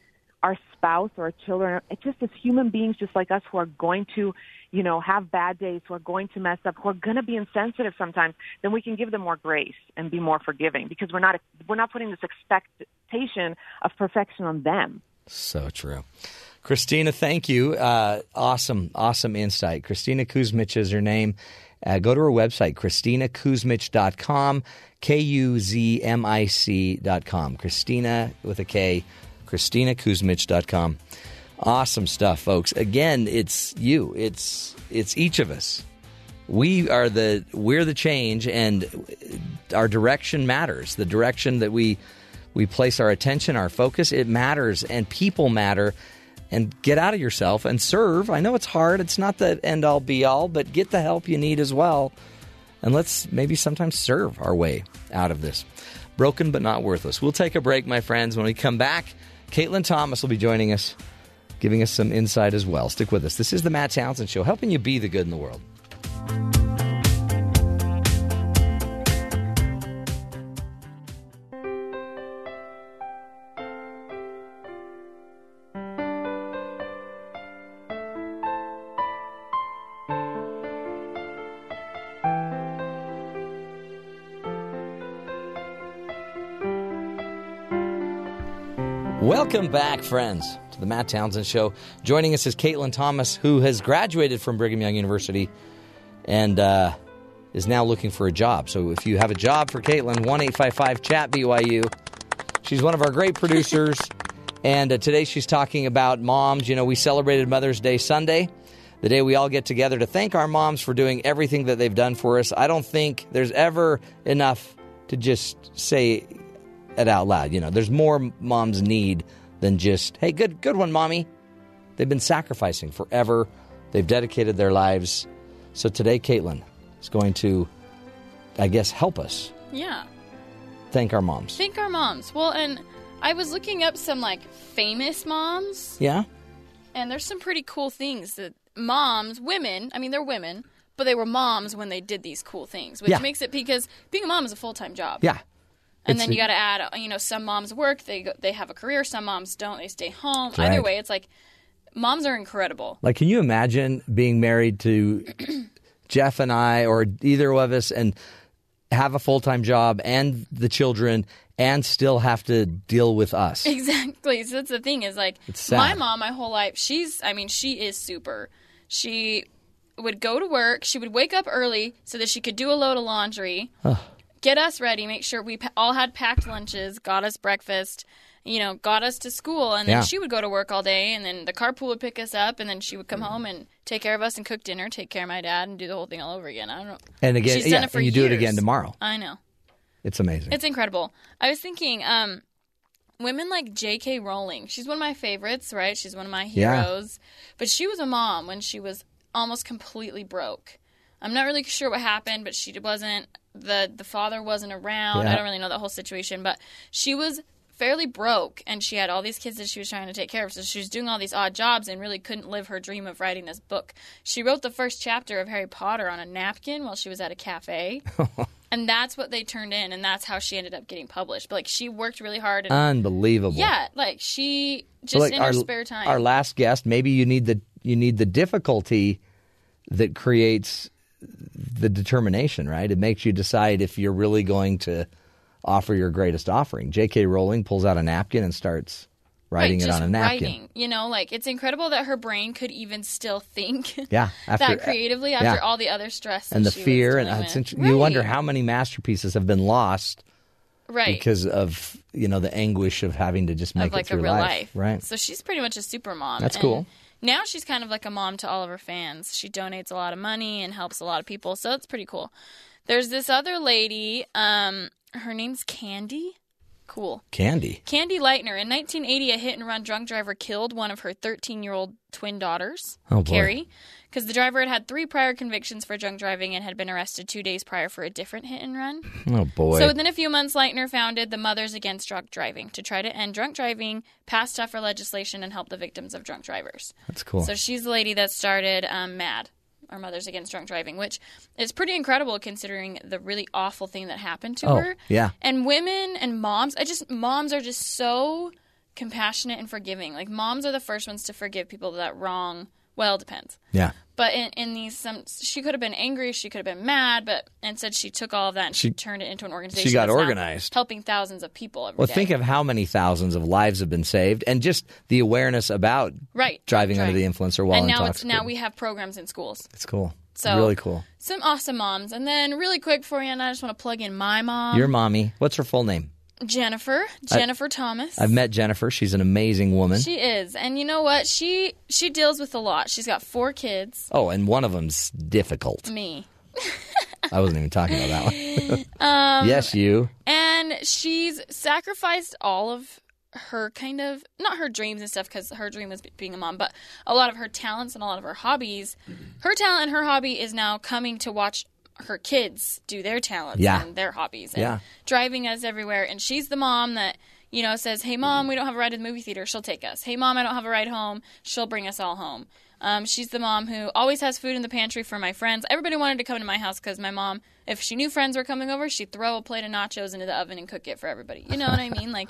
our spouse or our children, it's just as human beings just like us who are going to, you know, have bad days, who are going to mess up, who are going to be insensitive sometimes, then we can give them more grace and be more forgiving because we're not we're not putting this expectation of perfection on them. So true. Kristina, thank you. Uh, awesome, awesome insight. Kristina Kuzmic is her name. Uh, go to her website, KristinaKuzmic.com, K U Z M I C.com. Kristina with a K, KristinaKuzmic.com. Awesome stuff, folks. Again, it's you. It's it's each of us. We are the we're the change, and our direction matters. The direction that we we place our attention, our focus, it matters, and people matter. And get out of yourself and serve. I know it's hard. It's not the end all be all, but get the help you need as well. And let's maybe sometimes serve our way out of this. Broken but not worthless. We'll take a break, my friends. When we come back, Caitlin Thomas will be joining us, giving us some insight as well. Stick with us. This is the Matt Townsend Show, helping you be the good in the world. Welcome back, friends, to the Matt Townsend Show. Joining us is Caitlin Thomas, who has graduated from Brigham Young University and uh, is now looking for a job. So if you have a job for Caitlin, 1 855 Chat BYU. She's one of our great producers. And uh, today she's talking about moms. You know, we celebrated Mother's Day Sunday, the day we all get together to thank our moms for doing everything that they've done for us. I don't think there's ever enough to just say it out loud. You know, there's more moms need than just, hey, good, good one, mommy. They've been sacrificing forever. They've dedicated their lives. So today, Caitlin is going to, I guess, help us Yeah. thank our moms. Thank our moms. Well, and I was looking up some like famous moms. Yeah? And there's some pretty cool things that moms, women, I mean, they're women, but they were moms when they did these cool things, which Yeah. makes it because being a mom is a full time job. Yeah. And It's then you got to add, you know, some moms work, they go, they have a career, some moms don't, they stay home. That's Either way, it's like moms are incredible. Like, can you imagine being married to Jeff and I, or either of us, and have a full time job and the children, and still have to deal with us? Exactly. So that's the thing is like my mom, my whole life, she's I mean, she is super. She would go to work, she would wake up early so that she could do a load of laundry, get us ready, make sure we all had packed lunches, got us breakfast, you know, got us to school, and then Yeah. she would go to work all day, and then the carpool would pick us up, and then she would come home and take care of us and cook dinner, take care of my dad, and do the whole thing all over again. I don't know. And again, She's yeah, done it for and you do it again tomorrow. I know. It's amazing. It's incredible. I was thinking, um, women like J.K. Rowling. She's one of my favorites, right? She's one of my Yeah. heroes. But she was a mom when she was almost completely broke. I'm not really sure what happened, but she wasn't the the father wasn't around. Yeah. I don't really know that whole situation, but she was fairly broke and she had all these kids that she was trying to take care of. So she was doing all these odd jobs and really couldn't live her dream of writing this book. She wrote the first chapter of Harry Potter on a napkin while she was at a cafe. and that's what they turned in and that's how she ended up getting published. But like she worked really hard and Unbelievable. yeah, like she just like, in her spare time. Our last guest, maybe you need the you need the difficulty that creates the determination, right? It makes you decide if you're really going to offer your greatest offering. J.K. Rowling pulls out a napkin and starts writing right, it on a napkin. Writing, you know, like it's incredible that her brain could even still think Yeah, after- that creatively after yeah. all the other stress And the fear, and with. int- you wonder how many masterpieces have been lost right because of you know the anguish of having to just make of like it through a real life. life. right? So she's pretty much a super mom. That's cool. Now she's kind of like a mom to all of her fans. She donates a lot of money and helps a lot of people, so it's pretty cool. There's this other lady. Um, her name's Candy. Cool. Candy. Candy Lightner. In 1980, a hit and run drunk driver killed one of her 13 year old twin daughters, Oh. Carrie, because the driver had had three prior convictions for drunk driving and had been arrested two days prior for a different hit and run. Oh boy. So within a few months, Lightner founded the Mothers Against Drunk Driving to try to end drunk driving, pass tougher legislation, and help the victims of drunk drivers. That's cool. So she's the lady that started um, MADD, or Mothers Against Drunk Driving, which is pretty incredible considering the really awful thing that happened to Oh, her. yeah. And women and moms, I just moms are just so compassionate and forgiving. Like moms are the first ones to forgive people that wrong. Well, it depends. Yeah. But in, in these, some she could have been angry, she could have been mad, but instead she took all of that and she, She- turned it into an organization. She got organized. helping thousands of people every Well, day. think of how many thousands of lives have been saved, and just the awareness about right driving under the influence or while and now it's now we have programs in schools. it's cool. So really cool. Some awesome moms, and then really quick for you, and I just want to plug in my mom, Your mommy. What's her full name? Jennifer, I- Jennifer Thomas. I've met Jennifer. She's an amazing woman. She is, and you know what? She she deals with a lot. She's got four kids. oh, and one of them's difficult. Me. I wasn't even talking about that one. Um, yes, you. And she's sacrificed all of her kind of not her dreams and stuff because her dream was being a mom, but a lot of her talents and a lot of her hobbies. Her talent and her hobby is now coming to watch her kids do their talents Yeah. and their hobbies and Yeah. driving us everywhere. And she's the mom that you know says, "Hey, mom, we don't have a ride to the movie theater. She'll take us. Hey, mom, I don't have a ride home. She'll bring us all home." Um, she's the mom who always has food in the pantry for my friends. Everybody wanted to come to my house because my mom, if she knew friends were coming over, she'd throw a plate of nachos into the oven and cook it for everybody. You know what I mean? Like,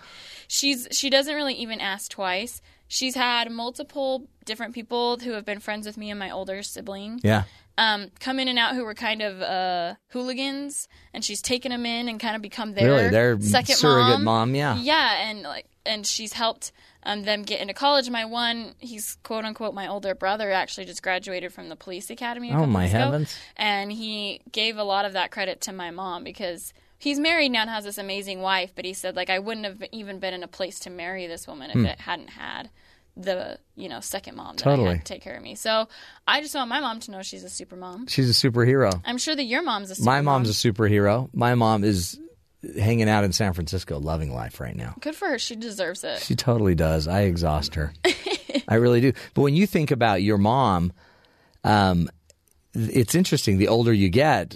she's she doesn't really even ask twice. She's had multiple different people who have been friends with me and my older sibling Yeah. Um, come in and out who were kind of uh, hooligans, and she's taken them in and kind of become their Really? Their second surrogate mom. mom, yeah. yeah, and like, and she's helped um, them get into college. My one, he's quote unquote my older brother, actually just graduated from the police academy. Oh, my ago, heavens. and he gave a lot of that credit to my mom because. He's married now and has this amazing wife, but he said like I wouldn't have even been in a place to marry this woman if Hmm. it hadn't had the you know second mom that I Totally. had to take care of me. So I just want my mom to know she's a super mom. She's a superhero. I'm sure that your mom's a super My mom. mom's a superhero. My mom is hanging out in San Francisco, loving life right now. Good for her. She deserves it. She totally does. I exhaust her. I really do. But when you think about your mom, um, it's interesting. The older you get,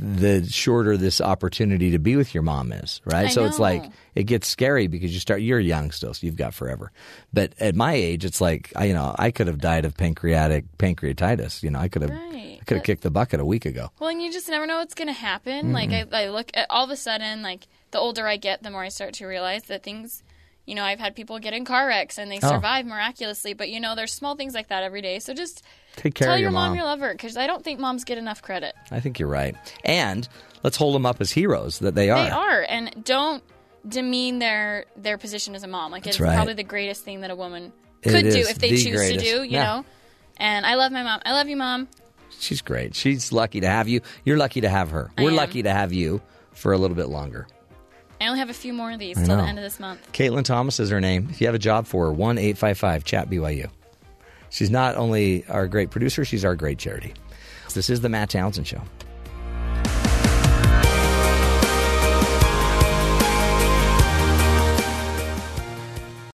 the shorter this opportunity to be with your mom is, right? I so it's like it gets scary because you start you're young still, so you've got forever. But at my age, it's like I, you know I could have died of pancreatic pancreatitis. You know I could have Right. I could have kicked the bucket a week ago. Well, and you just never know what's going to happen. Like mm-hmm. I, I look at all of a sudden, like the older I get, the more I start to realize that things. You know, I've had people get in car wrecks and they Oh. survive miraculously. But you know, there's small things like that every day. So just Take care tell of your your mom, mom. you love her because I don't think moms get enough credit. I think you're right. And let's hold them up as heroes that they are. They are, and don't demean their their position as a mom. Like That's it's right. probably the greatest thing that a woman could do if they the choose greatest. to do. You Yeah. know. And I love my mom. I love you, mom. She's great. She's lucky to have you. You're lucky to have her. I We're am. lucky to have you for a little bit longer. I only have a few more of these till the end of this month. Caitlin Thomas is her name. If you have a job for her, 1 855 Chat BYU. She's not only our great producer, she's our great charity. This is the Matt Townsend Show.